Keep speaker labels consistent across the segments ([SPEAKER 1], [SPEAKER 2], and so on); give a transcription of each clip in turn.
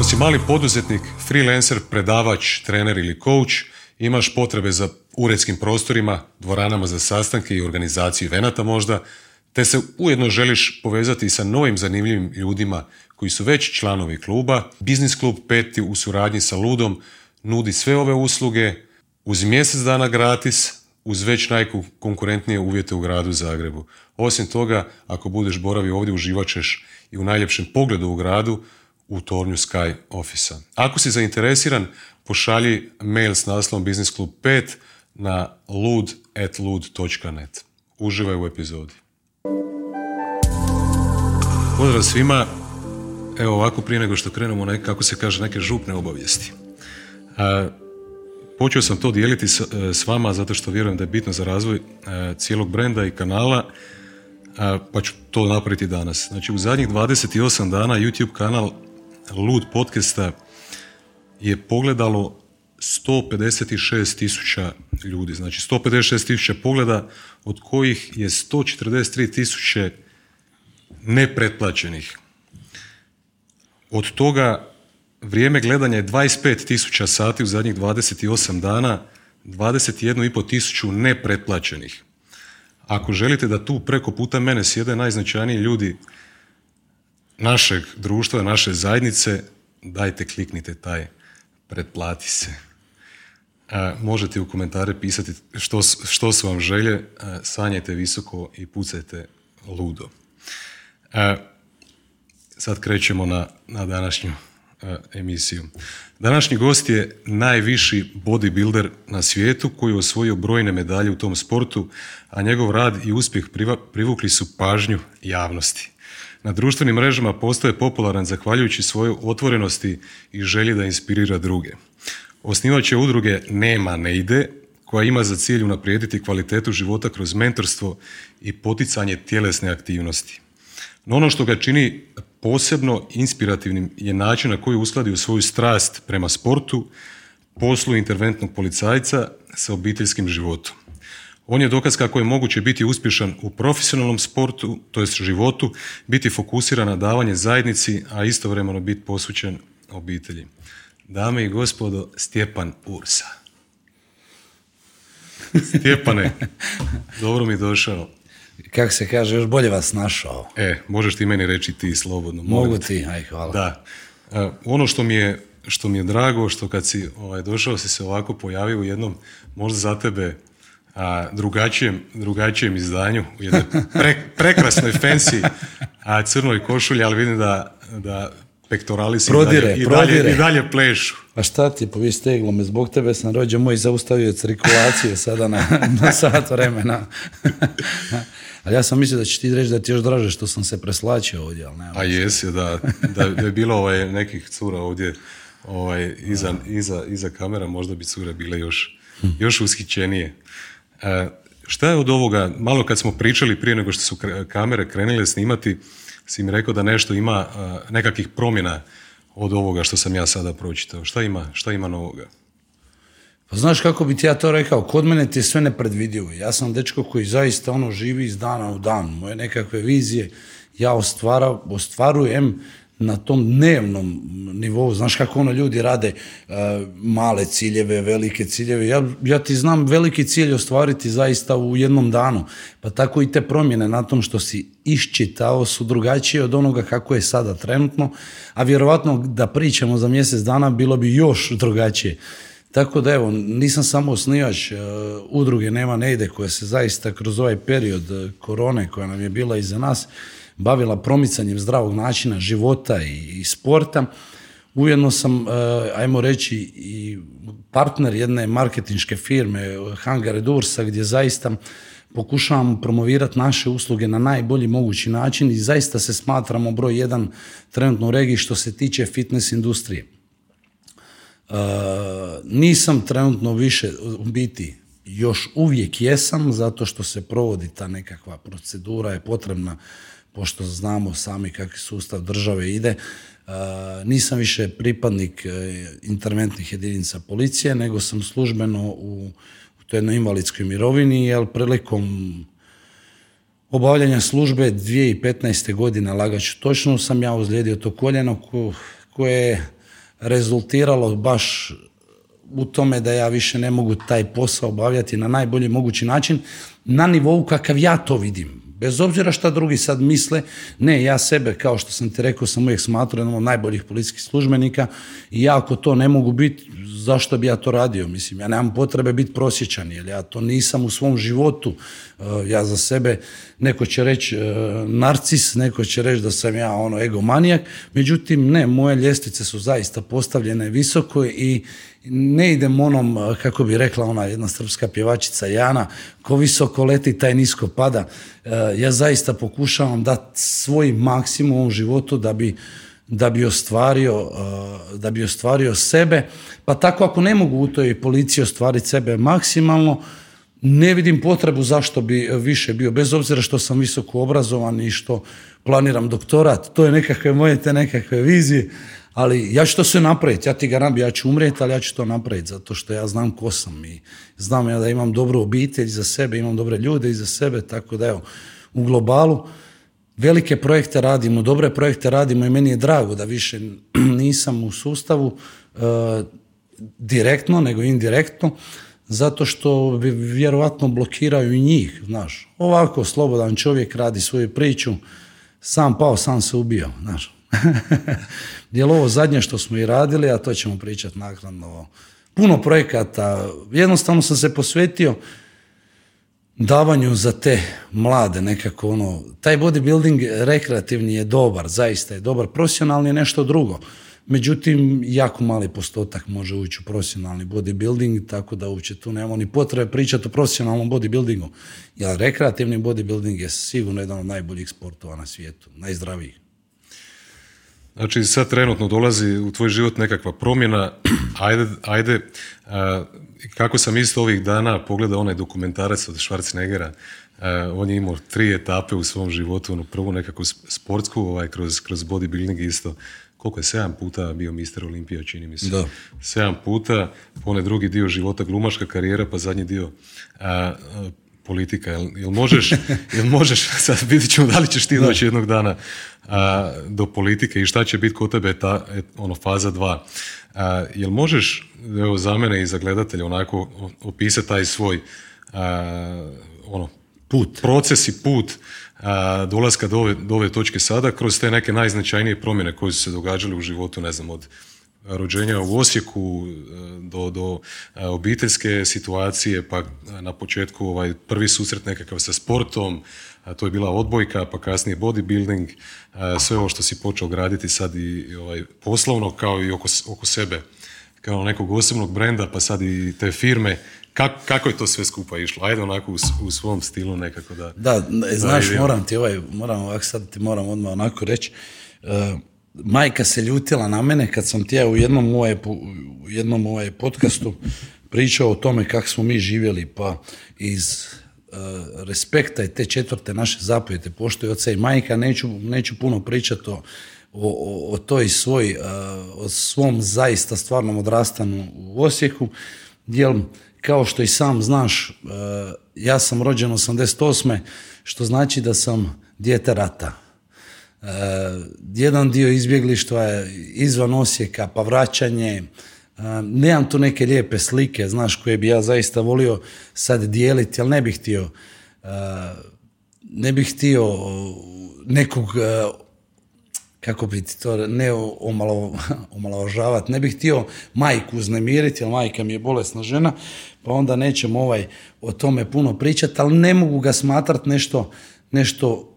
[SPEAKER 1] Ako si mali poduzetnik, freelancer, predavač, trener ili coach, imaš potrebe za uredskim prostorima, dvoranama za sastanke i organizaciju venata možda, te se ujedno želiš povezati sa novim zanimljivim ljudima koji su već članovi kluba, Biznis klub Peti u suradnji sa Ludom nudi sve ove usluge uz mjesec dana gratis, uz već najkonkurentnije uvjete u gradu Zagrebu. Osim toga, ako budeš boravi ovdje, uživat i u najljepšem pogledu u gradu u tornju Sky Office. Ako si zainteresiran, pošalji mail s naslovom Business Club 5 na lud.lud.net. Uživaj u epizodi. Pozdrav svima. Evo ovako prije nego što krenemo neke, kako se kaže, neke župne obavijesti. Počeo sam to dijeliti s, s, vama zato što vjerujem da je bitno za razvoj cijelog brenda i kanala, pa ću to napraviti danas. Znači u zadnjih 28 dana YouTube kanal Lud podcasta je pogledalo 156 tisuća ljudi, znači 156 tisuća pogleda, od kojih je 143 tisuće nepretplaćenih. Od toga vrijeme gledanja je 25 tisuća sati u zadnjih 28 dana, 21,5 tisuću nepretplaćenih. Ako želite da tu preko puta mene sjede najznačajniji ljudi našeg društva, naše zajednice, dajte kliknite taj pretplati se. E, možete u komentare pisati što, što su vam želje, e, sanjajte visoko i pucajte ludo. E, sad krećemo na, na današnju emisiju. Današnji gost je najviši bodybuilder na svijetu koji je osvojio brojne medalje u tom sportu, a njegov rad i uspjeh privukli su pažnju javnosti. Na društvenim mrežama postaje popularan zahvaljujući svojoj otvorenosti i želji da inspirira druge. Osnivač je udruge Nema ne ide, koja ima za cilj unaprijediti kvalitetu života kroz mentorstvo i poticanje tjelesne aktivnosti. No ono što ga čini posebno inspirativnim je način na koji uskladio svoju strast prema sportu, poslu interventnog policajca sa obiteljskim životom. On je dokaz kako je moguće biti uspješan u profesionalnom sportu, to jest životu, biti fokusiran na davanje zajednici, a istovremeno biti posvećen obitelji. Dame i gospodo, Stjepan Ursa. Stjepane, dobro mi došao.
[SPEAKER 2] Kako se kaže, još bolje vas našao.
[SPEAKER 1] E, možeš ti meni reći ti slobodno.
[SPEAKER 2] Mogu ti, aj hvala.
[SPEAKER 1] Da. E, ono što mi, je, što mi je drago, što kad si ovaj, došao si se ovako pojavio u jednom, možda za tebe a, drugačijem, drugačijem izdanju, u jednoj prekrasnoj fancy a, crnoj košulji, ali vidim da, da pektorali si
[SPEAKER 2] prodire,
[SPEAKER 1] i, dalje,
[SPEAKER 2] prodire.
[SPEAKER 1] I, dalje, i dalje plešu.
[SPEAKER 2] A šta ti, povi steglo me, zbog tebe sam rođen moj zaustavio cirkulaciju sada na, na sat vremena. ali ja sam mislio da će ti reći da ti još draže što sam se preslačio ovdje. Ali nema
[SPEAKER 1] A jesi, da, da, da je bilo ovaj, nekih cura ovdje ovaj, iza, iza, iza kamera, možda bi cure bile još, još ushićenije. Šta je od ovoga, malo kad smo pričali prije nego što su kamere krenule snimati, si mi rekao da nešto ima nekakvih promjena od ovoga što sam ja sada pročitao. Šta ima, šta ima novoga?
[SPEAKER 2] Pa znaš kako bi ti ja to rekao, kod mene ti je sve nepredvidivo. Ja sam dečko koji zaista ono živi iz dana u dan. Moje nekakve vizije ja ostvara, ostvarujem na tom dnevnom nivou, znaš kako ono ljudi rade uh, male ciljeve, velike ciljeve, ja, ja ti znam veliki cilj ostvariti zaista u jednom danu, pa tako i te promjene na tom što si iščitao su drugačije od onoga kako je sada trenutno, a vjerovatno da pričamo za mjesec dana bilo bi još drugačije. Tako da evo, nisam samo osnivač uh, udruge Nema ne ide koja se zaista kroz ovaj period korone koja nam je bila iza nas, bavila promicanjem zdravog načina života i, sporta. Ujedno sam, ajmo reći, i partner jedne marketinške firme Hangar Dursa gdje zaista pokušavamo promovirati naše usluge na najbolji mogući način i zaista se smatramo broj jedan trenutno u regiji što se tiče fitness industrije. E, nisam trenutno više u biti još uvijek jesam zato što se provodi ta nekakva procedura je potrebna pošto znamo sami kakvi sustav države ide, nisam više pripadnik e, interventnih jedinica policije, nego sam službeno u, u toj jednoj invalidskoj mirovini, jer prilikom obavljanja službe 2015. godine, lagaću točno, sam ja ozlijedio to koljeno koje je rezultiralo baš u tome da ja više ne mogu taj posao obavljati na najbolji mogući način, na nivou kakav ja to vidim. Bez obzira šta drugi sad misle, ne, ja sebe, kao što sam ti rekao, sam uvijek smatrao jednom od najboljih policijskih službenika i ja ako to ne mogu biti, zašto bi ja to radio? Mislim, ja nemam potrebe biti prosječan, jer ja to nisam u svom životu. E, ja za sebe, neko će reći e, narcis, neko će reći da sam ja ono egomanijak, međutim ne, moje ljestvice su zaista postavljene visoko i ne idem onom, kako bi rekla ona jedna srpska pjevačica Jana, ko visoko leti, taj nisko pada. E, ja zaista pokušavam dati svoj maksimum u životu da bi da bi ostvario, da bi ostvario sebe, pa tako ako ne mogu u toj policiji ostvariti sebe maksimalno, ne vidim potrebu zašto bi više bio, bez obzira što sam visoko obrazovan i što planiram doktorat, to je nekakve moje te nekakve vizije, ali ja ću to sve napraviti, ja ti ga ja ću umrijeti, ali ja ću to napraviti, zato što ja znam ko sam i znam ja da imam dobru obitelj za sebe, imam dobre ljude iza sebe, tako da evo, u globalu velike projekte radimo, dobre projekte radimo i meni je drago da više nisam u sustavu e, direktno, nego indirektno, zato što bi vjerovatno blokiraju i njih, znaš. Ovako, slobodan čovjek radi svoju priču, sam pao, sam se ubio, znaš. Jer ovo zadnje što smo i radili, a to ćemo pričati naknadno, puno projekata, jednostavno sam se posvetio davanju za te mlade nekako ono, taj bodybuilding rekreativni je dobar, zaista je dobar, profesionalni je nešto drugo. Međutim, jako mali postotak može ući u profesionalni bodybuilding, tako da uopće tu nemamo ni potrebe pričati o profesionalnom bodybuildingu. Jer rekreativni bodybuilding je sigurno jedan od najboljih sportova na svijetu, najzdravijih.
[SPEAKER 1] Znači sad trenutno dolazi u tvoj život nekakva promjena, ajde, ajde kako sam isto ovih dana pogledao onaj dokumentarac od Schwarzeneggera, on je imao tri etape u svom životu, ono prvu nekakvu sportsku, ovaj, kroz, kroz bodybuilding isto, koliko je, sedam puta bio mister Olimpija, čini mi se.
[SPEAKER 2] Da.
[SPEAKER 1] Sedam puta, onaj drugi dio života, glumaška karijera, pa zadnji dio politika. Jel, možeš, jel možeš, sad vidit ćemo da li ćeš ti doći jednog dana a, do politike i šta će biti kod tebe ta ono, faza dva. A, jel možeš, evo za mene i za gledatelja onako opisati taj svoj ono,
[SPEAKER 2] put.
[SPEAKER 1] proces i put dolaska do ove, do ove točke sada kroz te neke najznačajnije promjene koje su se događale u životu, ne znam, od rođenja u Osijeku e, do, do e, obiteljske situacije, pa na početku ovaj prvi susret nekakav sa sportom, to je bila odbojka, pa kasnije bodybuilding, sve ovo što si počeo graditi sad i ovaj, poslovno kao i oko, oko sebe, kao nekog osobnog brenda, pa sad i te firme. kako je to sve skupa išlo? Ajde onako u, svom stilu nekako da...
[SPEAKER 2] Da, znaš, moram ti ovaj, moram ovako sad ti moram odmah onako reći, e, majka se ljutila na mene kad sam ti ja u jednom ovaj, u jednom ovaj podcastu pričao o tome kako smo mi živjeli, pa iz uh, respekta i te četvrte naše zapovjete poštuju oca i majka, neću, neću puno pričati o, o, o toj svoj, uh, o svom zaista stvarnom odrastanu u Osijeku, jer kao što i sam znaš, uh, ja sam rođen 88. što znači da sam dijete rata jedan dio izbjeglištva je izvan Osijeka, pa vraćanje. Eh, nemam tu neke lijepe slike, znaš, koje bi ja zaista volio sad dijeliti, ali ne bih htio eh, ne bih htio nekog kako bi ti to ne omalo, omalovažavati, ne bih htio majku uznemiriti, jer majka mi je bolesna žena, pa onda nećemo ovaj o tome puno pričati, ali ne mogu ga smatrati nešto, nešto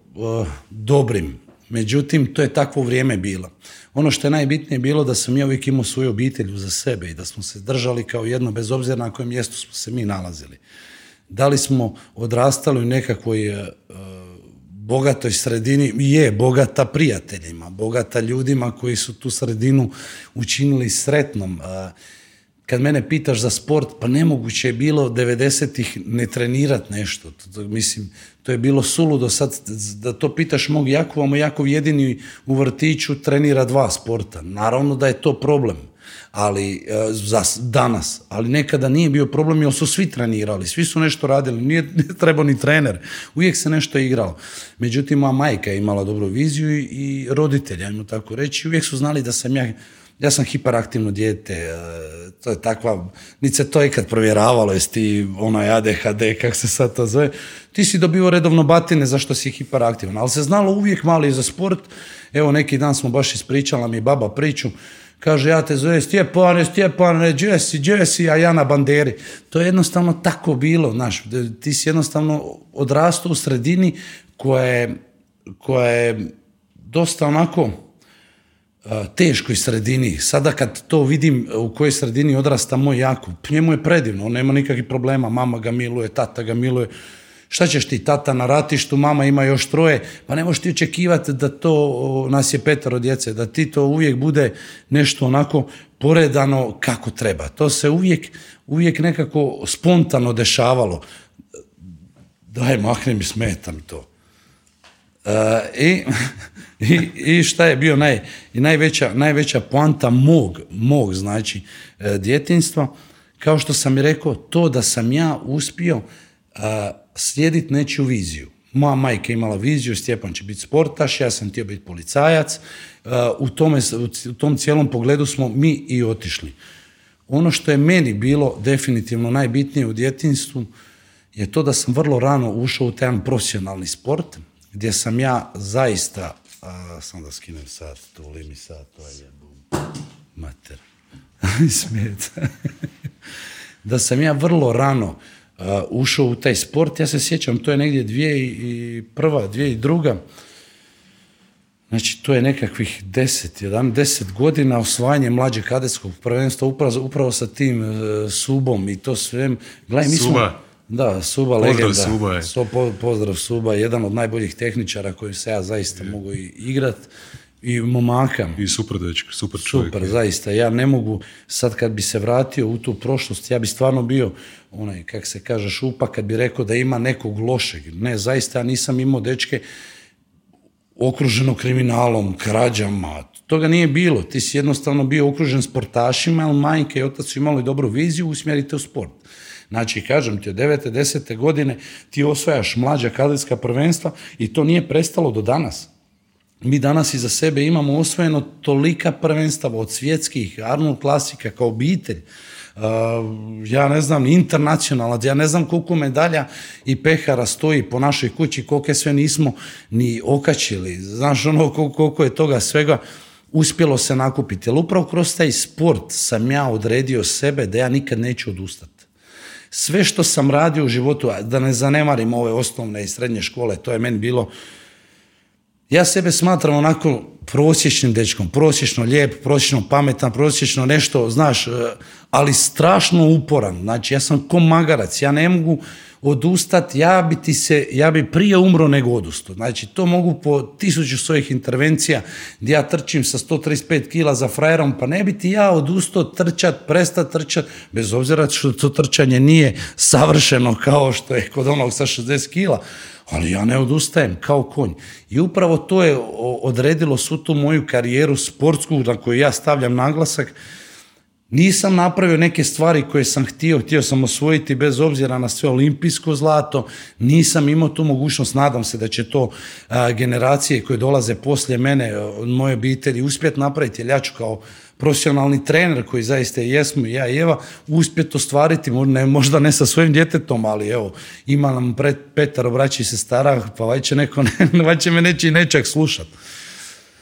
[SPEAKER 2] dobrim. Međutim, to je takvo vrijeme bilo. Ono što je najbitnije bilo da sam ja uvijek imao svoju obitelj za sebe i da smo se držali kao jedno, bez obzira na kojem mjestu smo se mi nalazili. Da li smo odrastali u nekakvoj e, bogatoj sredini, je bogata prijateljima, bogata ljudima koji su tu sredinu učinili sretnom. E, kad mene pitaš za sport, pa nemoguće je bilo 90-ih ne trenirat nešto. To, mislim, to je bilo suludo sad da to pitaš mog Jakova, moj Jakov jedini u vrtiću trenira dva sporta. Naravno da je to problem. ali e, za danas, ali nekada nije bio problem jer su svi trenirali, svi su nešto radili, nije, nije trebao ni trener, uvijek se nešto igralo. Međutim, moja majka je imala dobru viziju i, roditelji, ajmo tako reći, uvijek su znali da sam ja ja sam hiperaktivno dijete, e, to je takva, niti se to ikad provjeravalo, jesi ti onaj ADHD, kak se sad to zove, ti si dobio redovno batine zašto si hiperaktivan, ali se znalo uvijek malo i za sport, evo neki dan smo baš ispričala mi baba priču, kaže ja te zove gdje si, gdje si, a ja na banderi. To je jednostavno tako bilo, znaš, ti si jednostavno odrastao u sredini koja je, koja je dosta onako, teškoj sredini. Sada kad to vidim u kojoj sredini odrasta moj Jakub, njemu je predivno, nema nikakvih problema, mama ga miluje, tata ga miluje. Šta ćeš ti, tata na ratištu, mama ima još troje, pa ne možeš ti očekivati da to, nas je petero djece, da ti to uvijek bude nešto onako poredano kako treba. To se uvijek, uvijek nekako spontano dešavalo. Daj, mahni mi, smeta mi to. E, i, i, I šta je bio naj, i najveća, najveća poanta mog, mog znači, e, djetinstva, kao što sam i rekao, to da sam ja uspio slijediti nečiju viziju. Moja majka imala viziju, Stjepan će biti sportaš, ja sam htio biti policajac. E, u, tome, u tom cijelom pogledu smo mi i otišli. Ono što je meni bilo definitivno najbitnije u djetinstvu je to da sam vrlo rano ušao u taj profesionalni sport, gdje sam ja zaista, a, sam da skinem sad, tuli mi sad, to je mater, da sam ja vrlo rano ušao u taj sport, ja se sjećam, to je negdje dvije i prva, dvije i druga, Znači, to je nekakvih 10, 11, 10 godina osvajanje mlađeg kadetskog prvenstva upravo, upravo sa tim e, Subom i to sve. Gledaj, mi smo-. Da, Suba
[SPEAKER 1] Pozdrav
[SPEAKER 2] legenda.
[SPEAKER 1] Suba je.
[SPEAKER 2] So- po- pozdrav Suba, jedan od najboljih tehničara koji se ja zaista mogu i igrat i momaka.
[SPEAKER 1] I super dečko, super čovjek.
[SPEAKER 2] Super, zaista. Ja ne mogu, sad kad bi se vratio u tu prošlost, ja bi stvarno bio onaj, kak se kaže, šupa, kad bi rekao da ima nekog lošeg. Ne, zaista ja nisam imao dečke okruženo kriminalom, krađama, toga nije bilo. Ti si jednostavno bio okružen sportašima, ali majke i otac su imali dobru viziju, usmjerite u sport. Znači, kažem ti, od 9. 10. godine ti osvajaš mlađa kadetska prvenstva i to nije prestalo do danas. Mi danas iza sebe imamo osvojeno tolika prvenstava od svjetskih, Arnold klasika kao obitelj, Uh, ja ne znam, internacionalna, ja ne znam koliko medalja i pehara stoji po našoj kući, koliko sve nismo ni okačili. Znaš ono koliko, je toga svega uspjelo se nakupiti. Ali upravo kroz taj sport sam ja odredio sebe da ja nikad neću odustati. Sve što sam radio u životu, da ne zanemarim ove osnovne i srednje škole, to je meni bilo ja sebe smatram onako prosječnim dečkom, prosječno lijep, prosječno pametan, prosječno nešto, znaš, e, ali strašno uporan. Znači, ja sam ko magarac, ja ne mogu odustati, ja bi ti se, ja bi prije umro nego odustao. Znači, to mogu po tisuću svojih intervencija gdje ja trčim sa 135 kila za frajerom, pa ne bi ti ja odustao trčat, prestat trčat, bez obzira što to trčanje nije savršeno kao što je kod onog sa 60 kila, ali ja ne odustajem kao konj. I upravo to je odredilo svu tu moju karijeru sportsku na koju ja stavljam naglasak. Nisam napravio neke stvari koje sam htio, htio sam osvojiti bez obzira na sve olimpijsko zlato, nisam imao tu mogućnost, nadam se da će to generacije koje dolaze poslije mene, moje obitelji, uspjeti napraviti, jer ja ću kao profesionalni trener koji zaista jesmo, ja i Eva, uspjeti ostvariti, ne, možda ne sa svojim djetetom, ali evo, ima nam pred petaro braći i sestara, pa vaj će neko, ne, vaj će me neći nečak slušat.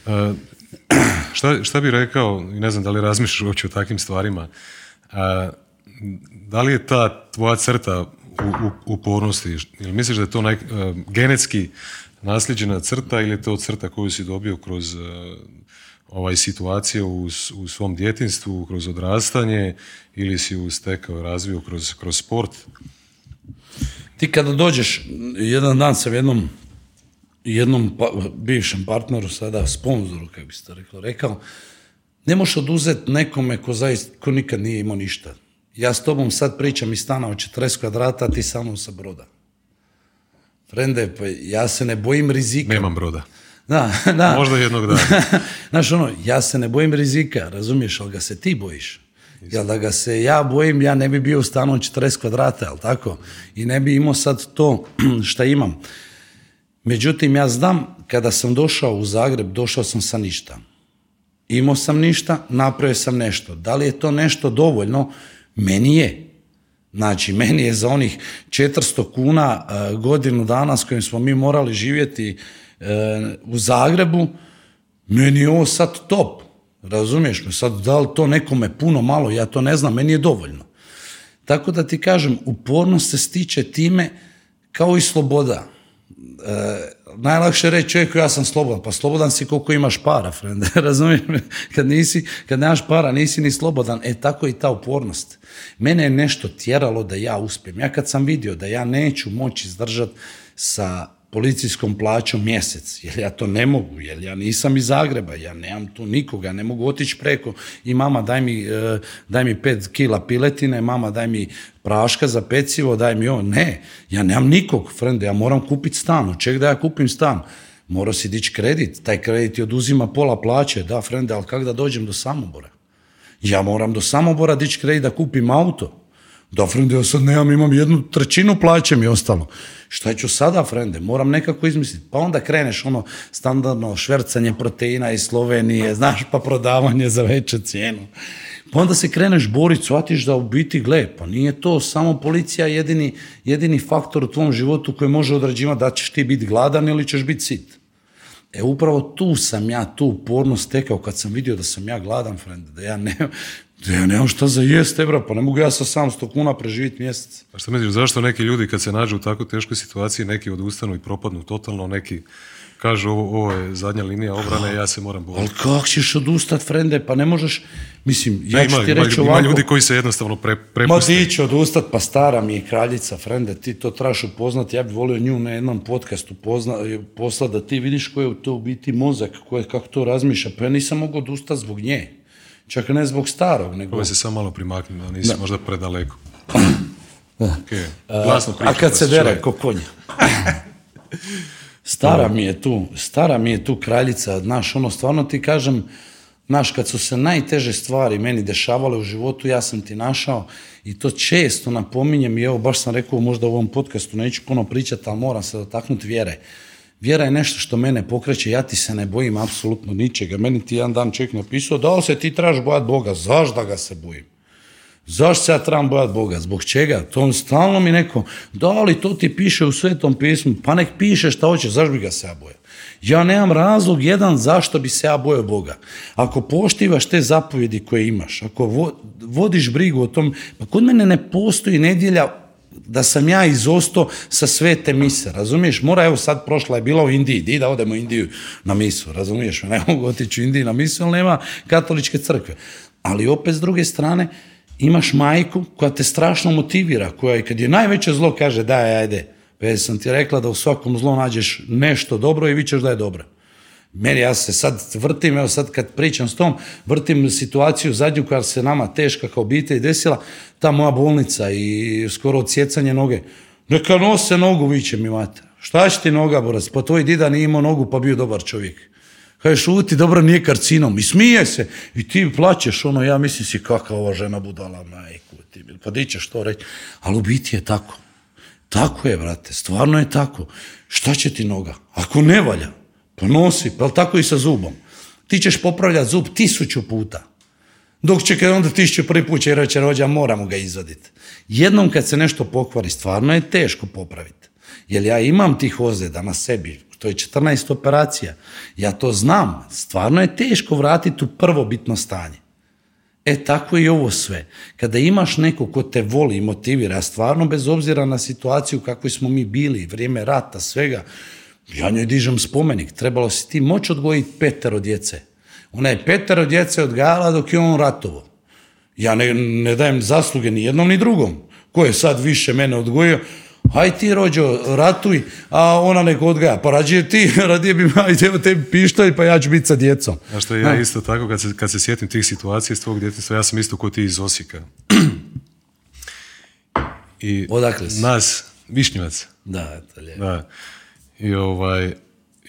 [SPEAKER 1] E, šta, šta bi rekao, i ne znam da li razmišljaš uopće o takvim stvarima, a, da li je ta tvoja crta u, upornosti, ili misliš da je to naj, e, genetski nasljeđena crta ili je to crta koju si dobio kroz e, ovaj situacije u, u svom djetinstvu, kroz odrastanje ili si ju stekao, razvio kroz, kroz sport?
[SPEAKER 2] Ti kada dođeš, jedan dan sam jednom, jednom pa, bivšem partneru, sada sponzoru, kako bi se to reklo, rekao, ne možeš oduzeti nekome ko, zaista, ko nikad nije imao ništa. Ja s tobom sad pričam iz stana od 40 kvadrata, a ti sa mnom sa broda. Frende, pa ja se ne bojim rizika.
[SPEAKER 1] Nemam broda.
[SPEAKER 2] Da, da.
[SPEAKER 1] Možda jednog dana.
[SPEAKER 2] Znaš, ono, ja se ne bojim rizika, razumiješ, ali ga se ti bojiš. Jer da ga se ja bojim, ja ne bi bio u stanu od 40 kvadrata, jel tako? I ne bi imao sad to šta imam. Međutim, ja znam, kada sam došao u Zagreb, došao sam sa ništa. Imao sam ništa, napravio sam nešto. Da li je to nešto dovoljno? Meni je. Znači, meni je za onih 400 kuna e, godinu dana s kojim smo mi morali živjeti e, u Zagrebu, meni je ovo sad top. Razumiješ me? Sad, da li to nekome puno, malo, ja to ne znam, meni je dovoljno. Tako da ti kažem, upornost se stiče time kao i sloboda. E, najlakše reći čovjeku ja sam slobodan, pa slobodan si koliko imaš para, frende, razumiješ me? Kad, nisi, kad nemaš para, nisi ni slobodan, e tako i ta upornost. Mene je nešto tjeralo da ja uspijem. Ja kad sam vidio da ja neću moći izdržati sa policijskom plaćom mjesec, jer ja to ne mogu, jer ja nisam iz Zagreba, ja nemam tu nikoga, ne mogu otići preko. I mama daj mi, e, daj mi pet kila piletine, mama daj mi praška za pecivo, daj mi ovo, ne, ja nemam nikog, frende, ja moram kupiti stan, od čeg da ja kupim stan? Morao si dići kredit, taj kredit ti oduzima pola plaće, da, frende, ali kako da dođem do Samobora? Ja moram do Samobora dići kredit da kupim auto, da, frende, ja sad nemam, imam jednu trećinu plaće mi ostalo. Šta ću sada, frende? Moram nekako izmisliti. Pa onda kreneš ono standardno švercanje proteina iz Slovenije, znaš, pa prodavanje za veću cijenu. Pa onda se kreneš boriti, shvatiš da u biti, gle, pa nije to samo policija jedini, jedini faktor u tvom životu koji može odrađivati da ćeš ti biti gladan ili ćeš biti sit. E upravo tu sam ja tu upornost stekao kad sam vidio da sam ja gladan, frende, da ja ne, ja nemam šta za jest, ebra, pa ne mogu ja sa 700 kuna preživjeti mjesec.
[SPEAKER 1] A što misliš, zašto neki ljudi kad se nađu u tako teškoj situaciji, neki odustanu i propadnu totalno, neki kažu ovo, ovo je zadnja linija obrane, ja se moram
[SPEAKER 2] Ali
[SPEAKER 1] boriti.
[SPEAKER 2] kak ćeš odustat, frende, pa ne možeš, mislim, ja
[SPEAKER 1] Ne,
[SPEAKER 2] ću
[SPEAKER 1] ima,
[SPEAKER 2] ti
[SPEAKER 1] ima,
[SPEAKER 2] reći
[SPEAKER 1] ima
[SPEAKER 2] ovako.
[SPEAKER 1] ljudi koji se jednostavno pre,
[SPEAKER 2] Ma
[SPEAKER 1] prepuste.
[SPEAKER 2] ti će odustat, pa stara mi je kraljica, frende, ti to trebaš upoznati, ja bih volio nju na jednom podcastu pozna, poslat da ti vidiš koji je to u biti mozak, koje, kako to razmišlja, pa ja nisam mogao odustat zbog nje. Čak ne zbog starog, nego...
[SPEAKER 1] Ovo se samo malo primakni, da nisi možda predaleko. Okay. Glasno
[SPEAKER 2] A
[SPEAKER 1] priča,
[SPEAKER 2] kad
[SPEAKER 1] pa
[SPEAKER 2] se dere, ko konja. Stara mi je tu, stara mi je tu kraljica, znaš, ono, stvarno ti kažem, znaš, kad su se najteže stvari meni dešavale u životu, ja sam ti našao i to često napominjem i evo, baš sam rekao možda u ovom podcastu, neću puno pričati, ali moram se dotaknuti vjere. Vjera je nešto što mene pokreće, ja ti se ne bojim apsolutno ničega. Meni ti jedan dan čovjek napisao, da li se ti trebaš bojati Boga? Zašto da ga se bojim? Zašto se ja trebam bojati Boga? Zbog čega? To on stalno mi neko, da li to ti piše u svetom pismu? Pa nek piše šta hoće, zašto bi ga se ja bojao? Ja nemam razlog jedan zašto bi se ja bojao Boga. Ako poštivaš te zapovjedi koje imaš, ako vo- vodiš brigu o tom, pa kod mene ne postoji nedjelja da sam ja izostao sa svete mise, razumiješ? Mora, evo sad prošla je bila u Indiji, di da odemo u Indiju na misu, razumiješ? Ne mogu otići u Indiju na misu, ali nema katoličke crkve. Ali opet s druge strane, imaš majku koja te strašno motivira, koja i kad je najveće zlo kaže daj, ajde, već sam ti rekla da u svakom zlu nađeš nešto dobro i vićeš da je dobro. Meni ja se sad vrtim, evo sad kad pričam s tom, vrtim situaciju zadnju koja se nama teška kao obitelj desila, ta moja bolnica i skoro odsjecanje noge. Neka nose nogu, viće mi mate. Šta će ti noga, borac? Pa tvoj dida nije imao nogu, pa bio dobar čovjek. Kaže, šuti, dobro, nije karcinom. I smije se. I ti plaćeš, ono, ja mislim si kakva ova žena budala, majku ti. Pa di ćeš to reći? Ali u biti je tako. Tako je, brate, stvarno je tako. Šta će ti noga? Ako ne valja, pa nosi, pa tako i sa zubom. Ti ćeš popravljati zub tisuću puta. Dok će kad onda tisuću prvi put će reći, rođa, moramo ga izvaditi. Jednom kad se nešto pokvari, stvarno je teško popraviti. Jer ja imam tih ozljeda na sebi, to je 14 operacija. Ja to znam, stvarno je teško vratiti u prvobitno stanje. E tako i ovo sve. Kada imaš neko ko te voli i motivira, stvarno bez obzira na situaciju kakvoj smo mi bili, vrijeme rata, svega, ja njoj dižem spomenik. Trebalo si ti moći odgojiti petero djece. Ona je petero djece odgajala dok je on ratovo. Ja ne, ne dajem zasluge ni jednom ni drugom. Ko je sad više mene odgojio, aj ti rođo, ratuj, a ona nek odgaja. Pa rađe ti, radije bi ajde, evo tebi pištolj, pa ja ću biti sa djecom.
[SPEAKER 1] A što ja isto tako, kad se, kad se sjetim tih situacija iz tvog djetinjstva, ja sam isto ko ti iz Osijeka. I
[SPEAKER 2] Odakle si?
[SPEAKER 1] nas, Višnjevac,
[SPEAKER 2] Da, to je lijepo.
[SPEAKER 1] da. I ovaj,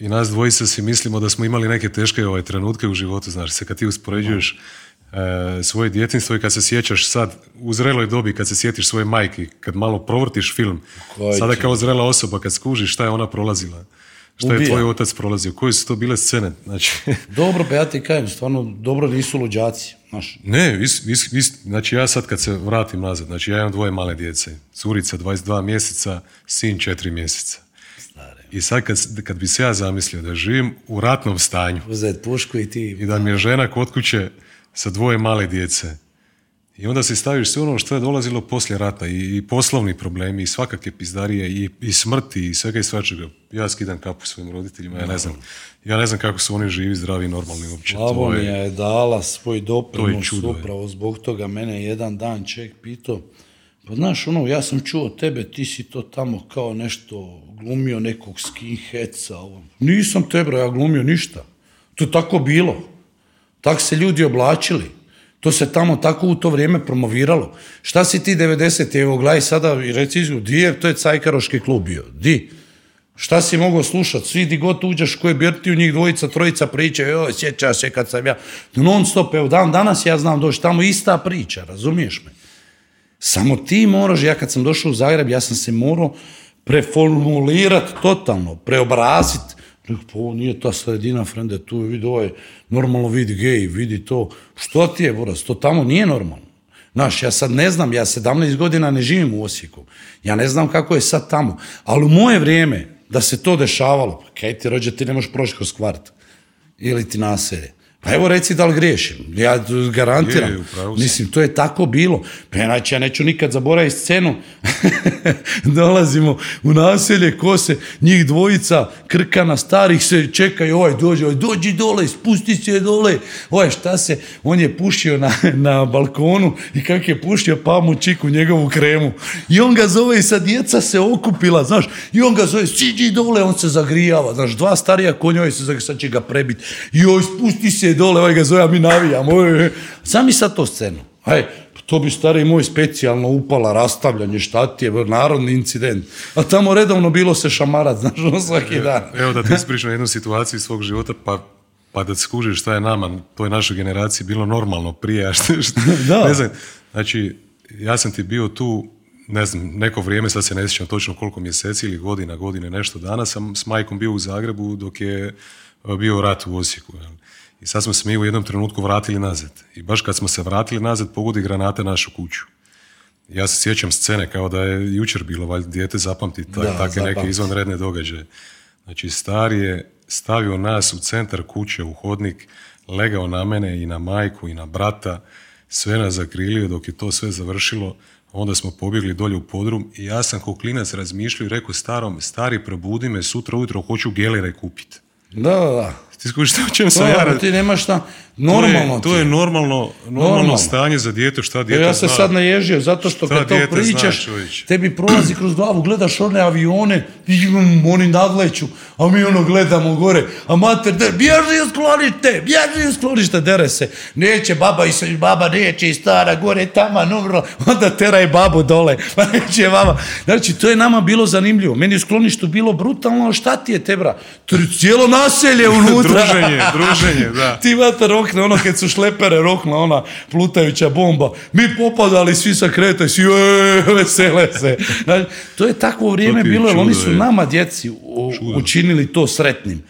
[SPEAKER 1] i nas dvojica si mislimo da smo imali neke teške ovaj, trenutke u životu, znaš, se kad ti uspoređuješ e, svoje djetinstvo i kad se sjećaš sad u zreloj dobi, kad se sjetiš svoje majke, kad malo provrtiš film,
[SPEAKER 2] Koji
[SPEAKER 1] sada kao zrela osoba, kad skužiš šta je ona prolazila, šta je
[SPEAKER 2] Ubija.
[SPEAKER 1] tvoj otac prolazio, koje su to bile scene, znači...
[SPEAKER 2] Dobro, pa ja ti kažem, stvarno, dobro nisu luđaci, znaš.
[SPEAKER 1] Ne, vis, vis, vis- znači ja sad kad se vratim nazad, znači ja imam dvoje male djece, curica 22 mjeseca, sin 4 mjeseca. I sad kad, kad bi se ja zamislio da živim u ratnom stanju
[SPEAKER 2] Uzet pušku i ti...
[SPEAKER 1] i da mi je žena kod kuće sa dvoje male djece i onda si staviš sve ono što je dolazilo poslije rata i, i poslovni problemi i svakakve pizdarije i, i smrti i svega i svačega. Ja skidam kapu svojim roditeljima, ja ne znam. Ja ne znam kako su oni živi, zdravi normalni uopće.
[SPEAKER 2] Slavonija je dala svoj doprinos, upravo zbog toga mene jedan dan ček pitao, pa znaš ono, ja sam čuo tebe, ti si to tamo kao nešto glumio nekog skinheadsa, ovo. Nisam te bro, ja glumio ništa. To je tako bilo. Tak se ljudi oblačili. To se tamo tako u to vrijeme promoviralo. Šta si ti 90. Evo, gledaj sada i reci, di je, to je Cajkaroški klub bio, di? Šta si mogao slušati? Svi di god uđeš koje Birtiju, njih dvojica, trojica priče, joj, sjećaš se kad sam ja, non stop, evo, dan danas ja znam doći tamo ista priča, razumiješ me? Samo ti moraš, ja kad sam došao u Zagreb, ja sam se morao preformulirati totalno, preobraziti. Pa ovo nije ta sredina, frende, tu vidi ovo je normalno vidi gej, vidi to. Što ti je, buraz, to tamo nije normalno. Znaš, ja sad ne znam, ja 17 godina ne živim u Osijeku. Ja ne znam kako je sad tamo. Ali u moje vrijeme, da se to dešavalo, pa kaj ti rođe, ti ne možeš proći kroz kvart. Ili ti naselje. Pa evo reci da li griješim. Ja garantiram.
[SPEAKER 1] Je, je.
[SPEAKER 2] Mislim, to je tako bilo. Pa inače, ja neću nikad zaboraviti scenu. Dolazimo u naselje, ko se, njih dvojica, krkana starih se čekaju, ovaj dođe, ovaj dođi dole, spusti se dole, ovaj šta se, on je pušio na, na balkonu i kak je pušio, pa mu čiku njegovu kremu. I on ga zove i sad djeca se okupila, znaš, i on ga zove, siđi dole, on se zagrijava, znaš, dva starija konja, ovaj se zagrijava, sad će ga prebiti. I ovaj spusti se dole, ovaj ga zove, a mi navijamo. Sami sad to scenu. Aj, pa to bi stari moj specijalno upala, rastavljanje, šta ti je, narodni incident. A tamo redovno bilo se šamarat, znaš, ono svaki dan.
[SPEAKER 1] Evo da ti ispričam jednu situaciju iz svog života, pa, pa da skužiš šta je nama, toj našoj generaciji bilo normalno prije, a što, što-
[SPEAKER 2] Da.
[SPEAKER 1] ne znam, znači, ja sam ti bio tu, ne znam, neko vrijeme, sad se ne sjećam točno koliko mjeseci ili godina, godine, nešto dana, sam s majkom bio u Zagrebu dok je e, bio rat u Osijeku. jel. I sad smo se mi u jednom trenutku vratili nazad. I baš kad smo se vratili nazad, pogodi granate našu kuću. Ja se sjećam scene kao da je jučer bilo, valjda dijete zapamti ta,
[SPEAKER 2] Da,
[SPEAKER 1] takve neke
[SPEAKER 2] zapamti.
[SPEAKER 1] izvanredne događaje. Znači, star je stavio nas u centar kuće, u hodnik, legao na mene i na majku i na brata, sve nas zakrilio dok je to sve završilo, onda smo pobjegli dolje u podrum i ja sam kao klinac razmišljao i rekao starom, stari probudi me, sutra ujutro hoću gelere kupiti.
[SPEAKER 2] Da, da, da.
[SPEAKER 1] Ti skužiš o čem sam
[SPEAKER 2] To,
[SPEAKER 1] ja
[SPEAKER 2] ti nemaš šta,
[SPEAKER 1] To
[SPEAKER 2] normalno
[SPEAKER 1] je,
[SPEAKER 2] ti
[SPEAKER 1] to je normalno, normalno,
[SPEAKER 2] Normalno.
[SPEAKER 1] stanje za dijete, šta dijete
[SPEAKER 2] Ja se
[SPEAKER 1] zna.
[SPEAKER 2] sad naježio, zato što kad to
[SPEAKER 1] zna,
[SPEAKER 2] pričaš,
[SPEAKER 1] čovječe?
[SPEAKER 2] tebi prolazi kroz glavu, gledaš one avione, mm, oni nadleću, a mi ono gledamo gore, a mater, der, bježi iz sklonište, bježi iz sklonište, dere se, neće baba, i baba neće i stara gore, tamo, numro, onda teraj babu dole, pa neće baba. Znači, to je nama bilo zanimljivo, meni je u skloništu bilo brutalno, šta ti je tebra? Cijelo naselje unutra.
[SPEAKER 1] Druženje, druženje, da.
[SPEAKER 2] Ti vata rokne, ono kad su šlepere rokla, ona plutajuća bomba. Mi popadali svi sa kreta svi vesele se. Znači, to je takvo vrijeme bilo, jer oni su
[SPEAKER 1] je.
[SPEAKER 2] nama djeci u- učinili to sretnim.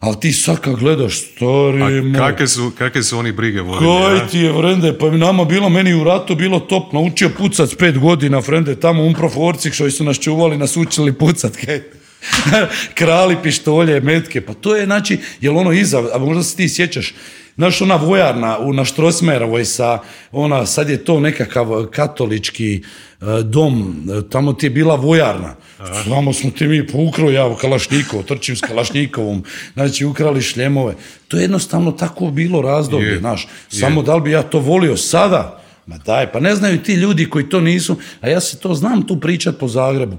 [SPEAKER 2] Ali ti sad kad gledaš, stari moj,
[SPEAKER 1] Kakve su, kakve su oni brige vodili? a?
[SPEAKER 2] Kaj ti je, frende, pa mi nama bilo, meni u ratu bilo top, naučio pucat s pet godina, frende, tamo umproforci što su nas čuvali, nas učili pucat, kaj. Krali pištolje, metke, pa to je, znači, jel ono iza, a možda se ti sjećaš, Znaš, ona vojarna u, na Štrosmerovoj sa, ona, sad je to nekakav katolički e, dom, tamo ti je bila vojarna. Tamo smo ti mi pokrao ja u trčim s Kalašnikovom, znači ukrali šljemove. To je jednostavno tako bilo razdoblje,
[SPEAKER 1] Je,
[SPEAKER 2] znaš.
[SPEAKER 1] je.
[SPEAKER 2] Samo da li bi ja to volio sada? Ma daj, pa ne znaju ti ljudi koji to nisu, a ja se to znam tu pričat po Zagrebu.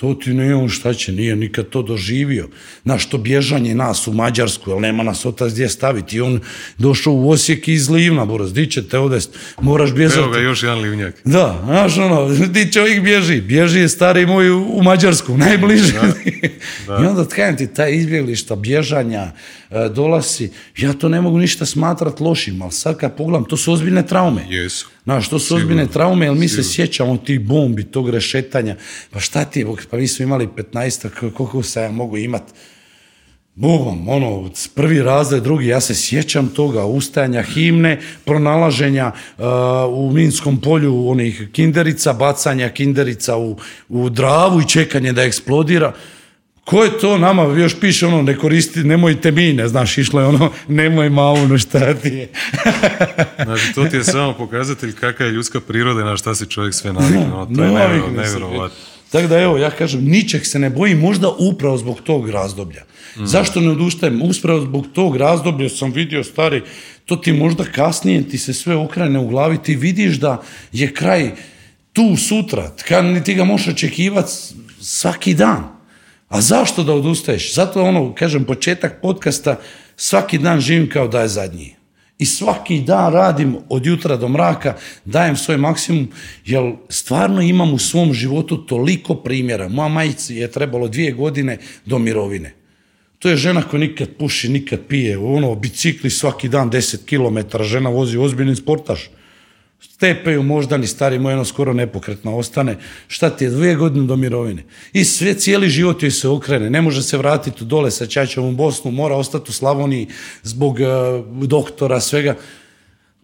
[SPEAKER 2] To ti ne on šta će, nije nikad to doživio. Znaš, to bježanje nas u Mađarsku, jer nema nas otac gdje staviti. I on došao u Osijek iz Livna, buraz, di će te odest, moraš bježati.
[SPEAKER 1] Evo ga još jedan livnjak.
[SPEAKER 2] Da, znaš ono, di čovjek bježi, bježi je stari moj u, Mađarsku, najbliže. I onda tkajem ti taj izbjeglišta, bježanja, e, dolasi, ja to ne mogu ništa smatrat lošim, ali sad kad pogledam, to su ozbiljne traume.
[SPEAKER 1] Jesu.
[SPEAKER 2] Znaš, to su ozbiljne traume, jer mi se sjećamo tih bombi, tog rešetanja. Pa šta ti pa mi smo imali 15 koliko se ja mogu imat? Bogom, ono, prvi razred, drugi, ja se sjećam toga, ustajanja himne, pronalaženja uh, u Minskom polju onih kinderica, bacanja kinderica u, u dravu i čekanje da eksplodira. Ko je to nama, još piše ono, ne koristi, nemojte mine, znaš, išlo je ono, nemoj maunu, šta ti je.
[SPEAKER 1] znači, to ti je samo pokazatelj kakva je ljudska priroda i na šta se čovjek sve naviknuo. To je nevjerovatno.
[SPEAKER 2] Tako da evo, ja kažem, ničeg se ne bojim, možda upravo zbog tog razdoblja. Mm. Zašto ne odustajem? Upravo zbog tog razdoblja sam vidio, stari, to ti možda kasnije ti se sve okrene u glavi, ti vidiš da je kraj tu sutra, kad ti ga možeš očekivati svaki dan. A zašto da odustaješ? Zato ono, kažem, početak podcasta, svaki dan živim kao da je zadnji. I svaki dan radim od jutra do mraka, dajem svoj maksimum, jer stvarno imam u svom životu toliko primjera. Moja majici je trebalo dvije godine do mirovine. To je žena koja nikad puši, nikad pije, ono, bicikli svaki dan 10 km, žena vozi ozbiljni sportaš stepeju moždani stari moj ono skoro nepokretno ostane. Šta ti je, dvije godine do mirovine. I sve, cijeli život joj se okrene. Ne može se vratiti dole sa Čačom u Bosnu, mora ostati u Slavoniji zbog uh, doktora, svega.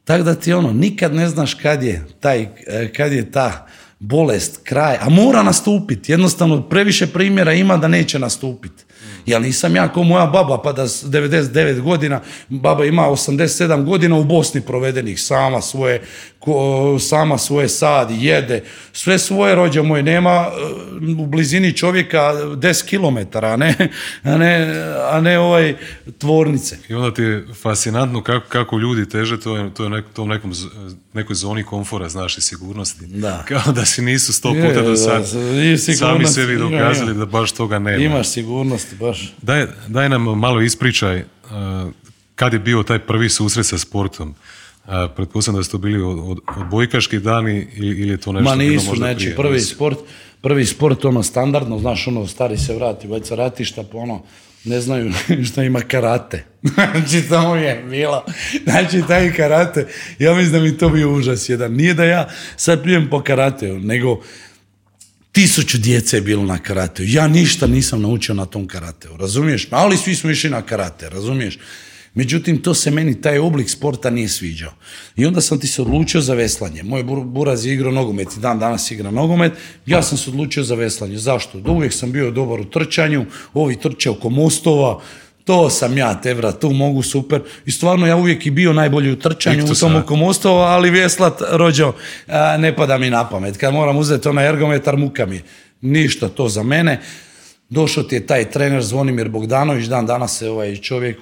[SPEAKER 2] Tako da ti ono, nikad ne znaš kad je, taj, e, kad je ta bolest, kraj, a mora nastupiti. Jednostavno, previše primjera ima da neće nastupiti. Ja nisam ja kao moja baba, pa da 99 godina, baba ima 87 godina u Bosni provedenih, sama svoje, sama svoje sad, jede, sve svoje rođe moje, nema e, u blizini čovjeka 10 km, a ne, a ne, a ne ovaj tvornice.
[SPEAKER 1] I onda ti je fascinantno kako, kako ljudi teže to je, to je to nekom, nekoj zoni komfora, znaš, i sigurnosti.
[SPEAKER 2] Da.
[SPEAKER 1] Kao da si nisu sto puta do sad sami sebi dokazali da baš toga nema.
[SPEAKER 2] Imaš sigurnosti, baš.
[SPEAKER 1] Daj, daj nam malo ispričaj uh, kad je bio taj prvi susret sa sportom. Uh, pretpostavljam da su to bili od, odbojkaški dani ili, je to nešto
[SPEAKER 2] Ma nisu, bilo znači prvi sport, prvi sport ono standardno, znaš ono stari se vrati, vojca ratišta pa ono ne znaju što ima karate. znači to je bilo. Znači taj karate, ja mislim da mi to bio užas jedan. Nije da ja sad pijem po karateu, nego Tisuću djece je bilo na karateu. Ja ništa nisam naučio na tom karateu, razumiješ? Ali svi smo išli na karate, razumiješ? Međutim, to se meni, taj oblik sporta nije sviđao. I onda sam ti se odlučio za veslanje. Moj buraz je igrao nogomet i dan danas igra nogomet. Ja sam se odlučio za veslanje. Zašto? Uvijek sam bio dobar u trčanju, ovi trče oko mostova, to sam ja, Tevra, tu mogu super. I stvarno ja uvijek i bio najbolji u trčanju u tom oko mostova, ali veslat, rođo, ne pada mi na pamet. Kad moram uzeti onaj ergometar, muka mi. Ništa to za mene. Došao ti je taj trener Zvonimir Bogdanović, dan danas se ovaj čovjek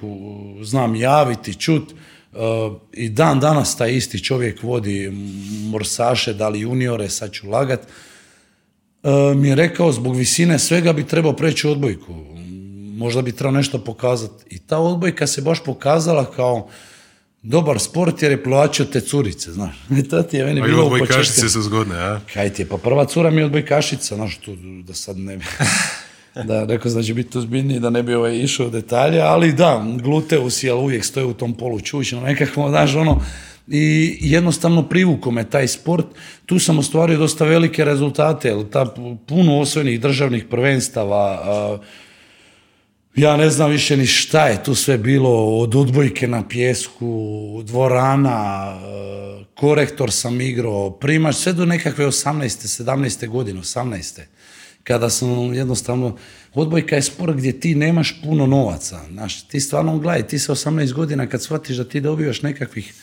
[SPEAKER 2] znam javiti, čut. I dan danas taj isti čovjek vodi morsaše, da li juniore, sad ću lagat. Mi je rekao, zbog visine svega bi trebao preći u odbojku možda bi trebao nešto pokazati. I ta odbojka se baš pokazala kao dobar sport jer je plaćao te curice, znaš. I to ti je meni bilo
[SPEAKER 1] odbojkašice su zgodne, a?
[SPEAKER 2] Kaj ti je, pa prva cura mi je odbojkašica, znaš, tu, da sad ne bi... da, rekao da će biti ozbiljniji, da ne bi ovaj išao u detalje, ali da, gluteus je, uvijek stoje u tom polu čućno, nekako, znaš, ono, i jednostavno privuko me taj sport. Tu sam ostvario dosta velike rezultate, jer ta puno osvojenih državnih prvenstava, ja ne znam više ni šta je tu sve bilo, od odbojke na pjesku, dvorana, e, korektor sam igrao, primač, sve do nekakve 18. 17. godine, 18. Kada sam jednostavno, odbojka je sport gdje ti nemaš puno novaca. Znaš, ti stvarno gledaj, ti se 18 godina kad shvatiš da ti dobivaš nekakvih,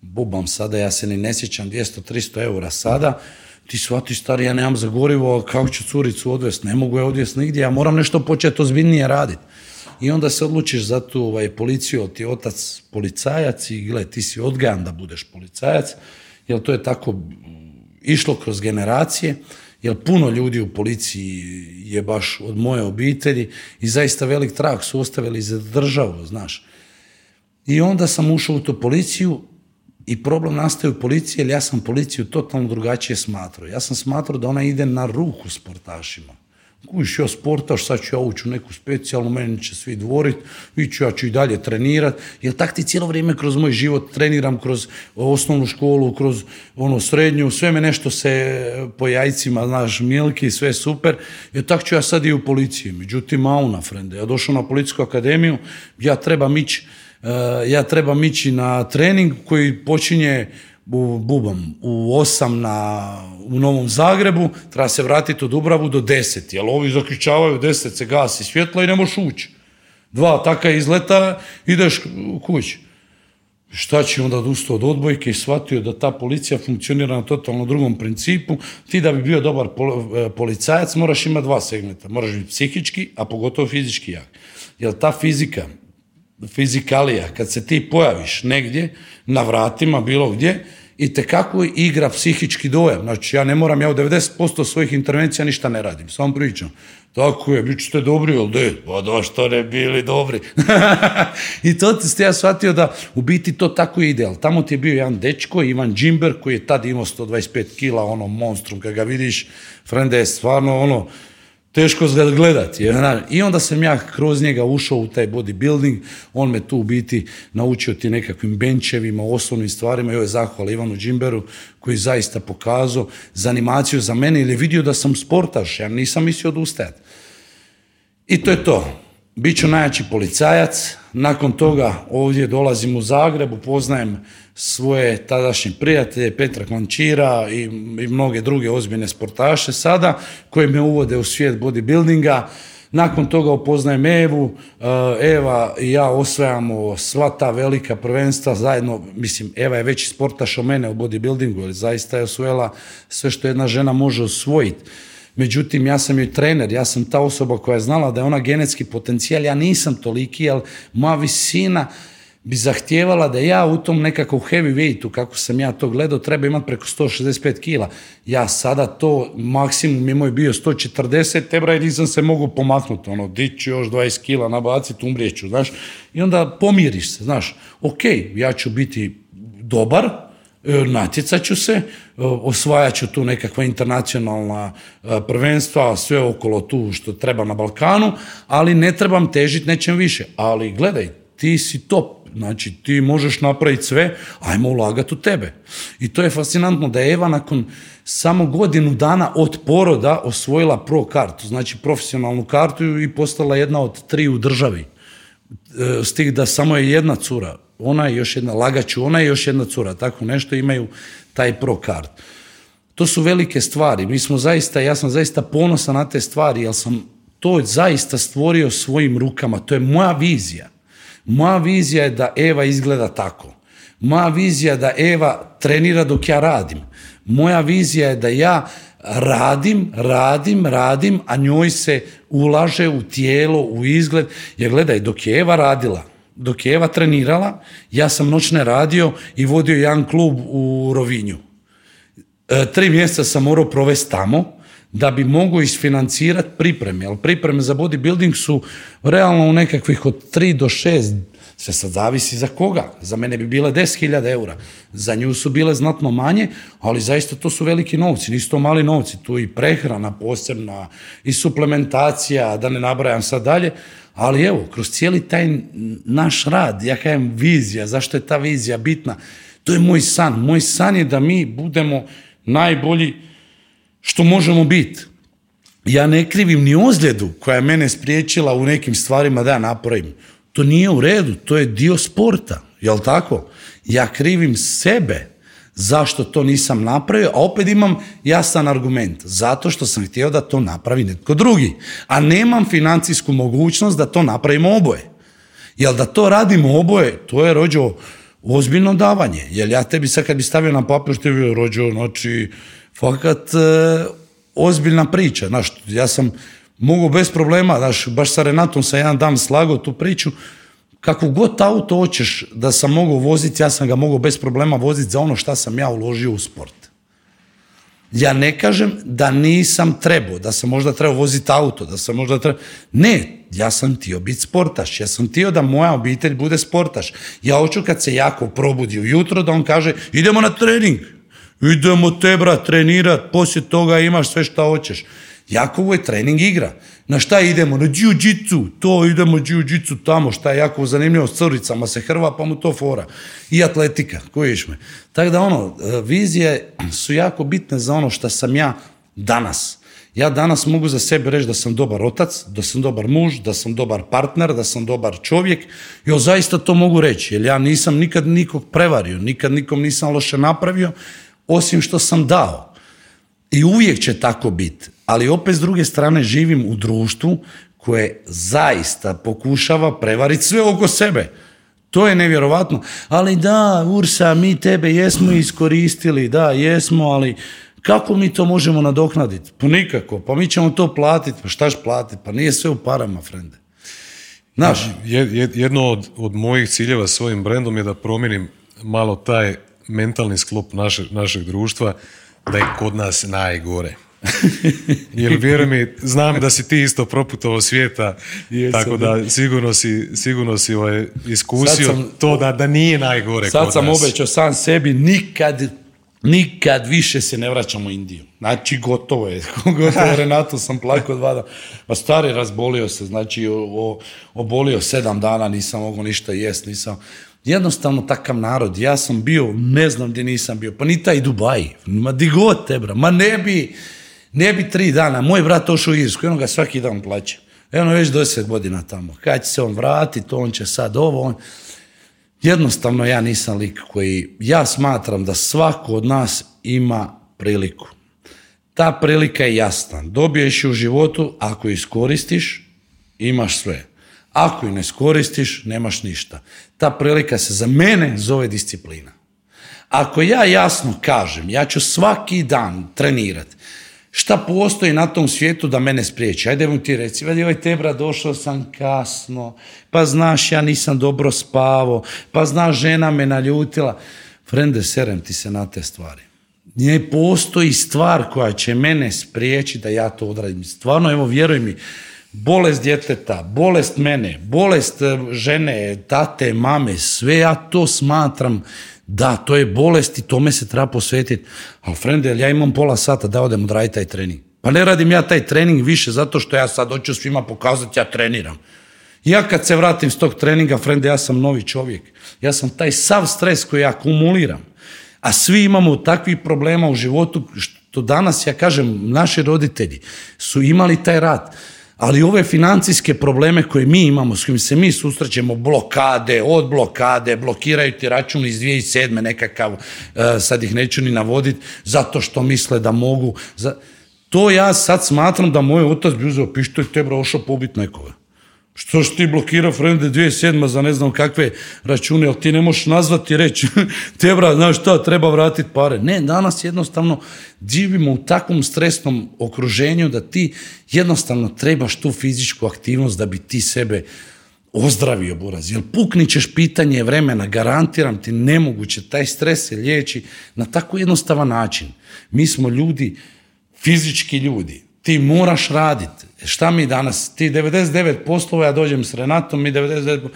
[SPEAKER 2] bubam sada, ja se ni ne sjećam, 200-300 eura sada, ti shvatiš, stari, ja nemam za gorivo, kako ću curicu odvesti, ne mogu je odvesti nigdje, ja moram nešto početi ozbiljnije raditi. I onda se odlučiš za tu ovaj, policiju, ti otac policajac i gle, ti si odgajan da budeš policajac, jer to je tako išlo kroz generacije jer puno ljudi u policiji je baš od moje obitelji i zaista velik trag su ostavili za državu, znaš. I onda sam ušao u tu policiju i problem nastaje u policiji, jer ja sam policiju totalno drugačije smatrao. Ja sam smatrao da ona ide na ruku sportašima. Kuviš ja sportaš, sad ću ja ući u neku specijalnu, meni će svi dvorit, ću ja ću i dalje trenirat, jer tak ti cijelo vrijeme kroz moj život treniram, kroz osnovnu školu, kroz ono srednju, sve me nešto se po jajcima, znaš, milki, sve super, jer tak ću ja sad i u policiji. Međutim, mauna, frende, ja došao na policijsku akademiju, ja trebam ići Eh, ja trebam ići na trening koji počinje u Bubam u 8 na, u Novom Zagrebu, treba se vratiti u Dubravu do 10, jer ovi zaključavaju 10 se gasi svjetlo i ne možeš ući. Dva taka izleta, ideš u kući. Šta će onda odustao od odbojke i shvatio da ta policija funkcionira na totalno drugom principu. Ti da bi bio dobar eh, policajac moraš imati dva segmenta. Moraš biti psihički, a pogotovo fizički jak. Jer ta fizika fizikalija, kad se ti pojaviš negdje, na vratima, bilo gdje, i te kako igra psihički dojam. Znači, ja ne moram, ja u 90% svojih intervencija ništa ne radim, samo pričam. Tako je, bit ćete dobri, jel de? Pa da, što ne bili dobri. I to ste ja shvatio da u biti to tako ide, ali tamo ti je bio jedan dečko, Ivan Džimber, koji je tad imao 125 kila, ono monstrum, kad ga vidiš, frende je stvarno ono, teško ga gledati. I onda sam ja kroz njega ušao u taj bodybuilding, on me tu u biti naučio ti nekakvim benčevima, osnovnim stvarima ovo je zahvala Ivanu Džimberu koji zaista pokazao za animaciju za mene ili vidio da sam sportaš, ja nisam mislio odustajati. I to je to. Biću najjači policajac, nakon toga ovdje dolazim u Zagreb, upoznajem svoje tadašnje prijatelje, Petra Klančira i, i mnoge druge ozbiljne sportaše sada, koji me uvode u svijet bodybuildinga. Nakon toga upoznajem Evu, eh, Eva i ja osvajamo sva ta velika prvenstva zajedno, mislim, Eva je veći sportaš od mene u bodybuildingu, ali zaista je osvojila sve što jedna žena može osvojiti. Međutim, ja sam joj trener, ja sam ta osoba koja je znala da je ona genetski potencijal, ja nisam toliki, ali moja visina bi zahtijevala da ja u tom nekakvom heavy weightu, kako sam ja to gledao, treba imati preko 165 kila. Ja sada to, maksimum je moj bio 140, tebra i nisam se mogu pomaknuti, ono, dići još 20 kila, nabaciti, umrijeću, znaš. I onda pomiriš se, znaš, ok, ja ću biti dobar, natjecat ću se, e, osvajat ću tu nekakva internacionalna e, prvenstva, sve okolo tu što treba na Balkanu, ali ne trebam težiti nečem više. Ali gledaj, ti si top, znači ti možeš napraviti sve, ajmo ulagati u tebe. I to je fascinantno da je Eva nakon samo godinu dana od poroda osvojila pro kartu, znači profesionalnu kartu i postala jedna od tri u državi. S tih da samo je jedna cura ona je još jedna lagaću, ona je još jedna cura, tako nešto imaju taj pro kart. To su velike stvari. Mi smo zaista, ja sam zaista ponosan na te stvari, jer sam to zaista stvorio svojim rukama. To je moja vizija. Moja vizija je da Eva izgleda tako. Moja vizija je da Eva trenira dok ja radim. Moja vizija je da ja radim, radim, radim, a njoj se ulaže u tijelo, u izgled. Jer gledaj, dok je Eva radila, dok je Eva trenirala, ja sam noćne radio i vodio jedan klub u Rovinju. E, tri mjeseca sam morao provesti tamo da bi mogao isfinancirati pripreme, ali pripreme za bodybuilding su realno u nekakvih od 3 do 6, sve sad zavisi za koga. Za mene bi bile 10.000 eura, za nju su bile znatno manje, ali zaista to su veliki novci, nisu to mali novci, tu i prehrana posebna, i suplementacija, da ne nabrajam sad dalje, ali evo, kroz cijeli taj naš rad, ja kažem vizija, zašto je ta vizija bitna? To je moj san. Moj san je da mi budemo najbolji što možemo biti. Ja ne krivim ni ozljedu koja je mene spriječila u nekim stvarima da ja napravim. To nije u redu, to je dio sporta, jel tako? Ja krivim sebe zašto to nisam napravio, a opet imam jasan argument. Zato što sam htio da to napravi netko drugi. A nemam financijsku mogućnost da to napravimo oboje. Jer da to radimo oboje, to je rođo ozbiljno davanje. Jer ja tebi sad kad bi stavio na papir što je rođo, znači, fakat e, ozbiljna priča. Znaš, ja sam mogu bez problema, znaš, baš sa Renatom sam jedan dan slagao tu priču, kako god auto hoćeš da sam mogao voziti, ja sam ga mogao bez problema voziti za ono šta sam ja uložio u sport. Ja ne kažem da nisam trebao, da sam možda trebao voziti auto, da sam možda trebao... Ne, ja sam htio biti sportaš, ja sam htio da moja obitelj bude sportaš. Ja hoću kad se jako probudi ujutro da on kaže idemo na trening, idemo tebra trenirat, poslije toga imaš sve šta hoćeš. Jakovo je trening igra. Na šta idemo? Na jiu-jitsu. To idemo jiu-jitsu tamo. Šta je jako zanimljivo s crvicama se hrva pa mu to fora. I atletika. Kojiš me? Tako da ono, vizije su jako bitne za ono što sam ja danas. Ja danas mogu za sebe reći da sam dobar otac, da sam dobar muž, da sam dobar partner, da sam dobar čovjek. Ja zaista to mogu reći, jer ja nisam nikad nikog prevario, nikad nikom nisam loše napravio, osim što sam dao. I uvijek će tako biti. Ali opet s druge strane živim u društvu koje zaista pokušava prevariti sve oko sebe. To je nevjerovatno. Ali da, Ursa, mi tebe jesmo iskoristili, da, jesmo, ali kako mi to možemo nadoknaditi? Pa nikako, pa mi ćemo to platiti, pa štaš platiti, pa nije sve u parama, frende. Znaš?
[SPEAKER 1] Jedno od, od mojih ciljeva svojim brendom je da promijenim malo taj mentalni sklop našeg društva, da je kod nas najgore. Jer vjeruj mi, znam da si ti isto proputovao svijeta, tako da sigurno si, sigurno si ovaj iskusio to da, da nije najgore
[SPEAKER 2] Sad sam obećao sam sebi, nikad nikad više se ne vraćamo u Indiju. Znači, gotovo je. gotovo Renato sam plakao dva dana. Pa stari razbolio se, znači o, obolio sedam dana, nisam mogao ništa jest, nisam... Jednostavno takav narod. Ja sam bio, ne znam gdje nisam bio, pa ni taj Dubaj. Ma di god te, bra. Ma ne bi, ne bi tri dana. Moj brat ošao u Irsku, on ga svaki dan plaća. Evo već deset godina tamo. Kad će se on vratiti, on će sad ovo, on... Jednostavno ja nisam lik koji, ja smatram da svako od nas ima priliku. Ta prilika je jasna. Dobiješ u životu, ako iskoristiš, imaš sve. Ako ju ne iskoristiš, nemaš ništa. Ta prilika se za mene zove disciplina. Ako ja jasno kažem, ja ću svaki dan trenirati, šta postoji na tom svijetu da mene spriječi? Ajde mu ti reci, vidi ovaj tebra, došao sam kasno, pa znaš ja nisam dobro spavo, pa znaš žena me naljutila. Frende, serem ti se na te stvari. Ne postoji stvar koja će mene spriječi da ja to odradim. Stvarno, evo, vjeruj mi, bolest djeteta, bolest mene, bolest e, žene, tate, mame, sve ja to smatram da, to je bolest i tome se treba posvetiti. Ali, frende, ja imam pola sata da odem odraditi taj trening. Pa ne radim ja taj trening više zato što ja sad hoću svima pokazati ja treniram. Ja kad se vratim s tog treninga, frende, ja sam novi čovjek. Ja sam taj sav stres koji akumuliram. A svi imamo takvih problema u životu što danas, ja kažem, naši roditelji su imali taj rad. Ali ove financijske probleme koje mi imamo, s kojim se mi susrećemo, blokade, od blokade, blokiraju ti račun iz 2007. nekakav, e, sad ih neću ni navoditi, zato što misle da mogu. To ja sad smatram da moj otac bi uzeo pištolj, te ošao pobiti nekoga. Što si ti blokirao Frende 2007. za ne znam kakve račune, ali ti ne možeš nazvati i reći, tebra, znaš šta, treba vratiti pare. Ne, danas jednostavno živimo u takvom stresnom okruženju da ti jednostavno trebaš tu fizičku aktivnost da bi ti sebe ozdravio buraz. Jer puknićeš pitanje vremena, garantiram ti nemoguće, taj stres se liječi na tako jednostavan način. Mi smo ljudi, fizički ljudi, ti moraš raditi. Šta mi danas, ti 99 poslova, ja dođem s Renatom, mi 99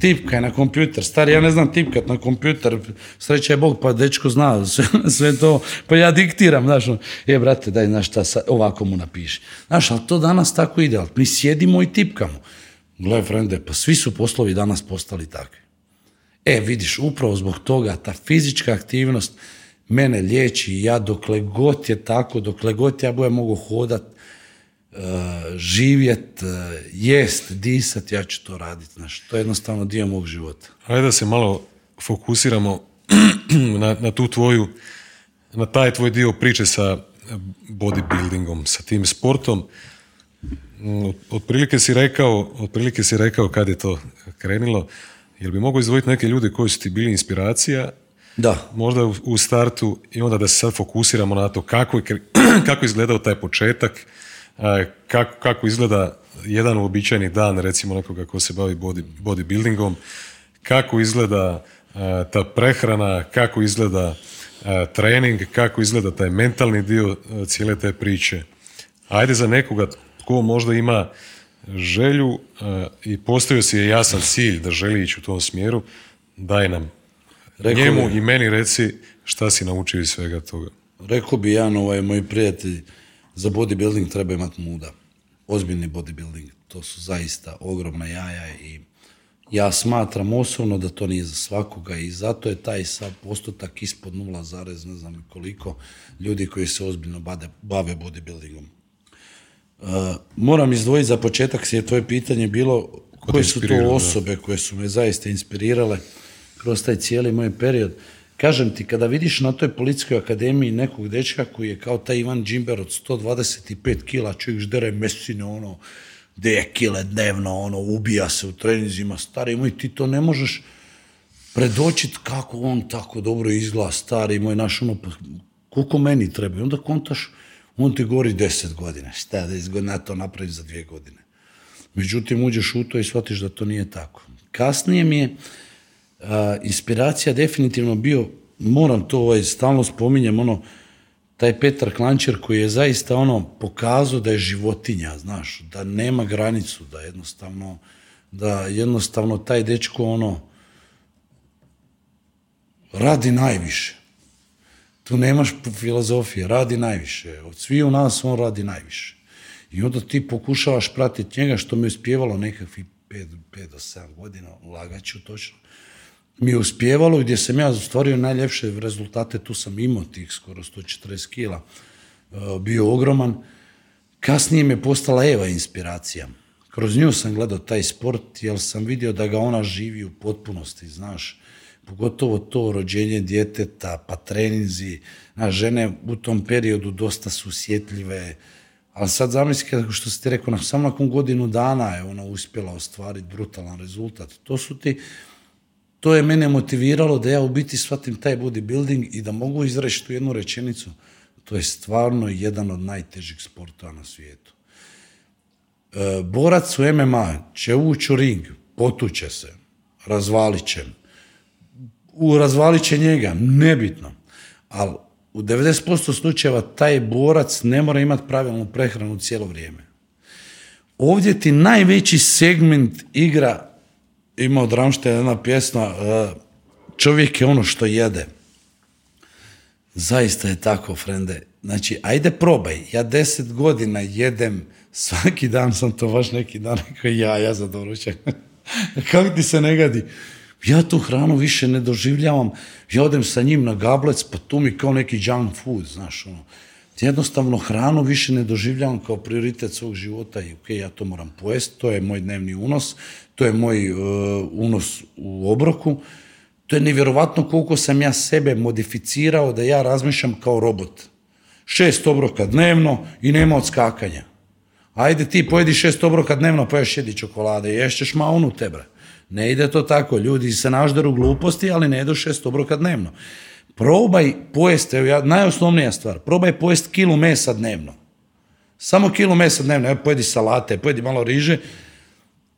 [SPEAKER 2] tipkaj na kompjuter, stari, ja ne znam tipkat na kompjuter, sreća je Bog, pa dečko zna sve, to, pa ja diktiram, znaš, ono, je, brate, daj, znaš šta, ovako mu napiši. Znaš, ali to danas tako ide, ali mi sjedimo i tipkamo. Gle, frende, pa svi su poslovi danas postali takvi. E, vidiš, upravo zbog toga, ta fizička aktivnost, mene liječi i ja dokle god je tako, dokle god ja budem mogu hodat, uh, živjet, uh, jest, disat, ja ću to raditi. Znaš, to je jednostavno dio mog života.
[SPEAKER 1] Hajde da se malo fokusiramo na, na tu tvoju, na taj tvoj dio priče sa bodybuildingom, sa tim sportom. Mm, otprilike si rekao, otprilike si rekao kad je to krenilo, jel bi mogao izdvojiti neke ljude koji su ti bili inspiracija
[SPEAKER 2] da.
[SPEAKER 1] Možda u startu i onda da se sad fokusiramo na to kako je, kako izgledao taj početak, kako, kako izgleda jedan uobičajeni dan recimo nekoga ko se bavi body, bodybuildingom, kako izgleda ta prehrana, kako izgleda trening, kako izgleda taj mentalni dio cijele te priče. Ajde za nekoga tko možda ima želju i postavio si je jasan cilj da želi ići u tom smjeru, daj nam Rekao njemu i meni reci šta si naučio iz svega toga.
[SPEAKER 2] Rekao bi ja, ovaj moj prijatelj, za bodybuilding treba imati muda. Ozbiljni bodybuilding. To su zaista ogromna jaja i ja smatram osobno da to nije za svakoga i zato je taj sad postotak ispod 0, ne znam koliko ljudi koji se ozbiljno bave bodybuildingom. Uh, moram izdvojiti za početak, je tvoje pitanje bilo koje su to osobe koje su me zaista inspirirale kroz taj cijeli moj period. Kažem ti, kada vidiš na toj policijskoj akademiji nekog dečka koji je kao taj Ivan Džimber od 125 kila, čovjek ždere mesine, ono, dvije kile dnevno, ono, ubija se u treninzima, stari moj, ti to ne možeš predočiti kako on tako dobro izgleda, stari moj, naš, ono, pa, koliko meni treba. I onda kontaš, on ti govori deset godina, šta deset godina, to napravi za dvije godine. Međutim, uđeš u to i shvatiš da to nije tako. Kasnije mi je, inspiracija definitivno bio, moram to ovaj, stalno spominjem, ono, taj Petar Klančer koji je zaista ono pokazao da je životinja, znaš, da nema granicu, da jednostavno, da jednostavno taj dečko ono radi najviše. Tu nemaš filozofije, radi najviše. Od u nas on radi najviše. I onda ti pokušavaš pratiti njega što mi je uspjevalo nekakvih 5 do 7 godina, lagaću točno mi je uspjevalo gdje sam ja ostvario najljepše rezultate, tu sam imao tih skoro 140 kila, e, bio ogroman. Kasnije me postala Eva inspiracija. Kroz nju sam gledao taj sport, jer sam vidio da ga ona živi u potpunosti, znaš. Pogotovo to rođenje djeteta, pa treninzi. Na žene u tom periodu dosta su osjetljive, ali sad zamisli što si ti rekao, samo nakon godinu dana je ona uspjela ostvariti brutalan rezultat. To su ti to je mene motiviralo da ja u biti shvatim taj bodybuilding i da mogu izreći tu jednu rečenicu. To je stvarno jedan od najtežih sportova na svijetu. E, borac u MMA će ući u ring, potuće se, razvalit će. U razvalit će njega, nebitno. Ali u 90% slučajeva taj borac ne mora imati pravilnu prehranu cijelo vrijeme. Ovdje ti najveći segment igra ima od Ramštajna jedna pjesma e, Čovjek je ono što jede. Zaista je tako, frende. Znači, ajde probaj. Ja deset godina jedem, svaki dan sam to baš neki dan rekao ja, ja za doručak. Kako ti se ne gadi? Ja tu hranu više ne doživljavam. Ja odem sa njim na gablec, pa tu mi kao neki junk food, znaš, ono. Jednostavno hranu više ne doživljavam kao prioritet svog života i ok, ja to moram pojesti, to je moj dnevni unos, to je moj e, unos u obroku. To je nevjerovatno koliko sam ja sebe modificirao da ja razmišljam kao robot. Šest obroka dnevno i nema odskakanja. Ajde ti pojedi šest obroka dnevno, pa još jedi čokolade, ješćeš maunu tebe. Ne ide to tako, ljudi se nažderu gluposti, ali ne jedu šest obroka dnevno. Probaj pojesti, evo najosnovnija stvar, probaj pojesti kilu mesa dnevno. Samo kilu mesa dnevno, evo pojedi salate, pojedi malo riže,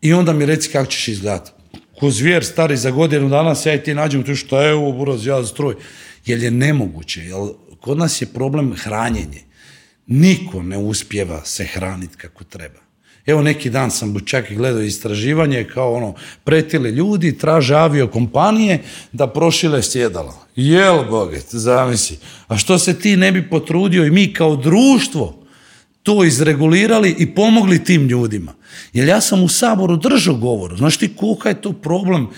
[SPEAKER 2] i onda mi reci kako ćeš izgledati. Ko zvijer stari za godinu danas, ja i ti nađem tu što je ovo buraz, ja stroj. Jer je nemoguće, jer kod nas je problem hranjenje. Niko ne uspjeva se hraniti kako treba. Evo neki dan sam čak i gledao istraživanje kao ono, pretili ljudi, traže avio kompanije da prošile sjedalo. Jel boget, zamisli. A što se ti ne bi potrudio i mi kao društvo to izregulirali i pomogli tim ljudima. Jer ja sam u Saboru držao govor. Znaš ti kolika je to problem,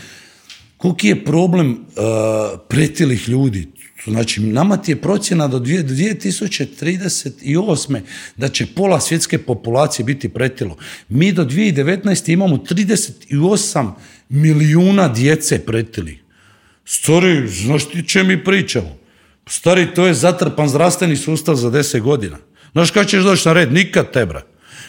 [SPEAKER 2] koliki je problem uh, pretilih ljudi. Znači, nama ti je procjena do 2038. da će pola svjetske populacije biti pretilo. Mi do 2019. imamo 38 milijuna djece pretili. Stari, znaš ti če mi pričamo? Stari, to je zatrpan zdravstveni sustav za 10 godina. Znaš kada ćeš doći na red? Nikad tebra.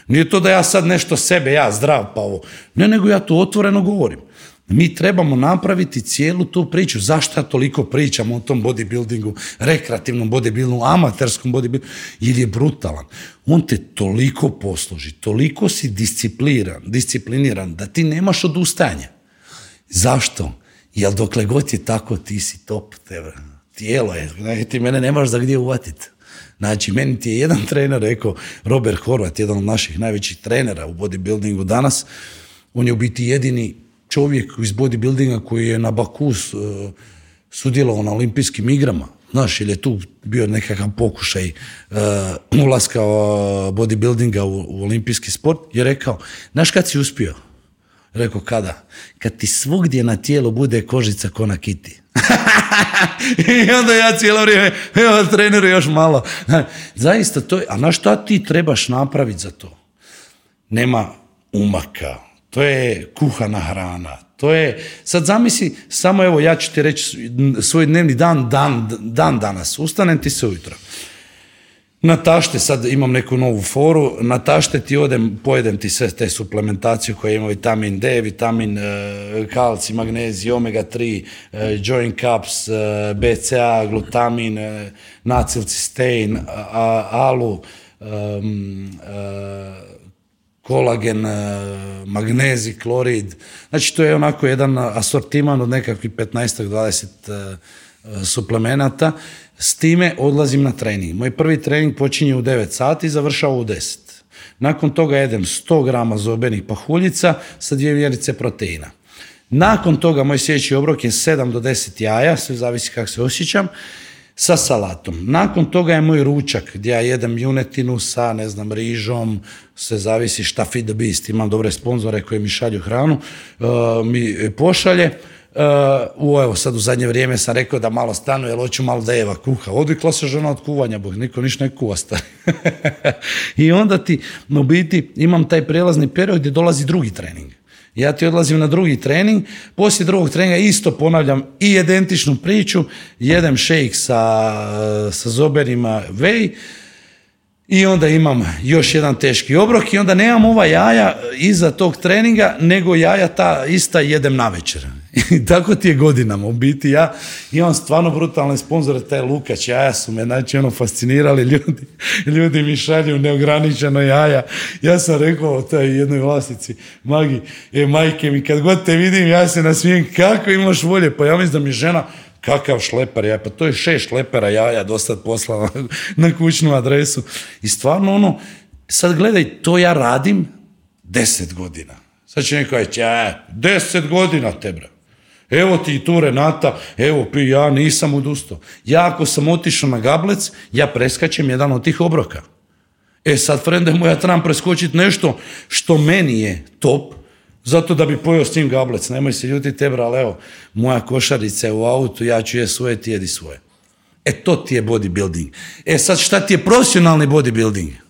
[SPEAKER 2] Nije to da ja sad nešto sebe, ja zdrav pa ovo. Ne, nego ja to otvoreno govorim. Mi trebamo napraviti cijelu tu priču. Zašto ja toliko pričam o tom bodybuildingu, rekreativnom bodybuildingu, amaterskom bodybuildingu? Jer je brutalan. On te toliko posluži, toliko si discipliniran, discipliniran da ti nemaš odustajanja. Zašto? Jer dokle god je tako, ti si top, tebe. tijelo je, ti mene nemaš za gdje uvatiti. Znači, meni ti je jedan trener rekao, Robert Horvat, jedan od naših najvećih trenera u bodybuildingu danas, on je u biti jedini čovjek iz bodybuildinga koji je na Baku uh, sudjelovao na olimpijskim igrama. Znaš, ili je tu bio nekakav pokušaj uh, ulaska uh, bodybuildinga u, u olimpijski sport, je rekao, znaš kad si uspio? Rekao, kada? Kad ti svugdje na tijelu bude kožica ko na kiti. I onda ja cijelo vrijeme, evo treneru još malo. Zaista to je, a na šta ti trebaš napraviti za to? Nema umaka, to je kuhana hrana, to je, sad zamisli, samo evo ja ću ti reći svoj dnevni dan, dan, dan danas, ustanem ti se ujutro. Na tašte, sad imam neku novu foru, na tašte ti odem, pojedem ti sve te suplementacije koje ima vitamin D, vitamin e, kalci, magnezij, omega 3, e, joint caps, e, BCA, glutamin, e, nacilcistein, alu, kolagen, magnezij, klorid. Znači to je onako jedan asortiman od nekakvih 15-20 suplemenata s time odlazim na trening. Moj prvi trening počinje u 9 sati i završava u 10. Nakon toga jedem 100 grama zobenih pahuljica sa dvije mjerice proteina. Nakon toga moj sljedeći obrok je 7 do 10 jaja, sve zavisi kako se osjećam, sa salatom. Nakon toga je moj ručak gdje ja jedem junetinu sa, ne znam, rižom, sve zavisi šta feed the beast, imam dobre sponzore koji mi šalju hranu, uh, mi pošalje. Uh, evo sad u zadnje vrijeme sam rekao da malo stanu, jer hoću malo da Eva kuha. Odvikla se žena od kuvanja, bog, niko ništa ne kuva stari. I onda ti, u biti, imam taj prelazni period gdje dolazi drugi trening. Ja ti odlazim na drugi trening, poslije drugog treninga isto ponavljam i identičnu priču, jedem šejk sa, sa zoberima vej, i onda imam još jedan teški obrok i onda nemam ova jaja iza tog treninga, nego jaja ta ista jedem na večer. I tako ti je godinama. U biti ja imam stvarno brutalne sponzore, taj Lukač jaja su me znači ono fascinirali ljudi. Ljudi mi šalju neograničeno jaja. Ja sam rekao taj jednoj vlasnici, Magi, e majke mi, kad god te vidim ja se nasmijem kako imaš volje. Pa ja mislim da mi žena Kakav šleper ja, pa to je šest šlepera jaja do sad poslala na kućnu adresu. I stvarno ono, sad gledaj, to ja radim deset godina. Sad će neko reći, deset godina tebra. Evo ti tu Renata, evo pi, ja nisam odustao. Ja ako sam otišao na gablec, ja preskačem jedan od tih obroka. E sad, frende mu, ja trebam preskočiti nešto što meni je top, zato da bi pojeo s njim gablec. Nemoj se ljuti tebra, ali evo, moja košarica je u autu, ja ću je svoje, ti jedi svoje. E to ti je bodybuilding. E sad šta ti je profesionalni bodybuilding?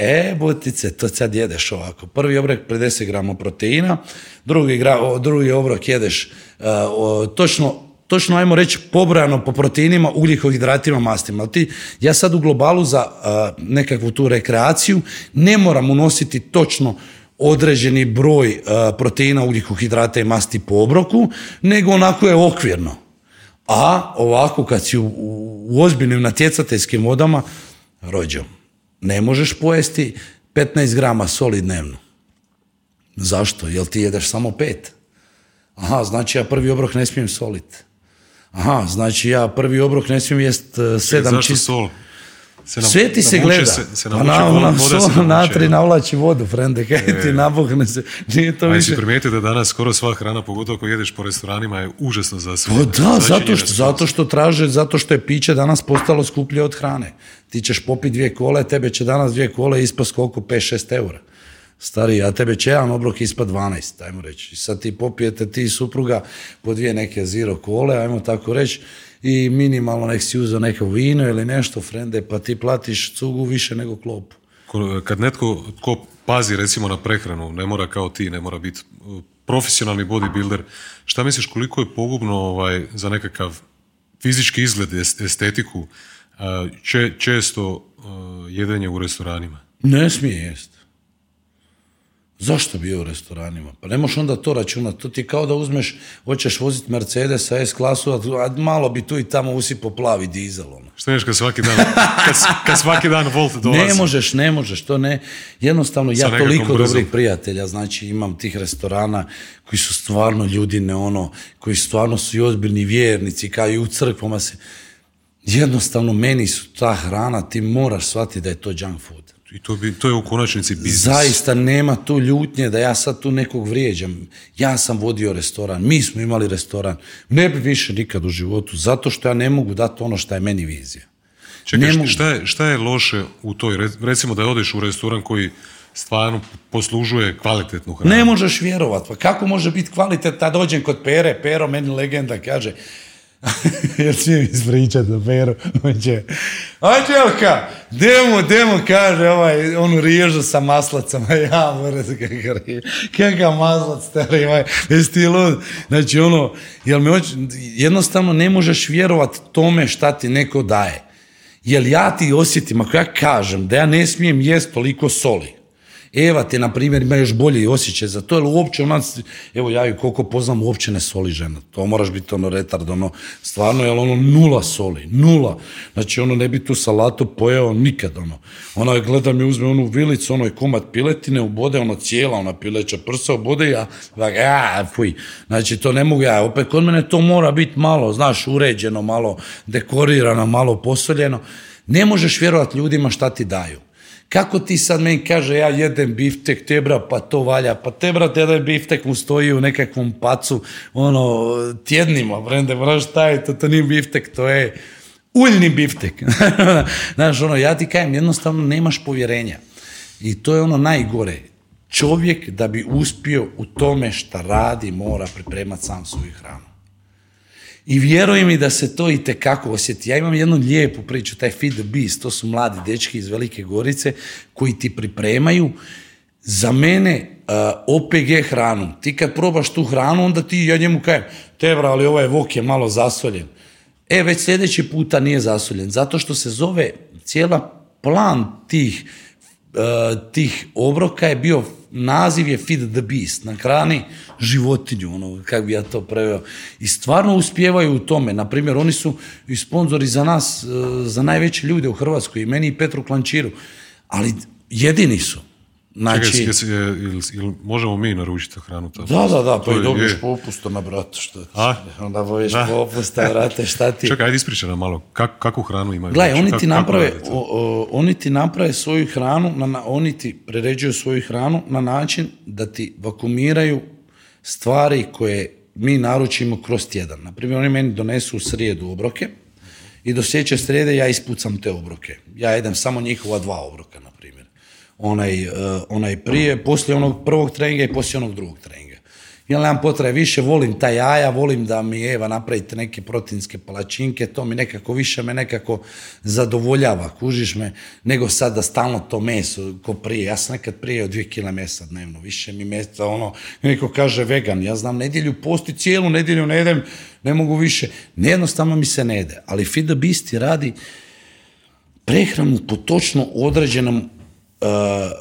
[SPEAKER 2] E, butice, to sad jedeš ovako. Prvi obrok 50 grama proteina, drugi, drugi obrok jedeš uh, točno točno ajmo reći pobrojano po proteinima, ugljikohidratima, mastima. Ti, ja sad u globalu za uh, nekakvu tu rekreaciju ne moram unositi točno određeni broj uh, proteina, ugljikohidrata i masti po obroku, nego onako je okvirno. A ovako kad si u, u ozbiljnim natjecateljskim vodama, rođo, ne možeš pojesti 15 grama soli dnevno. Zašto? Jel ti jedeš samo pet? Aha, znači ja prvi obrok ne smijem soliti. Aha, znači ja prvi obrok ne smijem jest uh, sedam
[SPEAKER 1] Zašto sol?
[SPEAKER 2] Se Sve ti se gleda. Se, se pa na, sol, natri navlači vodu, frende, kaj e. ti nabuhne se. Nije to
[SPEAKER 1] A
[SPEAKER 2] više.
[SPEAKER 1] si primijetio da danas skoro sva hrana, pogotovo ako jedeš po restoranima, je užasno za sve.
[SPEAKER 2] Pa da, zato što, zato što traže, zato što je piće danas postalo skuplje od hrane. Ti ćeš popiti dvije kole, tebe će danas dvije kole ispast koliko? 5-6 eura. Stari, a tebe će jedan obrok ispod 12, ajmo reći. Sad ti popijete ti supruga po dvije neke zero kole, ajmo tako reći, i minimalno nek si uzeo neko vino ili nešto, frende, pa ti platiš cugu više nego klopu.
[SPEAKER 1] Kad netko tko pazi recimo na prehranu, ne mora kao ti, ne mora biti profesionalni bodybuilder, šta misliš koliko je pogubno ovaj, za nekakav fizički izgled, estetiku, uh, često uh, jedenje u restoranima?
[SPEAKER 2] Ne smije jest. Zašto bio u restoranima? Pa ne možeš onda to računati. To ti je kao da uzmeš, hoćeš voziti Mercedes S klasu, a malo bi tu i tamo usipo plavi dizel. Ono.
[SPEAKER 1] Što neš kad svaki dan, kad, kad svaki dan Volt dolazi?
[SPEAKER 2] Ne možeš, ne možeš, to ne. Jednostavno, ja toliko dobrih prijatelja, znači imam tih restorana koji su stvarno ljudi ne ono, koji stvarno su i ozbiljni vjernici, kao i u crkvama se jednostavno meni su ta hrana, ti moraš shvatiti da je to junk food.
[SPEAKER 1] I to, bi, to je u konačnici biznis.
[SPEAKER 2] Zaista nema tu ljutnje da ja sad tu nekog vrijeđam. Ja sam vodio restoran, mi smo imali restoran. Ne bi više nikad u životu, zato što ja ne mogu dati ono što je meni vizija.
[SPEAKER 1] Čekaj,
[SPEAKER 2] Ne
[SPEAKER 1] šta- je, šta je loše u toj, re- recimo da odeš u restoran koji stvarno poslužuje kvalitetnu hranu.
[SPEAKER 2] Ne možeš vjerovat, pa kako može biti kvalitetna, dođem kod Pere, Pero meni legenda kaže, jer smijem ispričat za Peru, on će, demo, demo, kaže ovaj, onu riježu sa maslacama, ja moram kakav kakav maslac, stari, ovaj, jesi ti lud? Znači ono, jel me jednostavno ne možeš vjerovat tome šta ti neko daje. Jel ja ti osjetim, ako ja kažem da ja ne smijem jest toliko soli, Eva te, na primjer, ima još bolji osjećaj za to, jer uopće ona, evo ja ju koliko poznam, uopće ne soli žena. To moraš biti ono retard, ono, stvarno, jer ono nula soli, nula. Znači, ono ne bi tu salatu pojeo nikad, ono. Ona gleda mi, uzme onu vilicu, ono je komad piletine, ubode ono cijela, ona pileća prsa, ubode ja, ovak, a, fuj. Znači, to ne mogu ja, opet kod mene to mora biti malo, znaš, uređeno, malo dekorirano, malo posoljeno. Ne možeš vjerovati ljudima šta ti daju. Kako ti sad meni kaže ja jedem biftek, tebra, pa to valja, pa tebra jedan biftek mu stoji u nekakvom pacu, ono, tjednima, brende, moraš šta je to, to nije biftek, to je uljni biftek. Znaš, ono, ja ti kažem, jednostavno nemaš povjerenja. I to je ono najgore. Čovjek da bi uspio u tome šta radi, mora pripremati sam svoju hranu. I vjeruj mi da se to i tekako osjeti. Ja imam jednu lijepu priču, taj Feed the Beast, to su mladi dečki iz Velike Gorice koji ti pripremaju za mene uh, OPG hranu. Ti kad probaš tu hranu, onda ti, ja njemu kažem, tebra, ali ovaj vok je malo zasoljen. E, već sljedeći puta nije zasoljen, zato što se zove cijela plan tih uh, tih obroka je bio, naziv je Feed the Beast, na hrani životinju, ono, kako bi ja to preveo. I stvarno uspijevaju u tome. Naprimjer, oni su i sponzori za nas, uh, za najveće ljude u Hrvatskoj, i meni i Petru Klančiru, ali jedini su. Znači,
[SPEAKER 1] Čekaj, ili, ili možemo mi naručiti hranu tamo?
[SPEAKER 2] da, da, da, pa i
[SPEAKER 1] je-
[SPEAKER 2] dobiješ
[SPEAKER 1] je.
[SPEAKER 2] popusta na bratu, što
[SPEAKER 1] A?
[SPEAKER 2] Onda
[SPEAKER 1] Da.
[SPEAKER 2] popusta, brate, šta ti...
[SPEAKER 1] Čekaj, ajde ispričaj nam malo, kak, kakvu hranu imaju?
[SPEAKER 2] Gledaj,
[SPEAKER 1] Znači,
[SPEAKER 2] oni
[SPEAKER 1] kako-
[SPEAKER 2] ti naprave, o- o, oni ti naprave svoju hranu, na, na- oni ti priređuju svoju hranu na način da ti vakumiraju stvari koje mi naručimo kroz tjedan. Naprimjer, oni meni donesu u srijedu obroke i do sljedeće srijede ja ispucam te obroke. Ja jedem samo njihova dva obroka. Onaj, eh, onaj prije, poslije onog prvog treninga i poslije onog drugog treninga. Ja nemam potrebe više, volim ta jaja, volim da mi Eva napravite neke proteinske palačinke, to mi nekako više me nekako zadovoljava, kužiš me, nego sad da stalno to meso ko prije. Ja sam nekad prije od dvije kila mesa dnevno, više mi mesa, ono, neko kaže vegan, ja znam nedjelju posti, cijelu nedjelju ne jedem, ne mogu više. Jednostavno mi se ne jede, ali Feed the radi prehranu po točno određenom e,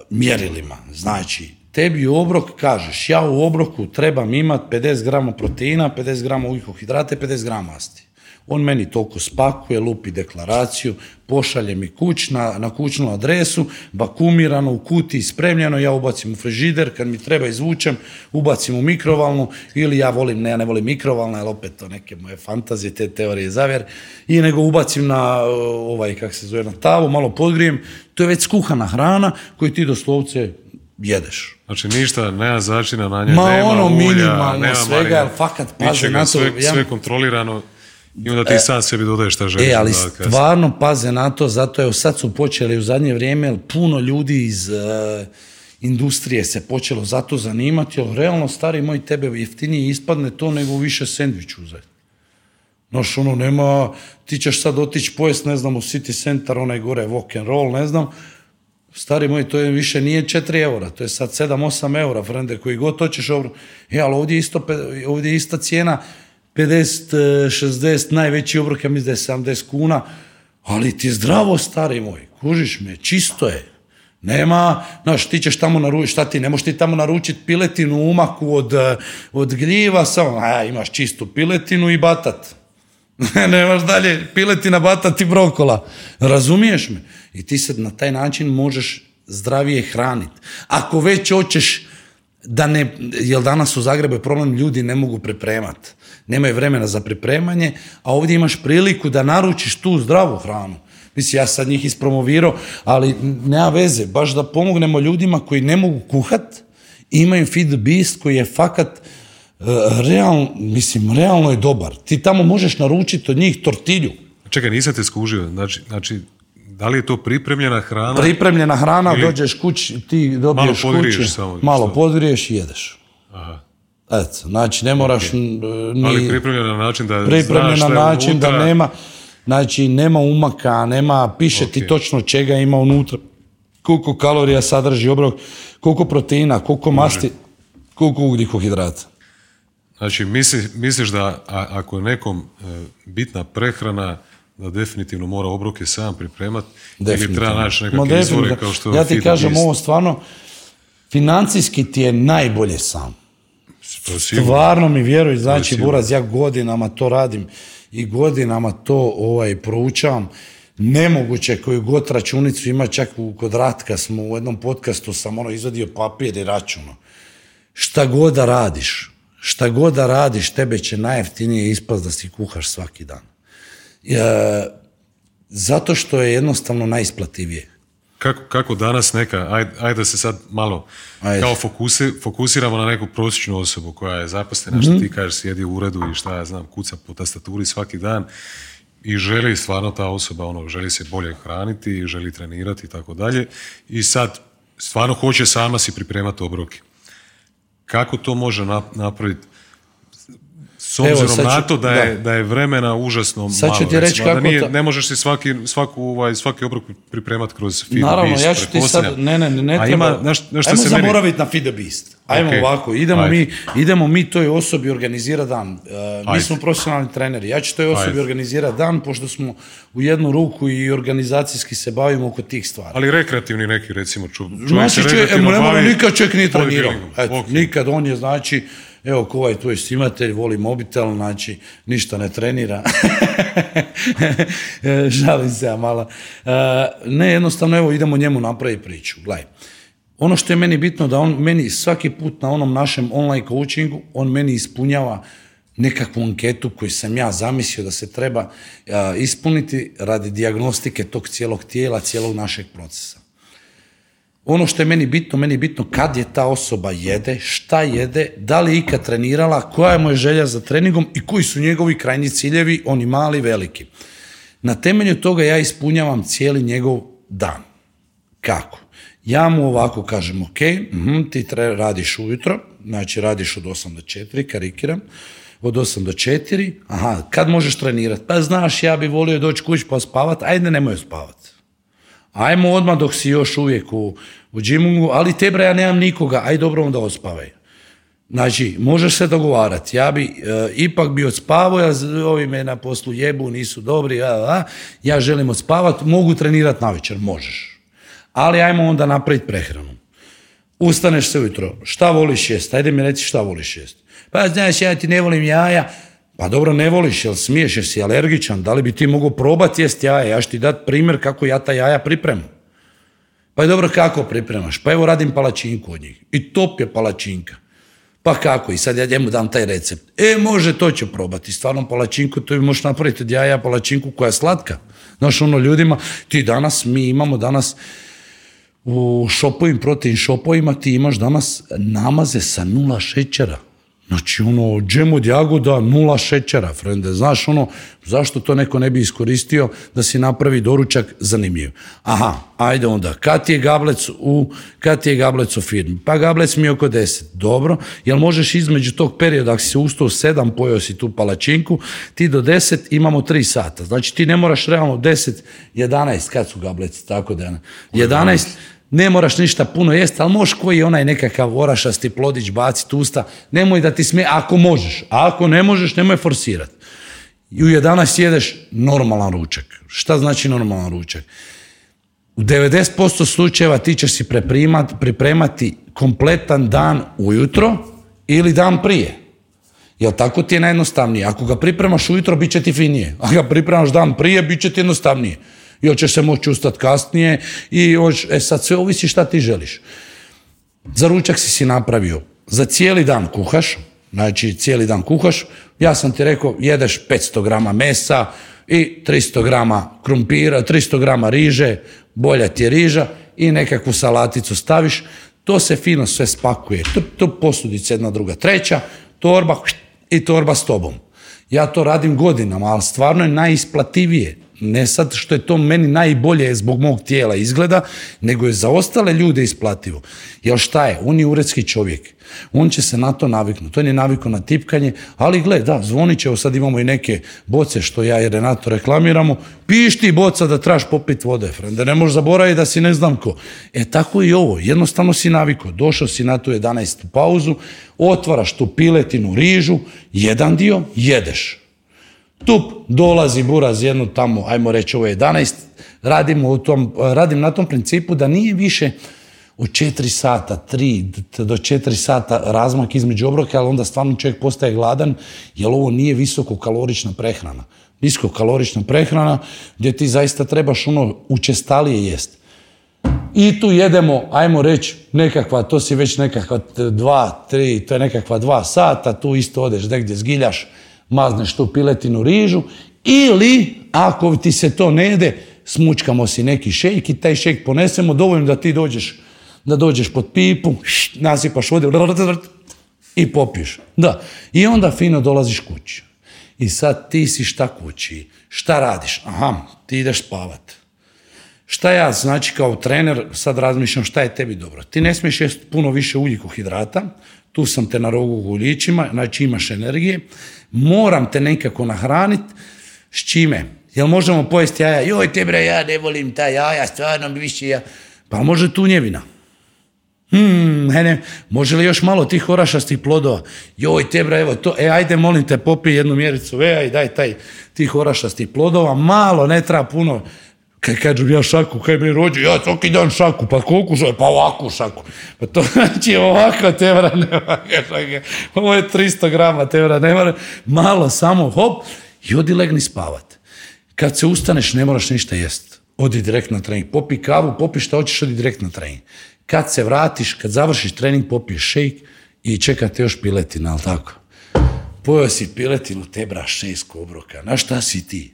[SPEAKER 2] mjerilima. Znači, tebi u obrok kažeš, ja u obroku trebam imati 50 grama proteina, 50 grama ugljikohidrata i 50 grama masti. On meni toliko spakuje, lupi deklaraciju, pošalje mi kuć na, na kućnu adresu, bakumirano u kutiji, spremljeno, ja ubacim u frižider, kad mi treba izvučem, ubacim u mikrovalnu, ili ja volim, ne, ja ne volim mikrovalna, jer opet to neke moje fantazije, te teorije zavjer, i nego ubacim na ovaj, kak se zove, na tavu, malo podgrijem, to je već skuhana hrana koju ti doslovce jedeš.
[SPEAKER 1] Znači ništa, nema začina na nje,
[SPEAKER 2] Ma
[SPEAKER 1] nema
[SPEAKER 2] ono
[SPEAKER 1] ulja,
[SPEAKER 2] minimalno
[SPEAKER 1] nema
[SPEAKER 2] svega, fakat pazi na to,
[SPEAKER 1] Sve,
[SPEAKER 2] ja-
[SPEAKER 1] sve kontrolirano i onda ti sam sebi dodaješ šta želiš.
[SPEAKER 2] E, ali
[SPEAKER 1] kasnije.
[SPEAKER 2] stvarno paze na to, zato evo sad su počeli u zadnje vrijeme, jer puno ljudi iz e, industrije se počelo zato zanimati, jer realno, stari moj, tebe jeftinije ispadne to nego više sendvič uzeti. Znaš, ono, nema, ti ćeš sad otići pojest, ne znam, u City Center, onaj gore, walk and roll, ne znam, Stari moj, to je više nije 4 eura, to je sad 7-8 eura, frende, koji god hoćeš ovo. E, ali ovdje je, isto, ovdje je ista cijena, 50, eh, 60, najveći obrok, ja mislim da je 70 kuna, ali ti zdravo, stari moj, kužiš me, čisto je. Nema, znaš, ti ćeš tamo naručiti, šta ti, ne možeš ti tamo naručiti piletinu umaku od, eh, od gljiva, samo, a imaš čistu piletinu i batat. Nemaš dalje piletina, batat i brokola. Razumiješ me? I ti se na taj način možeš zdravije hraniti. Ako već hoćeš da ne, jer danas u Zagrebu je problem, ljudi ne mogu pripremati. Nemaju vremena za pripremanje, a ovdje imaš priliku da naručiš tu zdravu hranu. Mislim, ja sad njih ispromovirao, ali nema veze, baš da pomognemo ljudima koji ne mogu kuhat, imaju Feed the Beast koji je fakat uh, realno, mislim, realno je dobar. Ti tamo možeš naručiti od njih tortilju.
[SPEAKER 1] Čekaj, nisam te skužio. Znači, znači, da li je to pripremljena hrana?
[SPEAKER 2] Pripremljena hrana, dođeš kući, ti dobiješ
[SPEAKER 1] Malo podgriješ
[SPEAKER 2] kući,
[SPEAKER 1] samo,
[SPEAKER 2] malo
[SPEAKER 1] što?
[SPEAKER 2] podgriješ i jedeš.
[SPEAKER 1] Aha.
[SPEAKER 2] Eto, znači ne moraš
[SPEAKER 1] Ali
[SPEAKER 2] ni
[SPEAKER 1] pripremljena na način da
[SPEAKER 2] pripremljen
[SPEAKER 1] znaš
[SPEAKER 2] na način da
[SPEAKER 1] unutra.
[SPEAKER 2] nema, znači nema umaka, nema, piše ti
[SPEAKER 1] Ok.
[SPEAKER 2] točno čega ima unutra, koliko kalorija sadrži obrok, koliko proteina, koliko masti, koliko ugljikohidrata.
[SPEAKER 1] Znači, misli, misliš da a- ako je nekom e, bitna prehrana, da definitivno mora obroke sam pripremati ili treba naći nekakve izvore kao što je
[SPEAKER 2] Ja ti kažem ovo stvarno, financijski ti je najbolje sam. Stvarno mi vjeruj, znači. Buraz, ja godinama to radim i godinama to ovaj proučavam. Nemoguće koju god računicu ima, čak u, kod Ratka smo u jednom podcastu sam ono izvadio papir i računo. Šta god da radiš, šta god da radiš, tebe će najjeftinije ispast da si kuhaš svaki dan. E, zato što je jednostavno najisplativije.
[SPEAKER 1] Kako, kako danas neka, ajde, ajde se sad malo
[SPEAKER 2] Ajde.
[SPEAKER 1] kao fokusi, fokusiramo na neku prosječnu osobu koja je zaposlena, što
[SPEAKER 2] Mhm.
[SPEAKER 1] ti kažeš, sjedi u uredu i šta ja znam, kuca po tastaturi svaki dan i želi stvarno ta osoba, ono, želi se bolje hraniti, želi trenirati i tako dalje i sad stvarno hoće sama si pripremati obroke. Kako to može nap- napraviti s
[SPEAKER 2] Evo,
[SPEAKER 1] obzirom
[SPEAKER 2] sad ću-
[SPEAKER 1] na to da je,
[SPEAKER 2] da.
[SPEAKER 1] da je vremena užasno
[SPEAKER 2] Sad ću
[SPEAKER 1] malo.
[SPEAKER 2] ti reći kako
[SPEAKER 1] nije,
[SPEAKER 2] to-
[SPEAKER 1] ne možeš si svaki, svaku, ovaj, svaki obrok pripremati kroz Feed
[SPEAKER 2] Naravno,
[SPEAKER 1] Beast,
[SPEAKER 2] ja ću ti sad, ne, ne, ne, ne
[SPEAKER 1] A
[SPEAKER 2] treba,
[SPEAKER 1] ima, šta
[SPEAKER 2] ajmo
[SPEAKER 1] se meni...
[SPEAKER 2] zaboraviti na Feed the Beast. Ajmo
[SPEAKER 1] Ok,
[SPEAKER 2] ovako, idemo
[SPEAKER 1] ajde.
[SPEAKER 2] mi, idemo mi toj osobi organizirati dan. Uh, mi
[SPEAKER 1] Ajde.
[SPEAKER 2] smo profesionalni treneri, ja ću toj osobi
[SPEAKER 1] Ajde.
[SPEAKER 2] organizirati dan, pošto smo u jednu ruku i organizacijski se bavimo oko tih stvari.
[SPEAKER 1] Ali rekreativni neki, recimo, ču, čovjek
[SPEAKER 2] Znači,
[SPEAKER 1] se
[SPEAKER 2] čovjek,
[SPEAKER 1] rekreativno
[SPEAKER 2] evo,
[SPEAKER 1] bavi
[SPEAKER 2] nikad čovjek nije trenirao.
[SPEAKER 1] bodybuildingom.
[SPEAKER 2] Eto,
[SPEAKER 1] Ok.
[SPEAKER 2] Nikad, on je, znači, evo, ko ovaj tvoj snimatelj, voli mobitel, znači, ništa ne trenira. E, Žalim se malo. E, ne, jednostavno, evo, idemo njemu napraviti priču. Gledaj, ono što je meni bitno, da on meni svaki put na onom našem online coachingu, on meni ispunjava nekakvu anketu koju sam ja zamislio da se treba a, ispuniti radi dijagnostike tog cijelog tijela, cijelog našeg procesa. Ono što je meni bitno, meni je bitno kad je ta osoba jede, šta jede, da li je ikad trenirala, koja je želja za treningom i koji su njegovi krajnji ciljevi, oni mali, veliki. Na temelju toga ja ispunjavam cijeli njegov dan. Kako? Ja mu ovako kažem, ok, mhm, ti radiš ujutro, znači radiš od 8 do 4, karikiram, od 8 do 4, aha, kad možeš trenirati? Pa znaš, ja bi volio doći kući pa spavat, ajde nemoj spavat. Ajmo odmah dok si još uvijek u, u džimungu, ali te bre, ja nemam nikoga, aj dobro onda ospavaj. Znači, možeš se dogovarati. Ja bi e, ipak bi odspavao, ja, ovi me na poslu jebu, nisu dobri, a, a, ja želim odspavati, mogu trenirati na večer, možeš. Ali ajmo onda napraviti prehranu. Ustaneš se ujutro, šta voliš jest? Ajde mi reci šta voliš jest. Pa znaš, ja ti ne volim jaja. Pa dobro, ne voliš, jel smiješ, jesi alergičan, da li bi ti mogao probati jest jaja? Ja ću ti dati primjer kako ja ta jaja pripremam. Pa je dobro, kako pripremaš? Pa evo radim palačinku od njih. I top je palačinka. Pa kako? I sad ja njemu dam taj recept. E, može, to ću probati. Stvarno palačinku, to bi možeš napraviti od jaja palačinku koja je slatka. Znaš, ono ljudima, ti danas, mi imamo danas u šopovim, protein šopovima ti imaš danas namaze sa nula šećera. Znači, ono, džem od jagoda, nula šećera, frende. Znaš, ono, zašto to neko ne bi iskoristio da si napravi doručak zanimljiv? Aha, ajde onda, kad ti je gablec u, kad ti je gablec u firmi? Pa gablec mi je oko 10. Dobro, jel možeš između tog perioda, ako si se ustao u 7, pojeo si tu palačinku, ti do 10 imamo 3 sata. Znači, ti ne moraš realno 10, 11, kad su gableci, tako da, je. 11, ne moraš ništa puno jesti, ali možeš koji je onaj nekakav orašasti plodić baciti usta, nemoj da ti smije, ako možeš, a ako ne možeš, nemoj forsirati. I u 11 jedeš normalan ručak. Šta znači normalan ručak? U 90% slučajeva ti ćeš si pripremati kompletan dan ujutro ili dan prije. Jel tako ti je najjednostavnije? Ako ga pripremaš ujutro, bit će ti finije. Ako ga pripremaš dan prije, bit će ti jednostavnije. I hoćeš se moći ustati kasnije i hoć, e sad sve ovisi šta ti želiš. Za ručak si si napravio za cijeli dan kuhaš, znači cijeli dan kuhaš, ja sam ti rekao jedeš 500 grama mesa i 300 grama krumpira, 300 grama riže, bolja ti je riža i nekakvu salaticu staviš, to se fino sve spakuje, tu, tu posudica jedna, druga, treća, torba i torba s tobom. Ja to radim godinama, ali stvarno je najisplativije. Ne sad što je to meni najbolje zbog mog tijela izgleda, nego je za ostale ljude isplativo. Jer šta je? On je uredski čovjek. On će se na to naviknuti. On je navikao na tipkanje, ali gle, da, zvonit će, sad imamo i neke boce što ja i Renato reklamiramo, piš ti boca da traš popit vode, frende, ne možeš zaboraviti da si ne znam ko. E tako i ovo, jednostavno si navikao, došao si na tu 11. pauzu, otvaraš tu piletinu, rižu, jedan dio, jedeš. Tup, dolazi buraz jednu tamo, ajmo reći ovo je 11, radimo u tom, radim na tom principu da nije više od 4 sata, 3 do 4 sata razmak između obroka, ali onda stvarno čovjek postaje gladan, jer ovo nije visokokalorična prehrana. Visokokalorična prehrana gdje ti zaista trebaš ono učestalije jest. I tu jedemo, ajmo reći, nekakva, to si već nekakva dva, tri, to je nekakva dva sata, tu isto odeš negdje zgiljaš, mazneš tu piletinu rižu, ili ako ti se to ne jede, smučkamo si neki šejk i taj šejk ponesemo, dovoljno da ti dođeš da dođeš pod pipu, nasipaš vode i popiješ. Da. I onda fino dolaziš kući. I sad ti si šta kući? Šta radiš? Aha, ti ideš spavat. Šta ja, znači kao trener, sad razmišljam šta je tebi dobro. Ti ne smiješ jesti puno više ugljikohidrata, tu sam te na rogu guljićima, znači imaš energije, moram te nekako nahraniti, s čime? Jel možemo pojesti jaja? Joj, te bre, ja ne volim ta jaja, stvarno mi više ja. Pa može tunjevina. Hmm, ne, može li još malo tih orašastih plodova? Joj, tebra, evo to, e, ajde, molim te, popij jednu mjericu, e, aj, daj taj tih orašastih plodova, malo, ne treba puno. Kaj kažem ja šaku, kaj mi rođu, ja svaki dan šaku, pa koliko žoj, pa ovakvu šaku. Pa to znači ovako tebra nema, ovo je 300 grama tebra nema, malo samo hop i odi legni spavat. Kad se ustaneš ne moraš ništa jest. Odi direkt na trening, popi kavu, popi šta hoćeš, odi direkt na trening. Kad se vratiš, kad završiš trening, popiješ šejk i čekate još piletina, ali tako? Pojeo si piletinu, tebra šest obroka. Na šta si ti?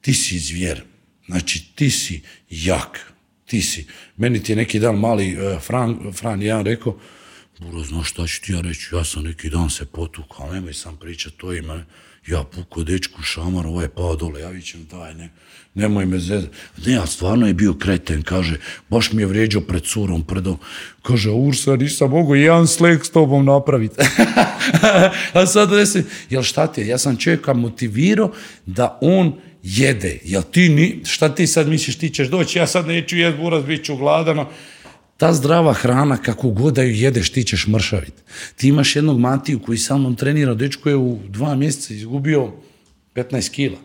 [SPEAKER 2] Ti si zvjer. Znači, ti si jak. Ti si. Meni ti je neki dan mali uh, Fran, Fran jedan rekao, Buro, znaš šta ću ti ja reći, ja sam neki dan se potukao, ali nemoj sam pričat to ima. Ja puko dečku šamar, ovaj pao dole, ja vićem daj, ne nemoj me zezati. Ne, a stvarno je bio kreten, kaže, baš mi je vrijeđao pred curom, predom. Kaže, Ursa, nisam mogu jedan slek s tobom napraviti. a sad desi, jel šta ti je, ja sam čovjeka motivirao da on jede. Jel ti, ni, šta ti sad misliš, ti ćeš doći, ja sad neću jest buraz, bit ću gladano. Ta zdrava hrana, kako god da ju jedeš, ti ćeš mršaviti. Ti imaš jednog Matiju koji sa mnom trenira, dečko je u dva mjeseca izgubio 15 kila.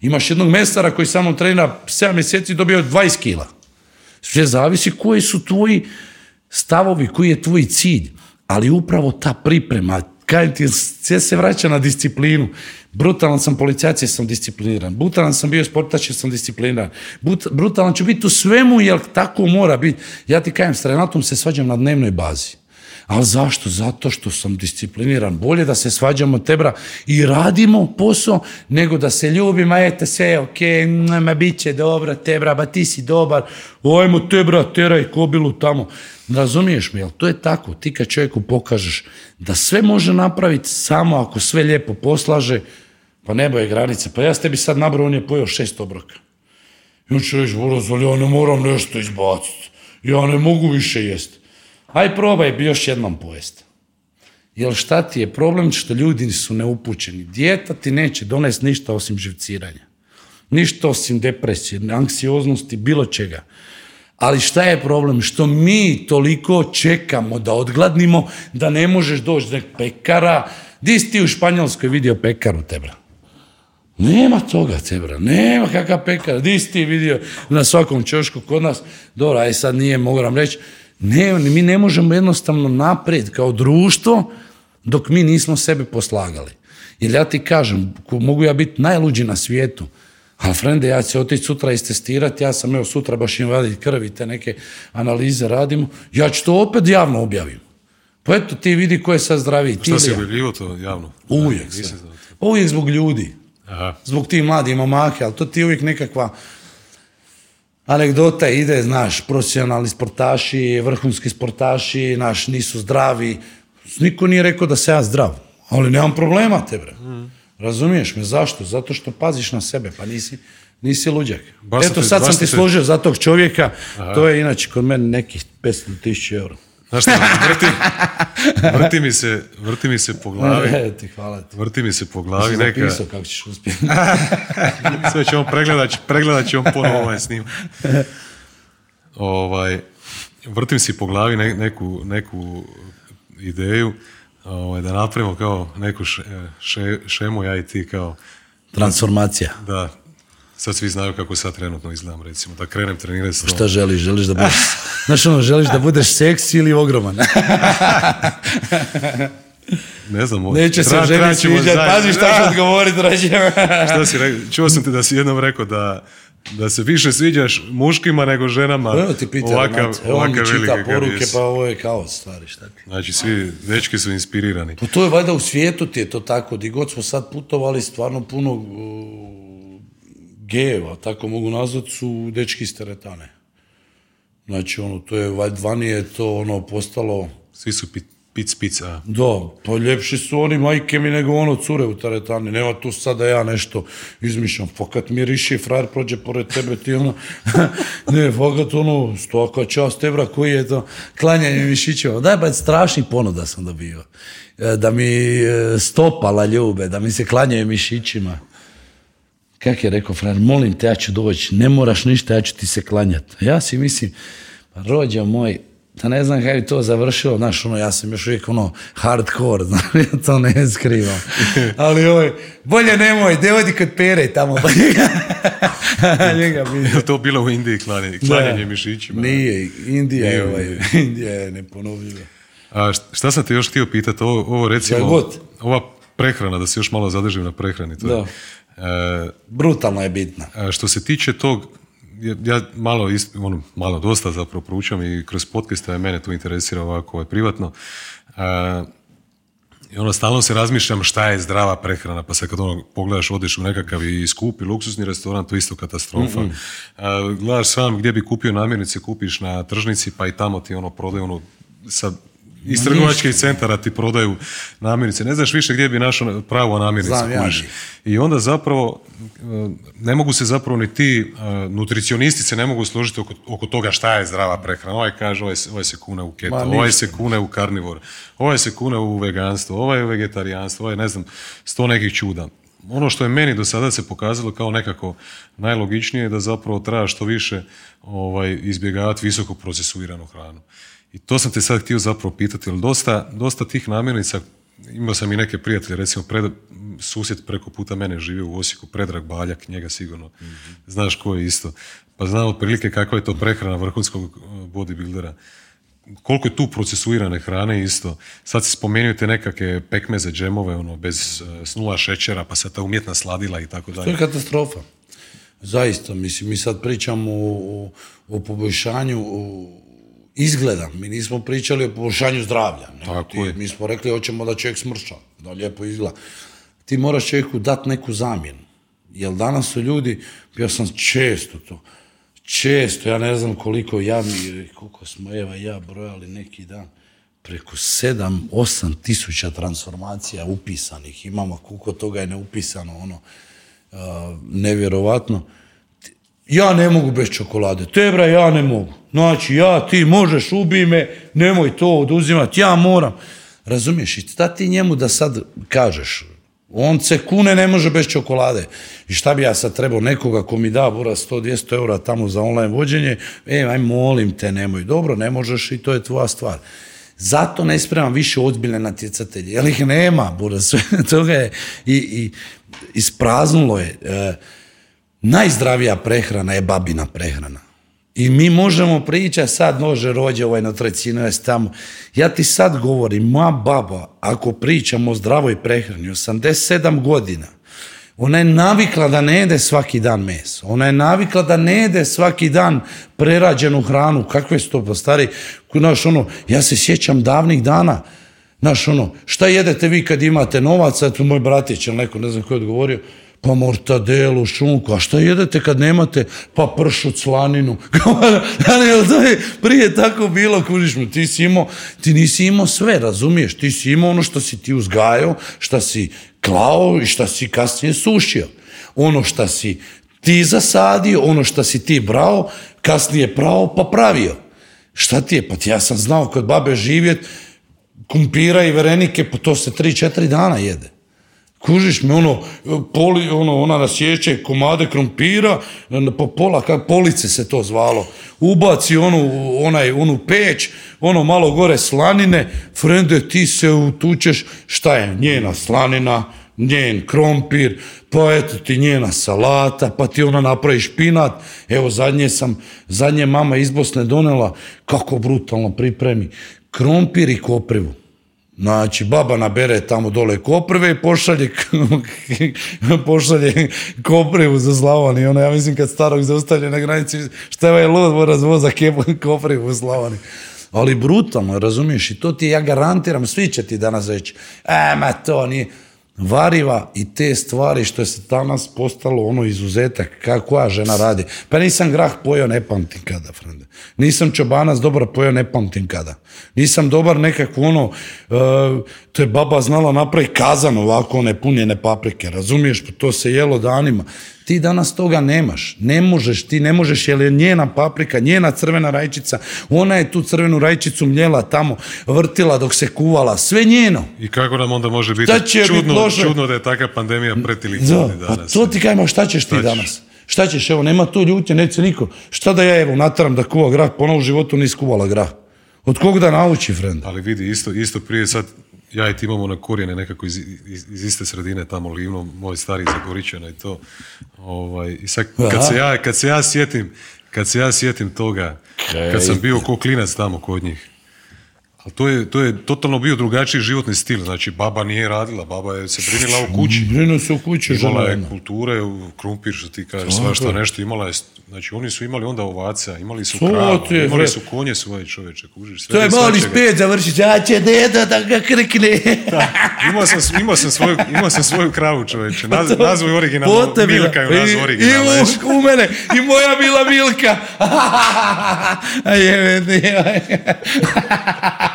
[SPEAKER 2] Imaš jednog mesara koji samo trenira 7 mjeseci dobio 20 kila. Sve zavisi koji su tvoji stavovi, koji je tvoj cilj. Ali upravo ta priprema, kaj ti sve se vraća na disciplinu. Brutalan sam policajac jer sam discipliniran. Brutalan sam bio sportač jer sam discipliniran. Brutalan ću biti u svemu jer tako mora biti. Ja ti kajem, s Renatom se svađam na dnevnoj bazi. Ali zašto? Zato što sam discipliniran. Bolje da se svađamo tebra i radimo posao, nego da se ljubimo, ete sve, ok, ma bit će dobro, tebra, ba ti si dobar, ojmo tebra, teraj kobilu tamo. Razumiješ mi, jel to je tako, ti kad čovjeku pokažeš da sve može napraviti samo ako sve lijepo poslaže, pa nebo je granice, pa ja s tebi sad nabrao, on je pojeo šest obroka. I on će reći, ja ne moram nešto izbaciti, ja ne mogu više jesti. Aj probaj bi još jednom pojest. Jer šta ti je problem što ljudi su neupućeni. Dijeta ti neće donesti ništa osim živciranja. Ništa osim depresije, anksioznosti, bilo čega. Ali šta je problem? Što mi toliko čekamo da odgladnimo da ne možeš doći do pekara. Di si ti u Španjolskoj vidio pekaru tebra? Nema toga, tebra, nema kakav pekar. Di si ti vidio na svakom čošku kod nas? Dobro, aj sad nije, mogu reći, ne, mi ne možemo jednostavno naprijed kao društvo dok mi nismo sebe poslagali. Jer ja ti kažem, mogu ja biti najluđi na svijetu, ali frende, ja ću otići sutra istestirati, ja sam evo sutra baš im vaditi krvi, te neke analize radimo, ja ću to opet javno objavim. Pa eto, ti vidi ko je sad zdraviji.
[SPEAKER 1] Šta si objavljivo to javno?
[SPEAKER 2] Uvijek
[SPEAKER 1] znao to.
[SPEAKER 2] Pa uvijek zbog ljudi.
[SPEAKER 1] Aha.
[SPEAKER 2] Zbog tih mladih momaka, ali to ti je uvijek nekakva anegdota ide, znaš, profesionalni sportaši, vrhunski sportaši, naš, nisu zdravi. Niko nije rekao da se ja zdrav, ali nemam problema te, bre. Razumiješ me, zašto? Zato što paziš na sebe, pa nisi, nisi luđak.
[SPEAKER 1] Baš sam
[SPEAKER 2] Eto, sad sam ti
[SPEAKER 1] te-
[SPEAKER 2] složio za tog čovjeka, to je inače kod mene nekih 500 tisuća eura.
[SPEAKER 1] Znaš šta, vrti, vrti, mi se, vrti mi se po glavi,
[SPEAKER 2] E, ti, hvala ti.
[SPEAKER 1] vrti mi se po glavi neka...
[SPEAKER 2] zapisao kako ćeš uspjeti.
[SPEAKER 1] Sve će on pregledat, pregledat će on ponovo ovaj snim. Ovaj, vrtim si po glavi ne- neku, neku ideju ovaj, da napravimo kao neku še, še- šemu ja i ti kao
[SPEAKER 2] Transformacija.
[SPEAKER 1] da sad svi znaju kako sad trenutno izgledam recimo da krenem trenirati s.
[SPEAKER 2] Šta želiš? Želiš da budeš, znaš ono, želiš da budeš seksi ili ogroman?
[SPEAKER 1] ne znam
[SPEAKER 2] Neće se ženi
[SPEAKER 1] tražit ćemo
[SPEAKER 2] sviđat,
[SPEAKER 1] zajedno.
[SPEAKER 2] pazi šta ću odgovoriti.
[SPEAKER 1] Šta si rekao? Čuo sam ti da si jednom rekao da da se više sviđaš muškima nego ženama.
[SPEAKER 2] Evo ti Peter,
[SPEAKER 1] ovakav,
[SPEAKER 2] evo on mi čita poruke, pa ovo je kao stvari, šta ti.
[SPEAKER 1] Znači, svi dečki su inspirirani.
[SPEAKER 2] Pa to je valjda u svijetu ti je to tako, di god smo sad putovali, stvarno puno uh, gejeva, tako mogu nazvat, su dečki iz teretane. Znači, ono, to je, vani je to, ono, postalo,
[SPEAKER 1] Svi su pi- pic pica.
[SPEAKER 2] Da, pa ljepši su oni majke mi nego ono cure u teretani. Nema tu sad da ja nešto izmišljam. Fakat miriši, frajer prođe pored tebe, ti ono... ne, fakat ono, stoka čast evra koji je to klanjanje mišićeva. Daj, ba, strašnih ponuda sam dobio. E, Da mi e, stopala ljube, da mi se klanjaju mišićima. Kak je rekao frajer, molim te, ja ću doći, ne moraš ništa, ja ću ti se klanjati. Ja si mislim, pa rođo moj, da ne znam kako bi to završilo, znaš, ono, ja sam još uvijek ono hardcore, znaš, ja to ne skrivam. Ali ovaj, bolje nemoj, gdje odi kod pere tamo, pa njega.
[SPEAKER 1] Je to bilo u Indiji klanjanje, klanjanje mišićima?
[SPEAKER 2] Nije, Indija je,
[SPEAKER 1] Nije
[SPEAKER 2] ovaj. Indija je neponovljiva.
[SPEAKER 1] A št- šta sam te još htio pitati? Ovo, ovo recimo, ova prehrana, da se još malo zadržim na prehrani. To je. E,
[SPEAKER 2] Brutalno je bitna.
[SPEAKER 1] Što se tiče tog, ja, ja malo, ist, ono, malo dosta zapravo proučam i kroz podcaste mene tu interesira ovako ovaj, privatno. A, I ono, stalno se razmišljam šta je zdrava prehrana, pa sad kad ono, pogledaš, odeš u nekakav i skupi luksusni restoran, to je isto katastrofa. A, gledaš sam gdje bi kupio namirnice, kupiš na tržnici, pa i tamo ti ono prodaju ono, sa iz trgovačkih centara ti prodaju namirnice. Ne znaš više gdje bi našao pravu namirnicu.
[SPEAKER 2] Znam ja.
[SPEAKER 1] I onda zapravo e, ne mogu se zapravo ni ti e, nutricionisti se ne mogu složiti oko, oko toga šta je zdrava prehrana. Ovaj kaže ovaj se, ovaj se kune u keto, ovaj se kune u karnivor, ovaj se kune u veganstvo, ovaj u vegetarijanstvo, ovaj ne znam, sto nekih čuda. Ono što je meni do sada se pokazalo kao nekako najlogičnije je da zapravo treba što više ovaj, izbjegavati visoko procesuiranu hranu. I to sam te sad htio zapravo pitati, jer dosta, dosta tih namirnica, imao sam i neke prijatelje, recimo pred, susjed preko puta mene živi u Osijeku, Predrag Baljak, njega sigurno znaš ko je isto. Pa znam otprilike kakva je to prehrana vrhunskog eh, bodybuildera. Koliko je tu procesuirane hrane isto. Sad si spomenuo te nekakve pekmeze, džemove, ono, bez eh, s nula šećera, pa sad ta umjetna sladila i tako
[SPEAKER 2] To
[SPEAKER 1] dalje.
[SPEAKER 2] je katastrofa. Zaista, mislim, mi sad pričamo o, o, o poboljšanju o, izgleda. Mi nismo pričali o poboljšanju zdravlja. Ne?
[SPEAKER 1] Tako
[SPEAKER 2] Ti-
[SPEAKER 1] je.
[SPEAKER 2] Mi smo rekli, hoćemo da čovjek smrša, da lijepo izgleda. Ti moraš čovjeku dati neku zamjenu. Jer danas su ljudi, ja sam često to, često, ja ne znam koliko ja mi, koliko smo Eva ja brojali neki dan, preko sedam, osam tisuća transformacija upisanih. Imamo koliko toga je neupisano, ono, a, nevjerovatno. Ja ne mogu bez čokolade. Tebra, ja ne mogu. Znači, ja, ti možeš, ubij me, nemoj to oduzimati, ja moram. Razumiješ? I šta ti njemu da sad kažeš? On se kune ne može bez čokolade. I šta bi ja sad trebao nekoga ko mi da bura 100-200 eura tamo za online vođenje, e, aj molim te, nemoj. Dobro, ne možeš i to je tvoja stvar. Zato ne spremam više ozbiljne natjecatelje, jer ih nema, bura, sve toga je i, i ispraznulo je. E, najzdravija prehrana je babina prehrana. I mi možemo pričati sad, nože rođe ovaj na trecinu, tamo. Ja ti sad govorim, moja baba, ako pričamo o zdravoj prehrani, 87 godina, Ona je navikla da ne jede svaki dan meso. Ona je navikla da ne jede svaki dan prerađenu hranu. Kakve su to pa stari? Znaš, ono, ja se sjećam davnih dana. Znaš, ono, šta jedete vi kad imate novaca? Tu moj bratić ili neko, ne znam ko je odgovorio. Pa mortadelu, šunku, a šta jedete kad nemate? Pa pršut, slaninu. Prije tako bilo, kužiš mu, ti si imao, ti nisi imao sve, razumiješ? Ti si imao ono što si ti uzgajao, što si klao i što si kasnije sušio. Ono što si ti zasadio, ono što si ti brao, kasnije prao pa pravio. Šta ti je? Pa ti ja sam znao kod babe živjet, kumpira i verenike, pa to se tri, četiri dana jede. Kužiš me, ono, poli, ono, ona nasjeće komade krompira, po pola, kak police se to zvalo, ubaci onu, onaj, onu peć, ono malo gore slanine, frende, ti se utučeš, šta je njena slanina, njen krompir, pa eto ti njena salata, pa ti ona napravi špinat, evo zadnje sam, zadnje mama iz Bosne donela, kako brutalno pripremi, krompir i koprivu. Znači, baba nabere tamo dole koprive i pošalje, pošalje koprivu za Slavoniju. Ono, ja mislim kad starog zaustavlja na granici, šta je ovaj lud zvoza koprivu u Slavoniji. Ali brutalno, razumiješ? I to ti ja garantiram, svi će ti danas reći, e, ma to nije variva i te stvari što je se danas postalo ono izuzetak kako koja žena radi. Pa nisam grah pojao ne pamtim kada, frende. Nisam čobanac dobar pojao ne pamtim kada. Nisam dobar nekako ono, e, to je baba znala napraviti kazan ovako one punjene paprike, razumiješ, pa to se jelo danima. Ti danas toga nemaš. Ne možeš, ti ne možeš jer je njena paprika, njena crvena rajčica, ona je tu crvenu rajčicu mljela tamo, vrtila dok se kuvala, sve njeno.
[SPEAKER 1] I kako nam onda može biti čudno, čudno da je takva pandemija pretili
[SPEAKER 2] danas. Pa to ti kajmo, šta ćeš ti danas? Šta ćeš, evo, nema tu ljutnje, neće niko. Šta da ja evo natram da kuva grah, ponovo u životu nisi kuvala grah. Od kog da nauči, friend?
[SPEAKER 1] Ali vidi, isto, isto prije sad, ja i ti imamo na korijene nekako iz, iz, iste sredine, tamo Livno, moj stari Zagoričana i to. Ovaj, I sad, kad se, ja, kad se ja sjetim, kad se ja sjetim toga, kad sam bio ko klinac tamo kod njih, ali to je, to je totalno bio drugačiji životni stil. Znači, baba nije radila, baba je se brinila u kući.
[SPEAKER 2] Brinu se u kući,
[SPEAKER 1] Imala je kulture, krumpir, što ti kažeš, svašta nešto. Imala je, znači, oni su imali onda ovaca, imali su krava, imali su konje svoje čoveče, kužiš.
[SPEAKER 2] Sve to je mali spet završit, ja će deda da ga krkne.
[SPEAKER 1] imao, sam, imao, sam svoju, imao sam svoju kravu čoveče, Naz, nazvu je originalno, Milka je nazvu originalno.
[SPEAKER 2] I, u, u mene, i moja bila Milka. A je,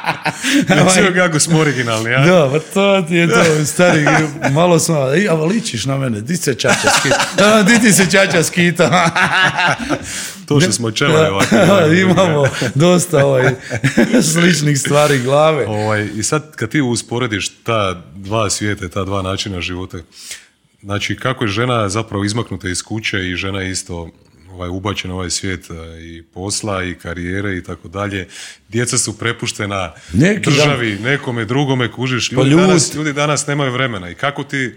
[SPEAKER 1] Ne kako smo originalni, ja?
[SPEAKER 2] Da, pa to ti je to, stari, malo smo, a ličiš na mene, di se čača skita? Di ti se čača skita?
[SPEAKER 1] to što smo čelali ovako.
[SPEAKER 2] Imamo dosta ovaj, sličnih stvari glave.
[SPEAKER 1] Ovaj, I sad kad ti usporediš ta dva svijeta, ta dva načina života, znači kako je žena zapravo izmaknuta iz kuće i žena isto ovaj, ubačen ovaj svijet e, i posla i karijere i tako dalje. Djeca su prepuštena Neki državi, dan. nekome drugome, kužiš. Ljudi, pa danas, ljudi danas nemaju vremena. I kako ti,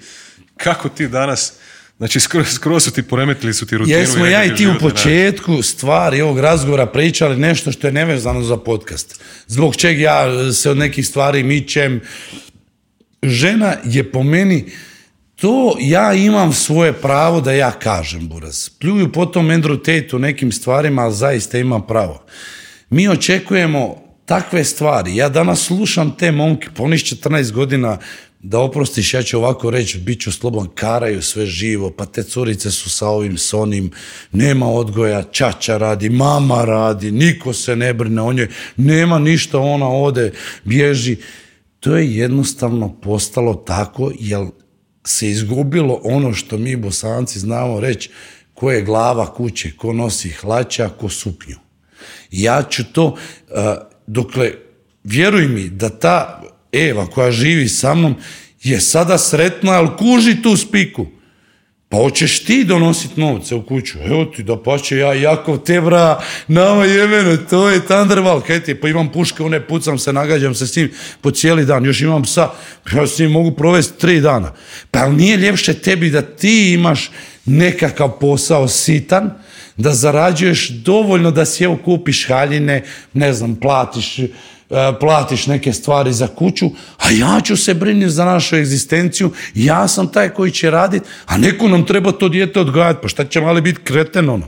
[SPEAKER 1] kako ti danas... Znači, skroz, skroz su ti poremetili su ti rutinu.
[SPEAKER 2] Jesmo ja i ti u početku stvari ovog razgovora pričali nešto što je nevezano za podcast. Zbog čeg ja se od nekih stvari mičem. Žena je po meni to ja imam svoje pravo da ja kažem, Buraz. Pljuju potom Andrew Tate u nekim stvarima, ali zaista ima pravo. Mi očekujemo takve stvari. Ja danas slušam te momke, poniš 14 godina, da oprostiš, ja ću ovako reći, bit ću slobodan, karaju sve živo, pa te curice su sa ovim, s onim, nema odgoja, čača radi, mama radi, niko se ne brine o njoj, nema ništa, ona ode, bježi. To je jednostavno postalo tako, jer se izgubilo ono što mi bosanci znamo reći ko je glava kuće, ko nosi hlača, ko suknju. Ja ću to, dokle, vjeruj mi da ta Eva koja živi sa mnom je sada sretna, ali kuži tu spiku. Pa hoćeš ti donositi novce u kuću? Evo ti da pače ja Jakov Tebra, nama jemeno, to je Thunderval, kaj ti, pa imam puške, one pucam se, nagađam se s njim po cijeli dan, još imam psa, ja s njim mogu provesti tri dana. Pa nije ljepše tebi da ti imaš nekakav posao sitan, da zarađuješ dovoljno da si evo kupiš haljine, ne znam, platiš, platiš neke stvari za kuću, a ja ću se brinuti za našu egzistenciju, ja sam taj koji će raditi, a neko nam treba to dijete odgajati, pa šta će mali biti kreten ono?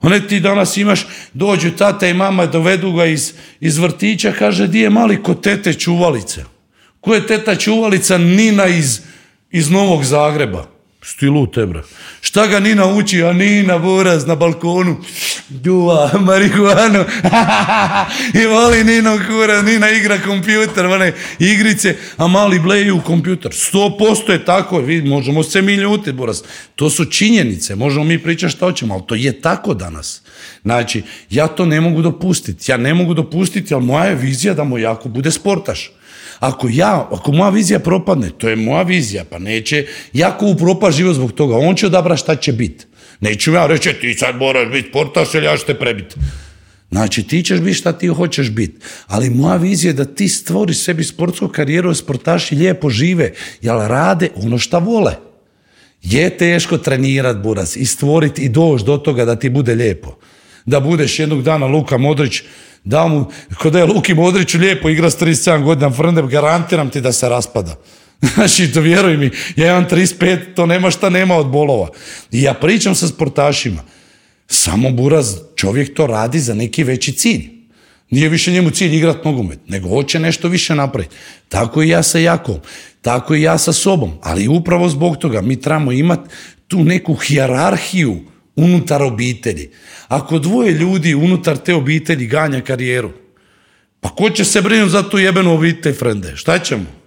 [SPEAKER 2] One ti danas imaš, dođu tata i mama, dovedu ga iz, iz vrtića, kaže, di je mali ko tete čuvalice? Ko je teta čuvalica Nina iz, iz Novog Zagreba? Stilu tebra. Šta ga Nina uči? A Nina buraz na balkonu duva marihuanu i voli Nino kura, Nina igra kompjuter, one igrice, a mali bleju kompjuter. Sto posto je tako, vi, možemo se mi ljutiti, buraz. To su činjenice, možemo mi pričati što hoćemo, ali to je tako danas. Znači, ja to ne mogu dopustiti. Ja ne mogu dopustiti, ali moja je vizija da mu jako bude sportaš. Ako ja, ako moja vizija propadne, to je moja vizija, pa neće jako upropast život zbog toga. On će odabrati šta će biti. Neću ja reći, ti sad moraš biti sportaš ili ja ću te prebiti. Znači, ti ćeš biti šta ti hoćeš biti. Ali moja vizija je da ti stvoriš sebi sportsku karijeru, a sportaši lijepo žive, jer rade ono šta vole. Je teško trenirat, buras, i stvoriti i doći do toga da ti bude lijepo. Da budeš jednog dana Luka Modrić, da mu, kod je Luki Modriću lijepo igra s 37 godina, frende, garantiram ti da se raspada. Znači, to vjeruj mi, ja imam 35, to nema šta nema od bolova. I ja pričam sa sportašima. Samo buraz, čovjek to radi za neki veći cilj. Nije više njemu cilj igrat nogomet, nego hoće nešto više napraviti. Tako i ja sa Jakom, tako i ja sa sobom. Ali upravo zbog toga mi trebamo imati tu neku hijerarhiju unutar obitelji. Ako dvoje ljudi unutar te obitelji ganja karijeru, pa ko će se brinuti za tu jebenu obitelj, frende? Šta ćemo?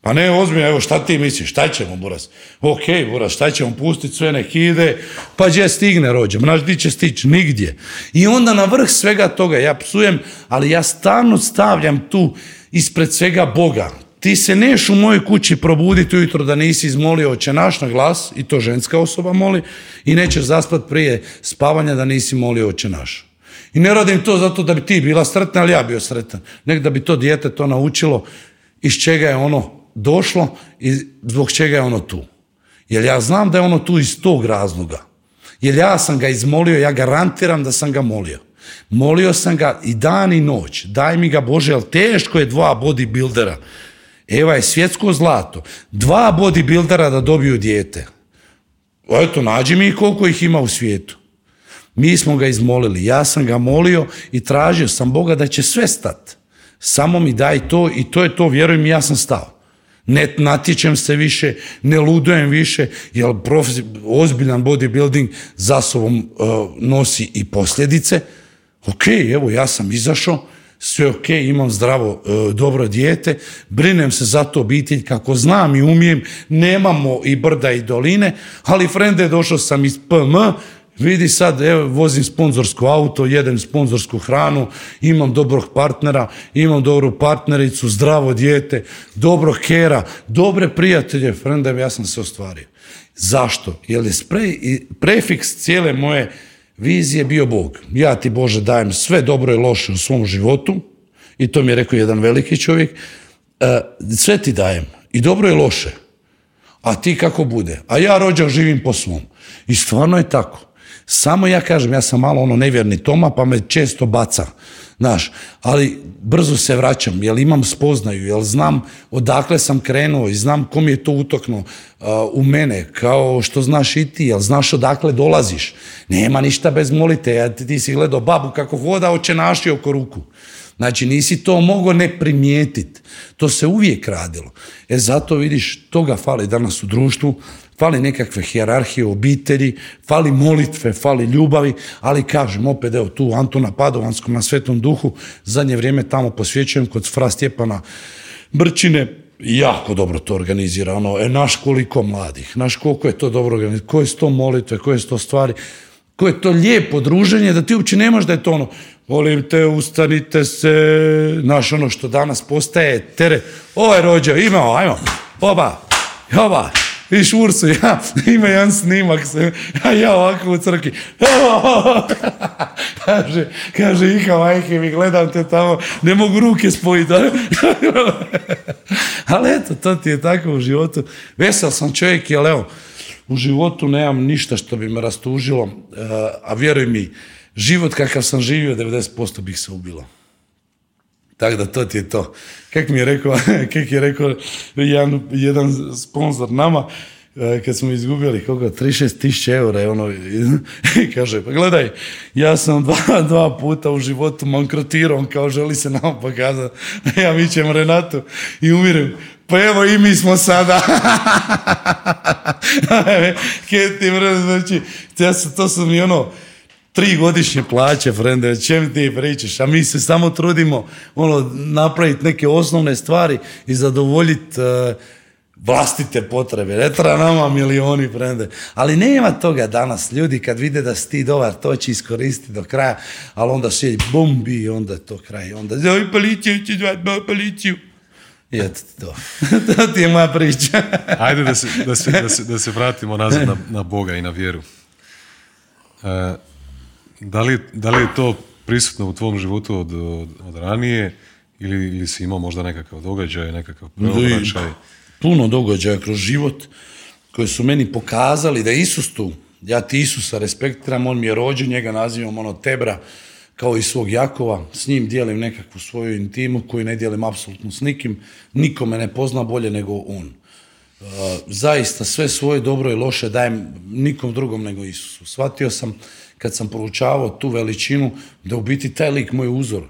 [SPEAKER 2] Pa ne, ozbiljno, evo šta ti misliš, šta ćemo, Buras? Ok, Buras, šta ćemo pustiti, sve nek ide, pa gdje stigne rođe, znaš di će stići, nigdje. I onda na vrh svega toga, ja psujem, ali ja stalno stavljam tu ispred svega Boga. Ti se neš u mojoj kući probuditi ujutro da nisi izmolio oče naš na glas, i to ženska osoba moli, i nećeš zaspat prije spavanja da nisi molio oče naš. I ne radim to zato da bi ti bila sretna, ali ja bio sretan. Nek da bi to dijete to naučilo iz čega je ono došlo i zbog čega je ono tu. Jer ja znam da je ono tu iz tog razloga. Jer ja sam ga izmolio, ja garantiram da sam ga molio. Molio sam ga i dan i noć. Daj mi ga Bože, jer teško je dva bodybuildera. Eva je svjetsko zlato. Dva bodybuildera da dobiju dijete. Eto, nađi mi koliko ih ima u svijetu. Mi smo ga izmolili. Ja sam ga molio i tražio sam Boga da će sve stati. Samo mi daj to i to je to, vjerujem, ja sam stao ne natječem se više, ne ludujem više, jer ozbiljan bodybuilding za sobom uh, nosi i posljedice. Ok, evo ja sam izašao, sve ok, imam zdravo, uh, dobro dijete, brinem se za to obitelj kako znam i umijem, nemamo i brda i doline, ali frende, došao sam iz PM, Vidi sad, evo, vozim sponzorsko auto, jedem sponzorsku hranu, imam dobrog partnera, imam dobru partnericu, zdravo dijete, dobro kera, dobre prijatelje, frendem, ja sam se ostvario. Zašto? Jer je prefiks cijele moje vizije bio Bog. Ja ti Bože dajem sve dobro i loše u svom životu, i to mi je rekao jedan veliki čovjek, e, sve ti dajem, i dobro i loše. A ti kako bude? A ja rođak živim po svom. I stvarno je tako. Samo ja kažem, ja sam malo ono nevjerni Toma, pa me često baca. Znaš, ali brzo se vraćam, jer imam spoznaju, jer znam odakle sam krenuo i znam kom je to utoknuo u mene, kao što znaš i ti, jel znaš odakle dolaziš. Nema ništa bez molite, ja, ti si gledao babu kako voda oče naši oko ruku. Znači nisi to mogao ne primijetiti. To se uvijek radilo. E zato vidiš, toga fali danas u društvu, fali nekakve hijerarhije obitelji, fali molitve, fali ljubavi, ali kažem opet evo tu Antona Padovanskom na Svetom duhu, zadnje vrijeme tamo posvjećujem kod fra Stjepana Brčine, jako dobro to organizira, ono, e, naš koliko mladih, naš koliko je to dobro organizirano, koje su to molitve, koje su to stvari, koje je to lijepo druženje, da ti uopće nemaš da je to ono, volim te, ustanite se, naš ono što danas postaje tere, ovo je rođe, imao, ajmo, oba, oba, i šurcu, ja, ima jedan snimak, se, a ja ovako u crki, kaže, kaže, Ika, majke mi, gledam te tamo, ne mogu ruke spojiti, ali eto, to ti je tako u životu, vesel sam čovjek, jer evo, u životu nemam ništa što bi me rastužilo, e, a vjeruj mi, život kakav sam živio, 90% bih se ubilo. Tako da to ti je to. Kak mi je rekao, kak je rekao jedan, jedan sponsor nama, e, kad smo izgubili koliko, 36 tisuća eura je ono, i kaže, pa gledaj, ja sam dva, dva puta u životu mankrotirao, kao želi se nam pokazati, ja vićem Renatu i umirem, pa evo i mi smo sada. Kaj ti znači, to su mi ono, tri godišnje plaće, frende, o čem ti pričaš? A mi se samo trudimo ono, napraviti neke osnovne stvari i zadovoljiti uh, vlastite potrebe. Ne treba nama milioni, frende. Ali nema toga danas. Ljudi kad vide da si ti dobar, to će iskoristiti do kraja, ali onda sjedi bombi i onda je to kraj. Onda, zove policiju, će zvati policiju. I eto to. to ti je moja priča.
[SPEAKER 1] Ajde da se, da se, da se, da se vratimo nazad na, na Boga i na vjeru. Uh, da li, da li je to prisutno u tvom životu od, od, ranije ili, ili si imao možda nekakav događaj, nekakav preobraćaj?
[SPEAKER 2] Puno događaja kroz život koji su meni pokazali da Isus tu. Ja ti Isusa respektiram, on mi je rođen, njega nazivam ono Tebra, kao i svog Jakova, s njim dijelim nekakvu svoju intimu koju ne dijelim apsolutno s nikim, nikome ne pozna bolje nego on. Uh, zaista sve svoje dobro i loše dajem nikom drugom nego Isusu. Shvatio sam kad sam proučavao tu veličinu, da u biti taj lik moj uzor.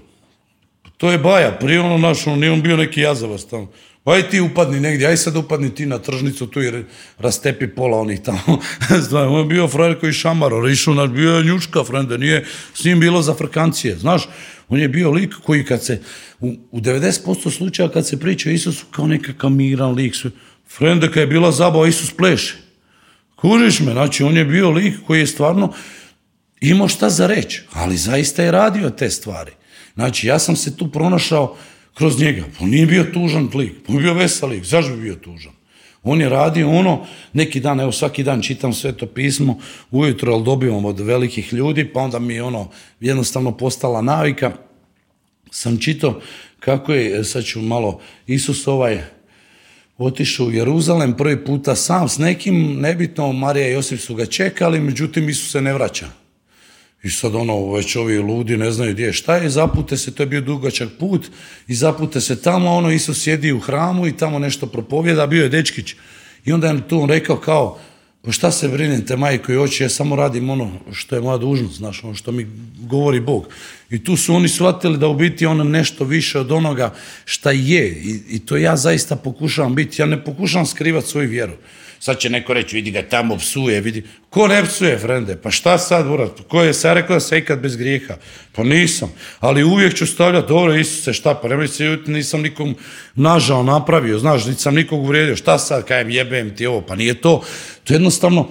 [SPEAKER 2] To je baja, prije ono naš, ono, nije on bio neki jazavac tamo. Aj ti upadni negdje, aj sad upadni ti na tržnicu tu i rastepi pola onih tamo. Znaš, on je bio frajer koji šamaro, išao naš, bio je njuška, frende, nije s njim bilo za frkancije. Znaš, on je bio lik koji kad se, u, u 90% slučaja kad se priča o Isusu kao nekakav miran lik, frende, kad je bila zabava, Isus pleše. Kužiš me, znači on je bio lik koji je stvarno, imao šta za reći, ali zaista je radio te stvari. Znači, ja sam se tu pronašao kroz njega. On nije bio tužan lik, on je bio vesel lik. Zašto bi bio tužan? On je radio ono, neki dan, evo svaki dan čitam sve to pismo, ujutro, ali dobivam od velikih ljudi, pa onda mi je ono jednostavno postala navika. Sam čitao kako je, sad ću malo, Isus ovaj, otišao u Jeruzalem prvi puta sam s nekim, nebitno, Marija i Josip su ga čekali, međutim Isus se ne vraća. I sad ono, već ovi ludi ne znaju gdje šta je, zapute se, to je bio dugačak put, i zapute se tamo, ono, Isus sjedi u hramu i tamo nešto propovjeda, bio je dečkić. I onda je tu on rekao kao, pa šta se brinete, majko i oči, ja samo radim ono što je moja dužnost, znaš, ono što mi govori Bog. I tu su oni shvatili da u biti ono nešto više od onoga šta je. I, i to ja zaista pokušavam biti. Ja ne pokušavam skrivati svoju vjeru. Sad će neko reći, vidi ga tamo psuje, vidi. Ko ne psuje, frende? Pa šta sad, burat? Ko je sad rekao da se ikad bez grijeha? Pa nisam. Ali uvijek ću stavljati, dobro, Isuse, šta, pa nemoj se nisam nikom nažao napravio, znaš, nisam nikog uvrijedio. Šta sad, kajem, jebem ti ovo? Pa nije to. To je jednostavno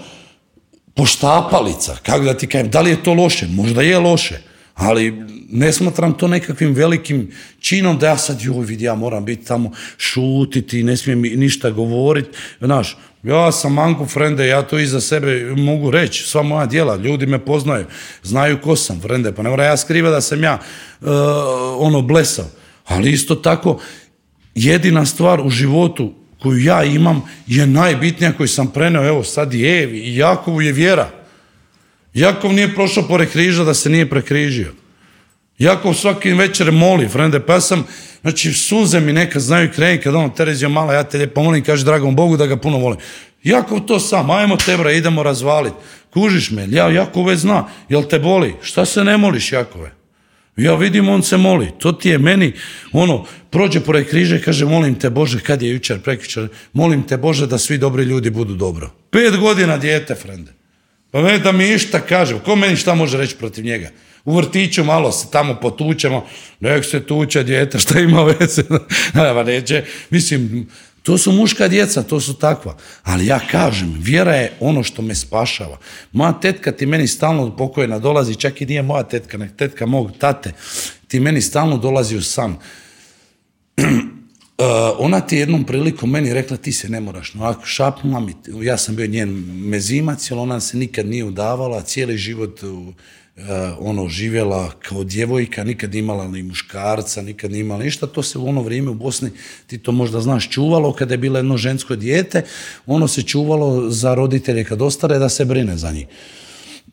[SPEAKER 2] poštapalica. Kako da ti kajem, da li je to loše? Možda je loše ali ne smatram to nekakvim velikim činom da ja sad, joj vidi, ja moram biti tamo šutiti, ne smijem ništa govoriti, znaš, ja sam Manku Frende, ja to iza sebe mogu reći, sva moja djela, ljudi me poznaju, znaju ko sam Frende, pa ne mora ja skriva da sam ja uh, ono blesav, ali isto tako jedina stvar u životu koju ja imam je najbitnija koju sam preneo, evo sad i Evi i Jakovu je vjera. Jakov nije prošao pored križa da se nije prekrižio. Jakov svaki večer moli, frende, pa ja sam, znači suze mi neka znaju kreni kad ono Terezija mala, ja te lijepo molim, kaže dragom Bogu da ga puno volim. Jakov to sam, ajmo tebra, idemo razvaliti. Kužiš me, ja Jakov već zna, jel te boli? Šta se ne moliš Jakove? Ja vidim, on se moli. To ti je meni, ono, prođe pored križe kaže, molim te Bože, kad je jučer, prekjučer, molim te Bože da svi dobri ljudi budu dobro. Pet godina dijete, frende. Pa meni da mi išta kaže, ko meni šta može reći protiv njega? U vrtiću malo se tamo potučemo, nek se tuče djete, šta ima veze? neće, mislim, to su muška djeca, to su takva. Ali ja kažem, vjera je ono što me spašava. Moja tetka ti meni stalno pokojena dolazi, čak i nije moja tetka, nek tetka mog tate, ti meni stalno dolazi u san. Uh, ona ti jednom prilikom meni rekla ti se ne moraš, no ako šapnula mi, ja sam bio njen mezimac, jer ona se nikad nije udavala, cijeli život ono živjela kao djevojka, nikad imala ni muškarca, nikad nije imala ništa, to se u ono vrijeme u Bosni, ti to možda znaš, čuvalo kada je bilo jedno žensko dijete, ono se čuvalo za roditelje kad ostare da se brine za njih.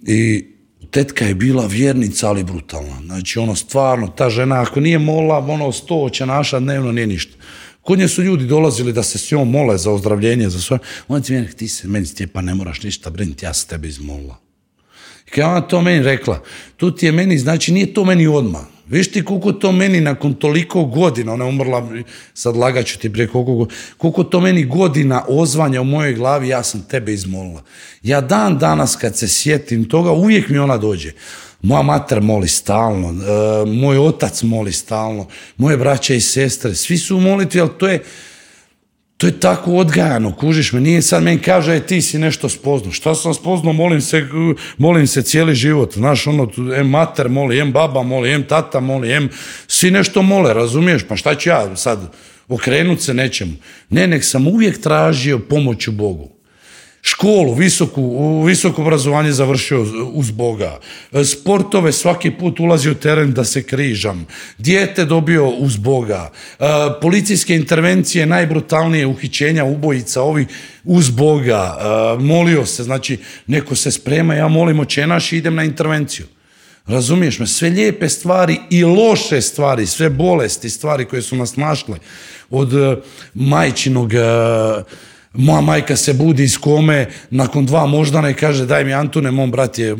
[SPEAKER 2] I tetka je bila vjernica, ali brutalna. Znači, ono, stvarno, ta žena, ako nije mola, ono, sto će naša dnevno, nije ništa. Kod nje su ljudi dolazili da se s njom mole za ozdravljenje, za. Ona ti meni, ti se meni Stjepan ne moraš ništa brinuti, ja se tebe izmolila. Kad ona to meni rekla, tu ti je meni, znači nije to meni odmah. Viš ti koliko to meni nakon toliko godina, ona je umrla, sad lagaću ti prije koliko, koliko to meni godina ozvanja u mojoj glavi, ja sam tebe izmolila. Ja dan danas kad se sjetim toga, uvijek mi ona dođe. Moja mater moli stalno, e, moj otac moli stalno, moje braće i sestre, svi su u molitvi, ali to je, to je tako odgajano, kužiš me, nije sad meni kaže, e, ti si nešto spoznao. Šta sam spoznao, molim se, molim se cijeli život. Znaš, ono, em mater moli, em baba moli, em tata moli, em svi nešto mole, razumiješ? Pa šta ću ja sad okrenut se nečemu? Ne, nek sam uvijek tražio pomoć u Bogu školu, visoku, visoko obrazovanje završio uz Boga, sportove svaki put ulazi u teren da se križam, dijete dobio uz Boga, e, policijske intervencije, najbrutalnije uhićenja ubojica ovi uz Boga, e, molio se, znači neko se sprema, ja molim očenaš i idem na intervenciju. Razumiješ me? Sve lijepe stvari i loše stvari, sve bolesti, stvari koje su nas našle od e, majčinog moja majka se budi iz kome nakon dva moždana i kaže daj mi Antune, mom brat je uh,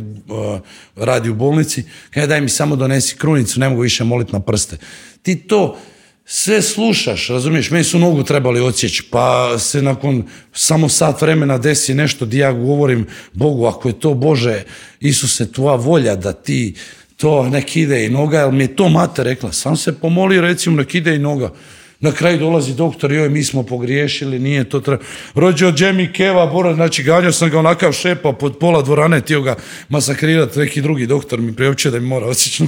[SPEAKER 2] radi u bolnici, kaže daj mi samo donesi krunicu, ne mogu više moliti na prste. Ti to sve slušaš, razumiješ, meni su nogu trebali odsjeći, pa se nakon samo sat vremena desi nešto di ja govorim Bogu, ako je to Bože, Isuse, tvoja volja da ti to nek ide i noga, jer mi je to mate rekla, sam se pomoli recimo nek ide i noga. Na kraju dolazi doktor, joj, mi smo pogriješili, nije to treba. Rođo Džemi Keva, Bora, znači ganjao sam ga onakav šepa pod pola dvorane, tio ga masakrirati, neki drugi doktor mi priopće da mi mora odsjeći.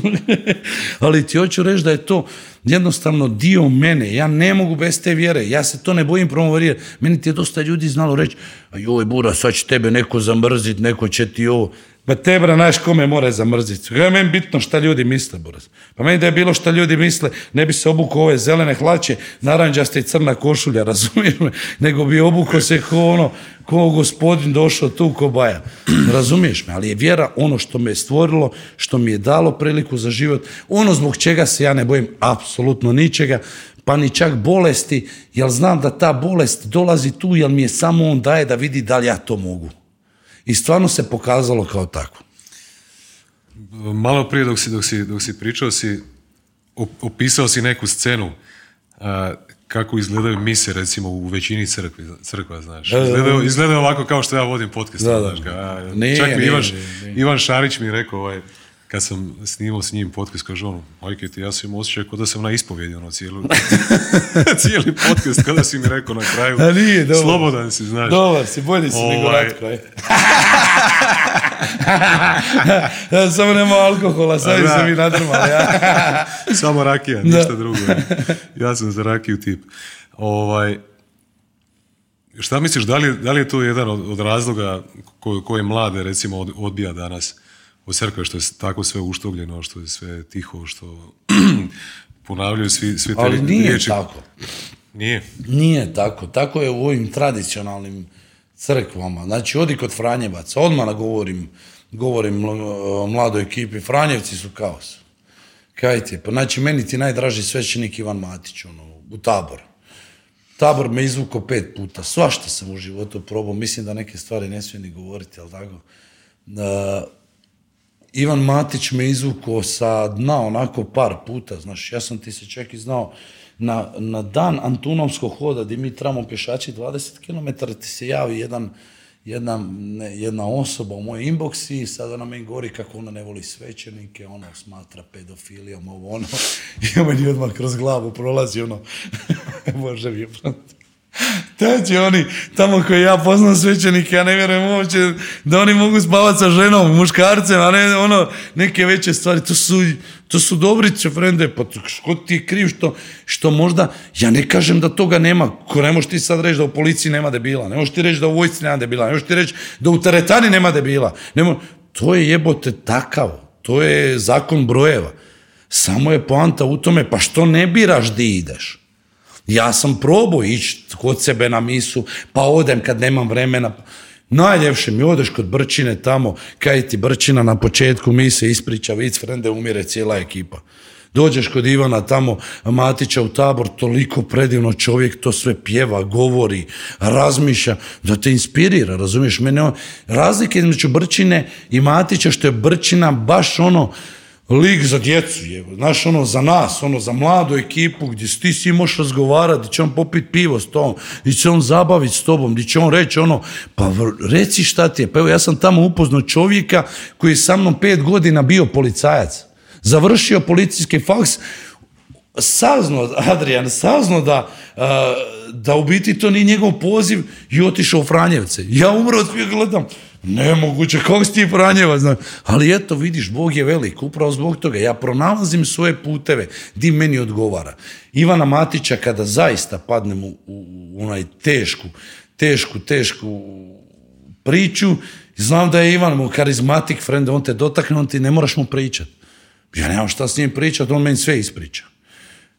[SPEAKER 2] Ali ti hoću reći da je to jednostavno dio mene. Ja ne mogu bez te vjere. Ja se to ne bojim promovirati. Meni ti je dosta ljudi znalo reći, a joj, Bura, sad će tebe neko zamrziti, neko će ti ovo. Pa tebra, znaš kome mora zamrziti. Je meni bitno šta ljudi misle, Boras. Pa meni da je bilo šta ljudi misle, ne bi se obukao ove zelene hlače, naranđaste i crna košulja, razumiješ me, nego bi obukao se ko ono, ko gospodin došao tu ko baja. Razumiješ me, ali je vjera ono što me je stvorilo, što mi je dalo priliku za život, ono zbog čega se ja ne bojim apsolutno ničega, pa ni čak bolesti, jer znam da ta bolest dolazi tu, jer mi je samo on daje da vidi da li ja to mogu. I stvarno se pokazalo kao tako.
[SPEAKER 1] Malo prije dok si, dok si, dok si pričao si, opisao si neku scenu kako izgledaju mise recimo u većini crkvi, crkva, znaš. Izgledaju, izgledaju ovako kao što ja vodim podcast. Da, da. čak mi Ivan, Ivan Šarić mi je rekao, ovaj, kad sam snimao s njim podcast, kaže ono, majke ti, ja sam imao osjećaj kao da sam na ispovjedi, ono, cijeli, cijeli podcast, kada si mi rekao na kraju,
[SPEAKER 2] A nije, dobar.
[SPEAKER 1] slobodan si, znaš.
[SPEAKER 2] Dobar si, bolji si nego ovaj... kraj. ja, samo nema alkohola, sad se mi nadrmali. Ja.
[SPEAKER 1] samo rakija, ništa drugo. Ja sam za rakiju tip. Ovaj, šta misliš, da li, da li je to jedan od, od razloga koje mlade, recimo, odbija danas? U crkve što je tako sve uštogljeno, što je sve tiho, što ponavljaju svi, svi te
[SPEAKER 2] Ali nije tako.
[SPEAKER 1] Nije?
[SPEAKER 2] Nije tako. Tako je u ovim tradicionalnim crkvama. Znači, odi kod Franjevaca. Odmah govorim, govorim mladoj ekipi. Franjevci su kaos. Kajte, pa znači meni ti najdraži svećenik Ivan Matić, ono, u tabor. Tabor me izvuko pet puta. Svašta sam u životu probao. Mislim da neke stvari ne smijem ni govoriti, ali tako. Ivan Matić me izvukao sa dna onako par puta, znaš, ja sam ti se čak i znao, na, na dan Antunovskog hoda gdje mi trebamo pješači 20 km ti se javi jedan, jedna, jedna osoba u moj inbox i sad ona meni govori kako ona ne voli svećenike, ono smatra pedofilijom, ovo ono, i meni odmah kroz glavu prolazi ono, može mi je Znači oni, tamo koji ja poznam svećenike, ja ne vjerujem uopće da oni mogu spavati sa ženom, muškarcem, a ne ono, neke veće stvari. To su, to su dobrice, frende, pa što ti je kriv što, što možda, ja ne kažem da toga nema. Ko ne možeš ti sad reći da u policiji nema debila, ne možeš ti reći da u vojsci nema debila, ne možeš ti reći da u teretani nema debila. Ne to je jebote takav. to je zakon brojeva. Samo je poanta u tome, pa što ne biraš di ideš? Ja sam probao ići kod sebe na misu, pa odem kad nemam vremena. Najljepše mi odeš kod Brčine tamo, kaj ti Brčina na početku mise ispriča vic, frende, umire cijela ekipa. Dođeš kod Ivana tamo, Matića u tabor, toliko predivno čovjek to sve pjeva, govori, razmišlja, da te inspirira, razumiješ? Mene on, razlike između Brčine i Matića, što je Brčina baš ono, lik za djecu je, znaš ono za nas, ono za mladu ekipu gdje ti svi možeš razgovarati, gdje će on popiti pivo s tobom, gdje će on zabaviti s tobom, gdje će on reći ono, pa reci šta ti je, pa evo ja sam tamo upoznao čovjeka koji je sa mnom pet godina bio policajac, završio policijski faks, saznao, Adrian, saznao da, da u biti to nije njegov poziv i otišao u Franjevce. Ja umro od gledam, Nemoguće, kako si ti Franjeva, znam. Ali eto, vidiš, Bog je velik, upravo zbog toga. Ja pronalazim svoje puteve, di meni odgovara. Ivana Matića, kada zaista padnem u, u onaj tešku, tešku, tešku priču, znam da je Ivan mu karizmatik friend, on te dotakne, on ti ne moraš mu pričat. Ja nemam šta s njim pričat, on meni sve ispriča.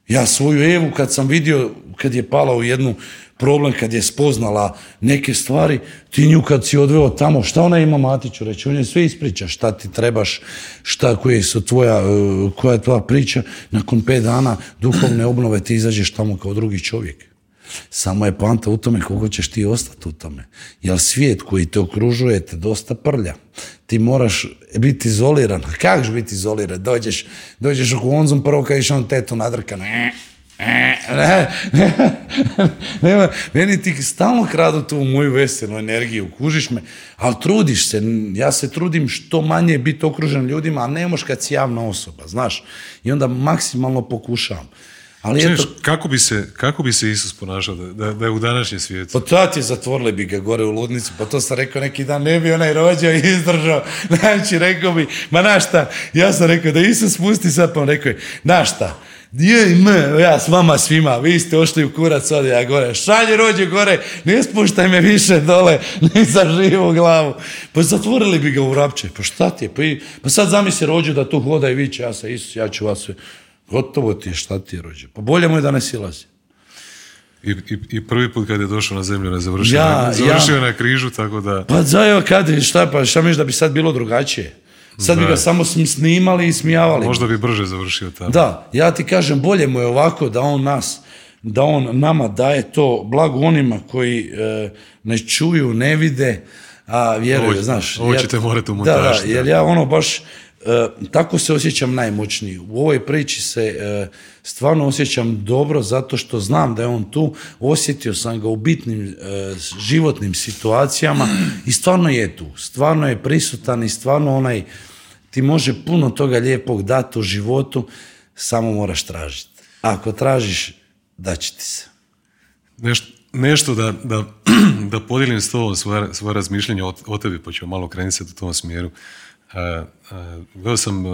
[SPEAKER 2] Ja svoju Evu kad sam vidio, kad je pala u jednu problem kad je spoznala neke stvari, ti nju kad si odveo tamo, šta ona ima Matiću reći? On je sve ispriča, šta ti trebaš, šta koje su tvoja, e, koja je tvoja priča, nakon pet dana duhovne obnove ti izađeš tamo kao drugi čovjek. Samo je poanta u tome koliko ćeš ti ostati u tome. Jer svijet koji te okružuje te dosta prlja. Ti moraš biti izoliran. Kako biti izoliran? Dođeš, dođeš u konzum, prvo kad on tetu nadrka. Ne, ne, nema, meni ti stalno kradu tu moju veselu energiju, kužiš me, ali trudiš se, ja se trudim što manje biti okružen ljudima, a ne moš kad si javna osoba, znaš, i onda maksimalno pokušavam. Ali
[SPEAKER 1] eto, kako, bi se, kako bi se Isus ponašao da, da, je u današnjem svijetu?
[SPEAKER 2] Pa tati zatvorili bi ga gore u ludnicu, pa to sam rekao neki dan, ne bi onaj rođao i izdržao. Znači, rekao bi, ma naš šta, ja sam rekao da Isus spusti sad, pa rekao je, naš šta, je, me, ja s vama svima, vi ste ošli u kurac, od ja gore, šalje rođe gore, ne spuštaj me više dole, ni za živu glavu. Pa zatvorili bi ga u rapče, pa šta ti je, pa, pa sad zamisli rođu da tu hoda i viće, ja sam Isus, ja ću vas sve, gotovo ti je, šta ti je rođe, pa bolje mu je da ne silazi.
[SPEAKER 1] I, i, I, prvi put kad je došao na zemlju, ne završio, ja, završio na križu, tako da...
[SPEAKER 2] Pa zajo, kad, šta, pa šta misliš da bi sad bilo drugačije? Sad bi ga samo snimali i smijavali.
[SPEAKER 1] Možda bi brže završio tamo.
[SPEAKER 2] Da, ja ti kažem, bolje mu je ovako da on nas, da on nama daje to blago onima koji e, ne čuju, ne vide, a vjeruju, znaš.
[SPEAKER 1] Ovo ćete morati u
[SPEAKER 2] Da, da, jer ja ono baš, E, tako se osjećam najmoćniji. U ovoj priči se e, stvarno osjećam dobro zato što znam da je on tu, osjetio sam ga u bitnim e, životnim situacijama i stvarno je tu, stvarno je prisutan i stvarno onaj ti može puno toga lijepog dati u životu, samo moraš tražiti. Ako tražiš, daće ti se.
[SPEAKER 1] Nešto, da, da, da podijelim s tobom svoje, razmišljenje o, o tebi, pa ću malo krenuti u tom smjeru. Gledao sam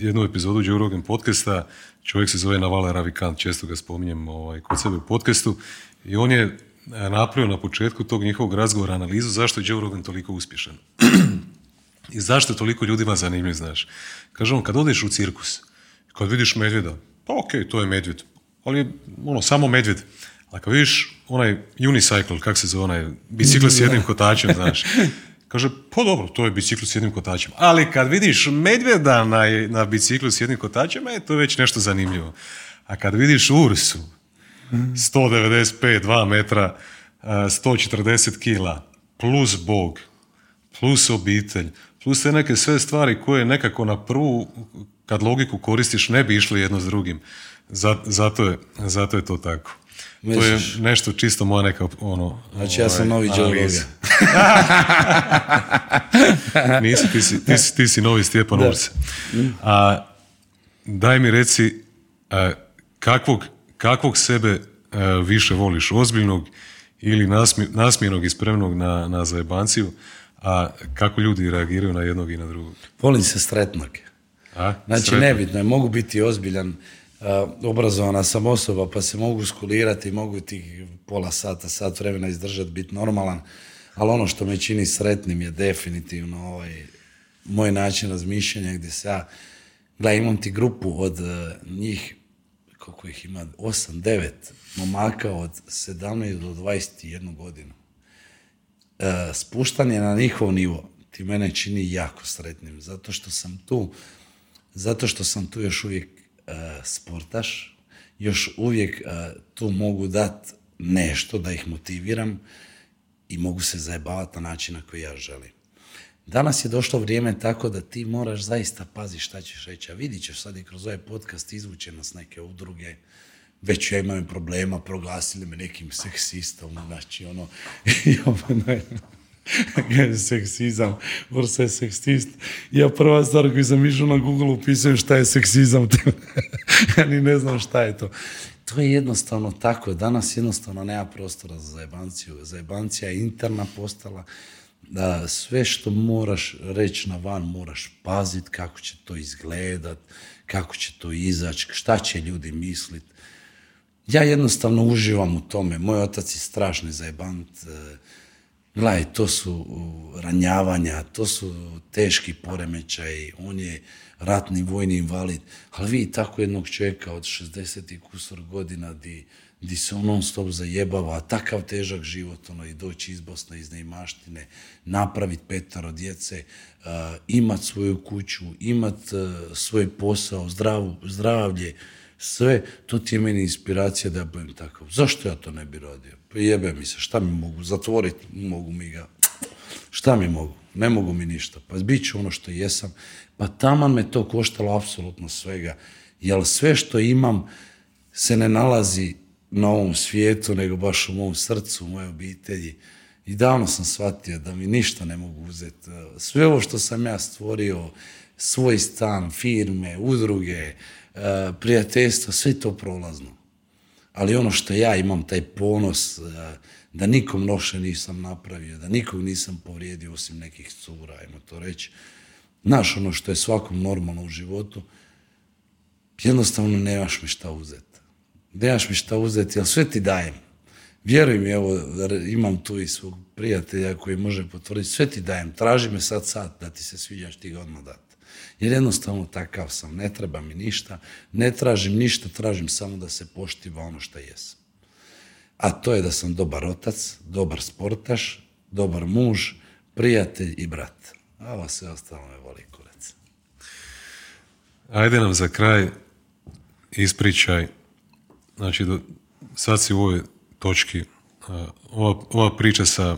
[SPEAKER 1] jednu epizodu Joe Rogan podcasta, čovjek se zove Navala Ravikant, često ga spominjem ovaj, kod sebe u podcastu, i on je napravio na početku tog njihovog razgovora analizu zašto je Joe Rogan toliko uspješan. I zašto je toliko ljudima zanimljiv, znaš. Kaže on, kad odeš u cirkus, kad vidiš medvjeda, pa ok, to je medvjed, ali je ono, samo medvjed. A kad vidiš onaj unicycle, kak se zove onaj, bicikl s jednim kotačem, znaš, Kaže, pa dobro, to je bicikl s jednim kotačem. Ali kad vidiš medvjeda na, na biciklu s jednim kotačem, e, to je već nešto zanimljivo. A kad vidiš Ursu, 195, 2 metra, 140 kila, plus Bog, plus obitelj, plus te neke sve stvari koje nekako na prvu, kad logiku koristiš, ne bi išli jedno s drugim. Zato je, zato je to tako. To je nešto čisto moja neka ono...
[SPEAKER 2] Znači ja sam ovaj, novi Joe
[SPEAKER 1] Nisi, ti si, ti, si, ti si novi Stjepan Urse. A, daj mi reci, a, kakvog, kakvog sebe više voliš? Ozbiljnog ili nasmijenog i spremnog na, na zajebanciju? A kako ljudi reagiraju na jednog i na drugog?
[SPEAKER 2] Volim se stretnog. A? Znači, nebitno je, mogu biti ozbiljan, obrazovana sam osoba pa se mogu skulirati, mogu ti pola sata, sat vremena izdržati, biti normalan, ali ono što me čini sretnim je definitivno ovaj, moj način razmišljanja gdje se ja, gledaj, imam ti grupu od eh, njih, koliko ih ima, 8, 9 momaka od 17 do 21 godinu. E, spuštanje na njihov nivo ti mene čini jako sretnim, zato što sam tu, zato što sam tu još uvijek sportaš, još uvijek e, tu mogu dati nešto da ih motiviram i mogu se zajebavati na način na koji ja želim. Danas je došlo vrijeme tako da ti moraš zaista paziti šta ćeš reći. A vidit ćeš sad i kroz ovaj podcast izvuće nas neke udruge, već ja imam problema, proglasili me nekim seksistom, znači ono, seksizam, vrsta je seksist. Ja prva stvar koju sam išao na Google upisujem šta je seksizam, ja ni ne znam šta je to. To je jednostavno tako, danas jednostavno nema prostora za zajebanciju. Zajebancija je interna postala, da sve što moraš reći na van moraš paziti kako će to izgledat, kako će to izaći, šta će ljudi misliti. Ja jednostavno uživam u tome. Moj otac je strašni zajebant. Gledaj, to su ranjavanja, to su teški poremećaji. On je ratni vojni invalid. Ali vi tako jednog čovjeka od 60 kusor godina di, di se on non stop zajebava, takav težak život, ono, i doći iz Bosne, iz Neimaštine, napraviti petaro djece, uh, imat svoju kuću, imat svoj posao, zdrav, zdravlje, sve, to ti je meni inspiracija da budem takav. Zašto ja to ne bi radio? Pa jebe mi se, šta mi mogu? Zatvoriti mogu mi ga. Šta mi mogu? Ne mogu mi ništa. Pa bit ću ono što jesam. Pa taman me to koštalo apsolutno svega. Jer sve što imam se ne nalazi na ovom svijetu, nego baš u mom srcu, u mojoj obitelji. I davno sam shvatio da mi ništa ne mogu uzeti. Sve ovo što sam ja stvorio, svoj stan, firme, udruge, E, prijateljstva, sve to prolazno. Ali ono što ja imam, taj ponos, e, da nikom noše nisam napravio, da nikog nisam povrijedio osim nekih cura, ajmo to reći. Znaš ono što je svakom normalno u životu, jednostavno nemaš mi šta uzeti. Nemaš mi šta uzeti, ali sve ti dajem. Vjeruj mi, evo, imam tu i svog prijatelja koji može potvrditi, sve ti dajem, traži me sad sad da ti se sviđaš, ti ga odmah dati. Jer jednostavno takav sam, ne treba mi ništa, ne tražim ništa, tražim samo da se poštiva ono što jesam. A to je da sam dobar otac, dobar sportaš, dobar muž, prijatelj i brat. A ovo sve ostalo me voli kurac.
[SPEAKER 1] Ajde nam za kraj ispričaj, znači do, sad si u ovoj točki, ova, ova priča sa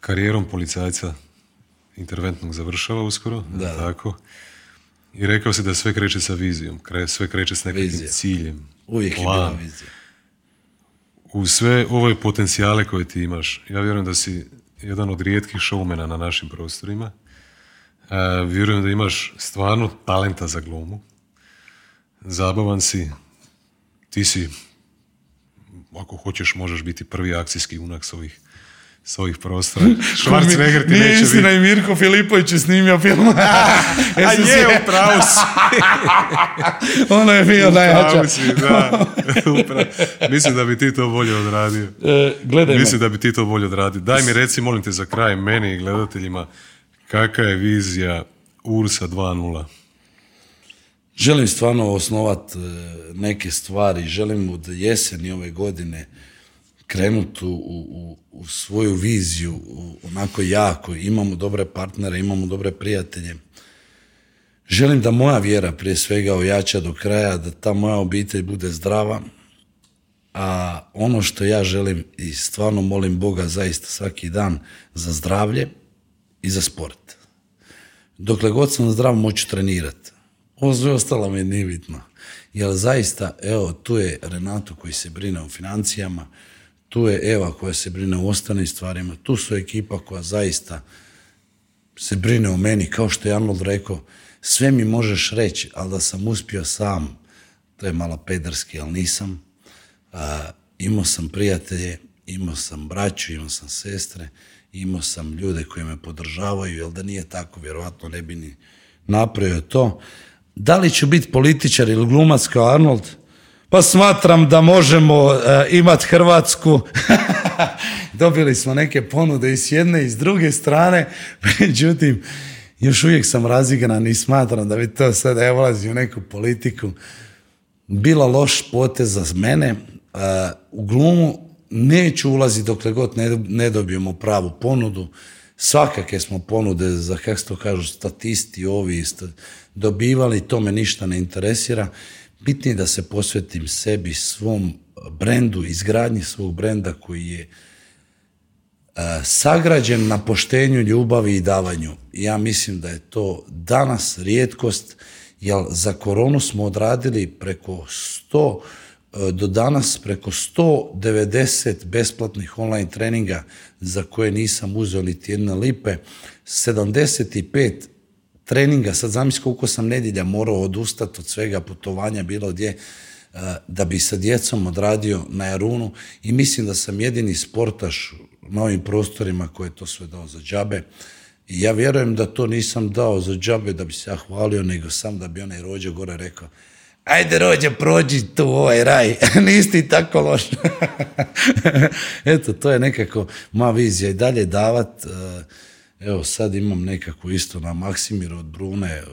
[SPEAKER 1] karijerom policajca interventnog završava uskoro, da, tako. I rekao si da sve kreće sa vizijom, sve kreće s nekakvim ciljem.
[SPEAKER 2] Uvijek je bila vizija.
[SPEAKER 1] U sve ove potencijale koje ti imaš, ja vjerujem da si jedan od rijetkih showmena na našim prostorima. E, vjerujem da imaš stvarno talenta za glumu. Zabavan si. Ti si, ako hoćeš, možeš biti prvi akcijski junak s ovih s ovih prostora.
[SPEAKER 2] Schwarzenegger ti Nije istina i Mirko Filipović je snimio film.
[SPEAKER 1] A je, upravo si.
[SPEAKER 2] ono je bio najjača.
[SPEAKER 1] da. Mislim da bi ti to bolje odradio.
[SPEAKER 2] E, gledaj
[SPEAKER 1] Mislim da bi ti to bolje odradio. Daj mi reci, molim te za kraj, meni i gledateljima, kakva je vizija Ursa 2.0?
[SPEAKER 2] Želim stvarno osnovat e, neke stvari. Želim od jeseni ove godine krenuti u, u, u, svoju viziju onako jako, imamo dobre partnere, imamo dobre prijatelje. Želim da moja vjera prije svega ojača do kraja, da ta moja obitelj bude zdrava, a ono što ja želim i stvarno molim Boga zaista svaki dan za zdravlje i za sport. Dokle god sam zdrav moću trenirati. Ovo sve ostalo mi nije bitno. Jer zaista, evo, tu je Renato koji se brine o financijama, tu je Eva koja se brine o ostalim stvarima, tu su ekipa koja zaista se brine o meni, kao što je Arnold rekao, sve mi možeš reći, ali da sam uspio sam, to je malo pederski, ali nisam. imao sam prijatelje, imao sam braću, imao sam sestre, imao sam ljude koji me podržavaju, jer da nije tako, vjerojatno ne bi ni napravio to. Da li ću biti političar ili glumac kao Arnold? Pa smatram da možemo uh, imati Hrvatsku Dobili smo neke ponude i s jedne i s druge strane, međutim, još uvijek sam razigran i smatram da bi to sada ja ulazim u neku politiku. Bilo loš potez za mene. u glumu neću ulaziti dokle god ne, ne dobijemo pravu ponudu. Svakake smo ponude za, kako se to kažu, statisti, ovi, dobivali, to me ništa ne interesira. Bitnije da se posvetim sebi, svom brendu, izgradnji svog brenda koji je sagrađen na poštenju, ljubavi i davanju. Ja mislim da je to danas rijetkost, jer za koronu smo odradili preko 100 e, do danas preko 190 besplatnih online treninga za koje nisam uzeo niti jedne lipe, 75 treninga, sad zamisli koliko sam nedjelja morao odustati od svega putovanja bilo gdje, e, da bi sa djecom odradio na Jarunu i mislim da sam jedini sportaš na ovim prostorima koje je to sve dao za džabe. I ja vjerujem da to nisam dao za džabe da bi se ja hvalio, nego sam da bi onaj rođe gore rekao ajde rođe prođi tu ovaj raj, nisi tako loš. Eto, to je nekako moja vizija i dalje davat. Eh, evo, sad imam nekako isto na Maksimiru od Brune, eh,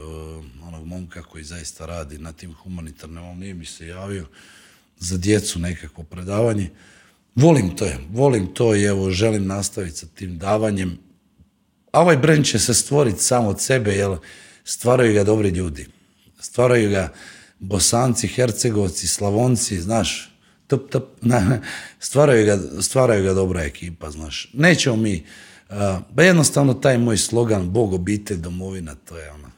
[SPEAKER 2] onog momka koji zaista radi na tim humanitarnim, on nije mi se javio za djecu nekako predavanje. Volim to, volim to i evo želim nastaviti sa tim davanjem. A ovaj brend će se stvoriti sam od sebe, jer stvaraju ga dobri ljudi. Stvaraju ga bosanci, hercegovci, slavonci, znaš, tup, tup, stvaraju, ga, stvaraju ga dobra ekipa, znaš. Nećemo mi, uh, jednostavno taj moj slogan, Bog, obitelj, domovina, to je ono,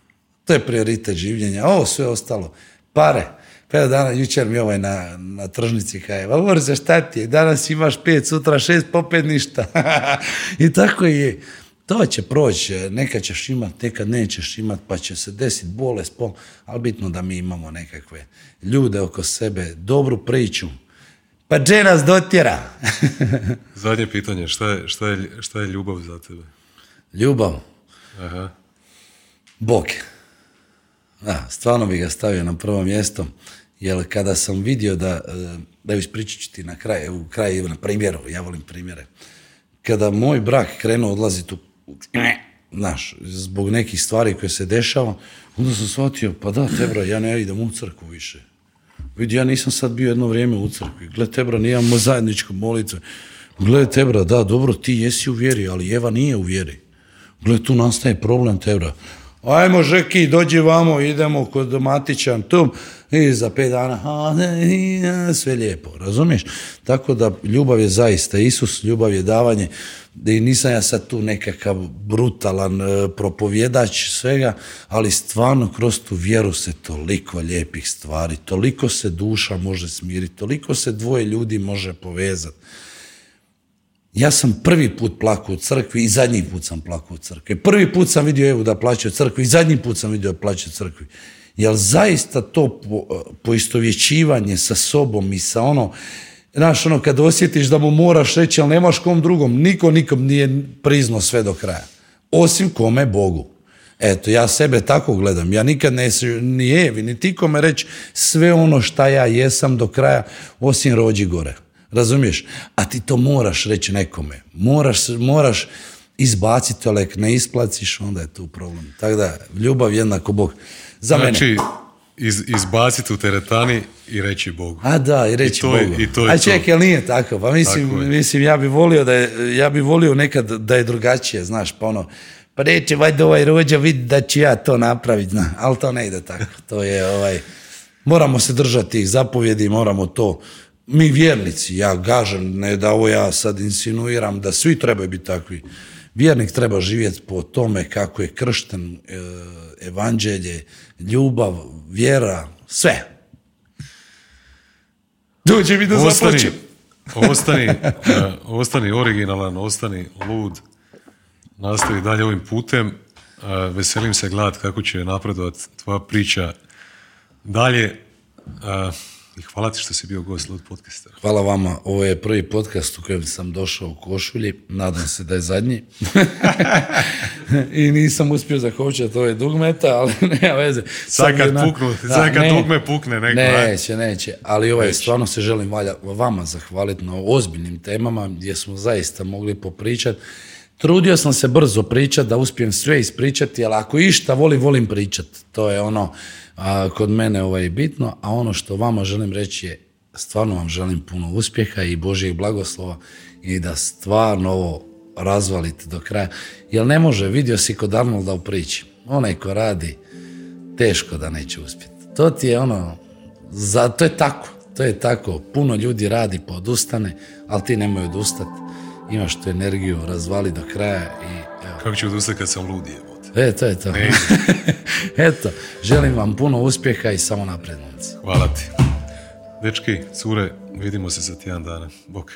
[SPEAKER 2] to je prioritet življenja, ovo sve ostalo, pare, Pet dana, jučer mi ovaj na, na tržnici kaže, va za šta ti je, danas imaš pet, sutra šest, popet ništa. I tako je. To će proći, nekad ćeš imat, nekad nećeš imat, pa će se desiti bolest, pol, ali bitno da mi imamo nekakve ljude oko sebe, dobru priču, pa gdje nas dotjera?
[SPEAKER 1] Zadnje pitanje, šta je, šta, je, šta je ljubav za tebe?
[SPEAKER 2] Ljubav? Aha. Bog. Da, stvarno bi ga stavio na prvo mjesto. Jer kada sam vidio da, e, da ispričat ću ti na kraj, u kraju na primjeru, ja volim primjere. Kada moj brak krenuo odlaziti u, znaš, zbog nekih stvari koje se dešava, onda sam shvatio, pa da, Tebra, ja ne idem u crkvu više. Vidi, ja nisam sad bio jedno vrijeme u crkvi. Gle, Tebra, nijemo zajedničku molitvu. Gle, Tebra, da, dobro, ti jesi u vjeri, ali Eva nije u vjeri. Gle, tu nastaje problem, Tebra. Ajmo, Žeki, dođi vamo, idemo kod Matića, tu i za pet dana, sve lijepo, razumiješ? Tako da ljubav je zaista Isus, ljubav je davanje, i nisam ja sad tu nekakav brutalan e, propovjedač svega, ali stvarno kroz tu vjeru se toliko lijepih stvari, toliko se duša može smiriti, toliko se dvoje ljudi može povezati. Ja sam prvi put plakao u crkvi i zadnji put sam plakao u crkvi. Prvi put sam vidio Evu da plaće u crkvi i zadnji put sam vidio da plaće u crkvi. Jer zaista to po, poistovjećivanje sa sobom i sa ono, znaš, ono, kad osjetiš da mu moraš reći, ali nemaš kom drugom, niko nikom nije priznao sve do kraja. Osim kome Bogu. Eto, ja sebe tako gledam. Ja nikad ne ni Evi, ni ti kome reći sve ono šta ja jesam do kraja, osim rođi gore. Razumiješ? A ti to moraš reći nekome. Moraš, moraš izbaciti, ali ne isplaciš, onda je tu problem. Tako da, ljubav jednako Bog. Za
[SPEAKER 1] znači,
[SPEAKER 2] mene.
[SPEAKER 1] Iz, izbaciti u teretani i reći Bogu.
[SPEAKER 2] A da, i reći I to Bogu. I to A čekaj, nije tako. Pa mislim, mislim, ja bi volio da je, ja bi volio nekad da je drugačije, znaš, pa ono, pa reći, vajde ovaj rođa vidi da ću ja to napraviti, zna, ali to ne ide tako. To je, ovaj, moramo se držati tih zapovjedi, moramo to mi vjernici, ja gažem, ne da ovo ja sad insinuiram, da svi trebaju biti takvi. Vjernik treba živjeti po tome kako je kršten, e, evanđelje, ljubav, vjera, sve. Dođe mi da ostani,
[SPEAKER 1] ostani, uh, ostani originalan, ostani lud, nastavi dalje ovim putem. Uh, veselim se glad kako će napredovati tvoja priča dalje. I hvala ti što si bio gost Lud podcasta.
[SPEAKER 2] Hvala vama. Ovo je prvi podcast u kojem sam došao u košulji. Nadam se da je zadnji. I nisam uspio zahovčati ove dugmeta, ali nema veze.
[SPEAKER 1] Sad kad
[SPEAKER 2] bi
[SPEAKER 1] puknu, sad kad dugme pukne neko.
[SPEAKER 2] Neće, neće. Ali ovaj, stvarno se želim valja, vama zahvaliti na ozbiljnim temama gdje smo zaista mogli popričati. Trudio sam se brzo pričati, da uspijem sve ispričati, ali ako išta volim, volim pričati. To je ono a, kod mene ovaj, bitno, a ono što vama želim reći je stvarno vam želim puno uspjeha i Božjeg blagoslova i da stvarno ovo razvalite do kraja. Jer ne može, vidio si kod Arnolda u priči. Onaj ko radi, teško da neće uspjeti. To ti je ono, za, to je tako, to je tako. Puno ljudi radi pa odustane, ali ti nemoj odustati. Imaš tu energiju, razvali do kraja i evo.
[SPEAKER 1] Kako ću odustati kad sam lud jebote?
[SPEAKER 2] E, to je to. Eto, želim vam puno uspjeha i samo napred.
[SPEAKER 1] Hvala ti. Dečki, cure, vidimo se za tjedan dana. Bok.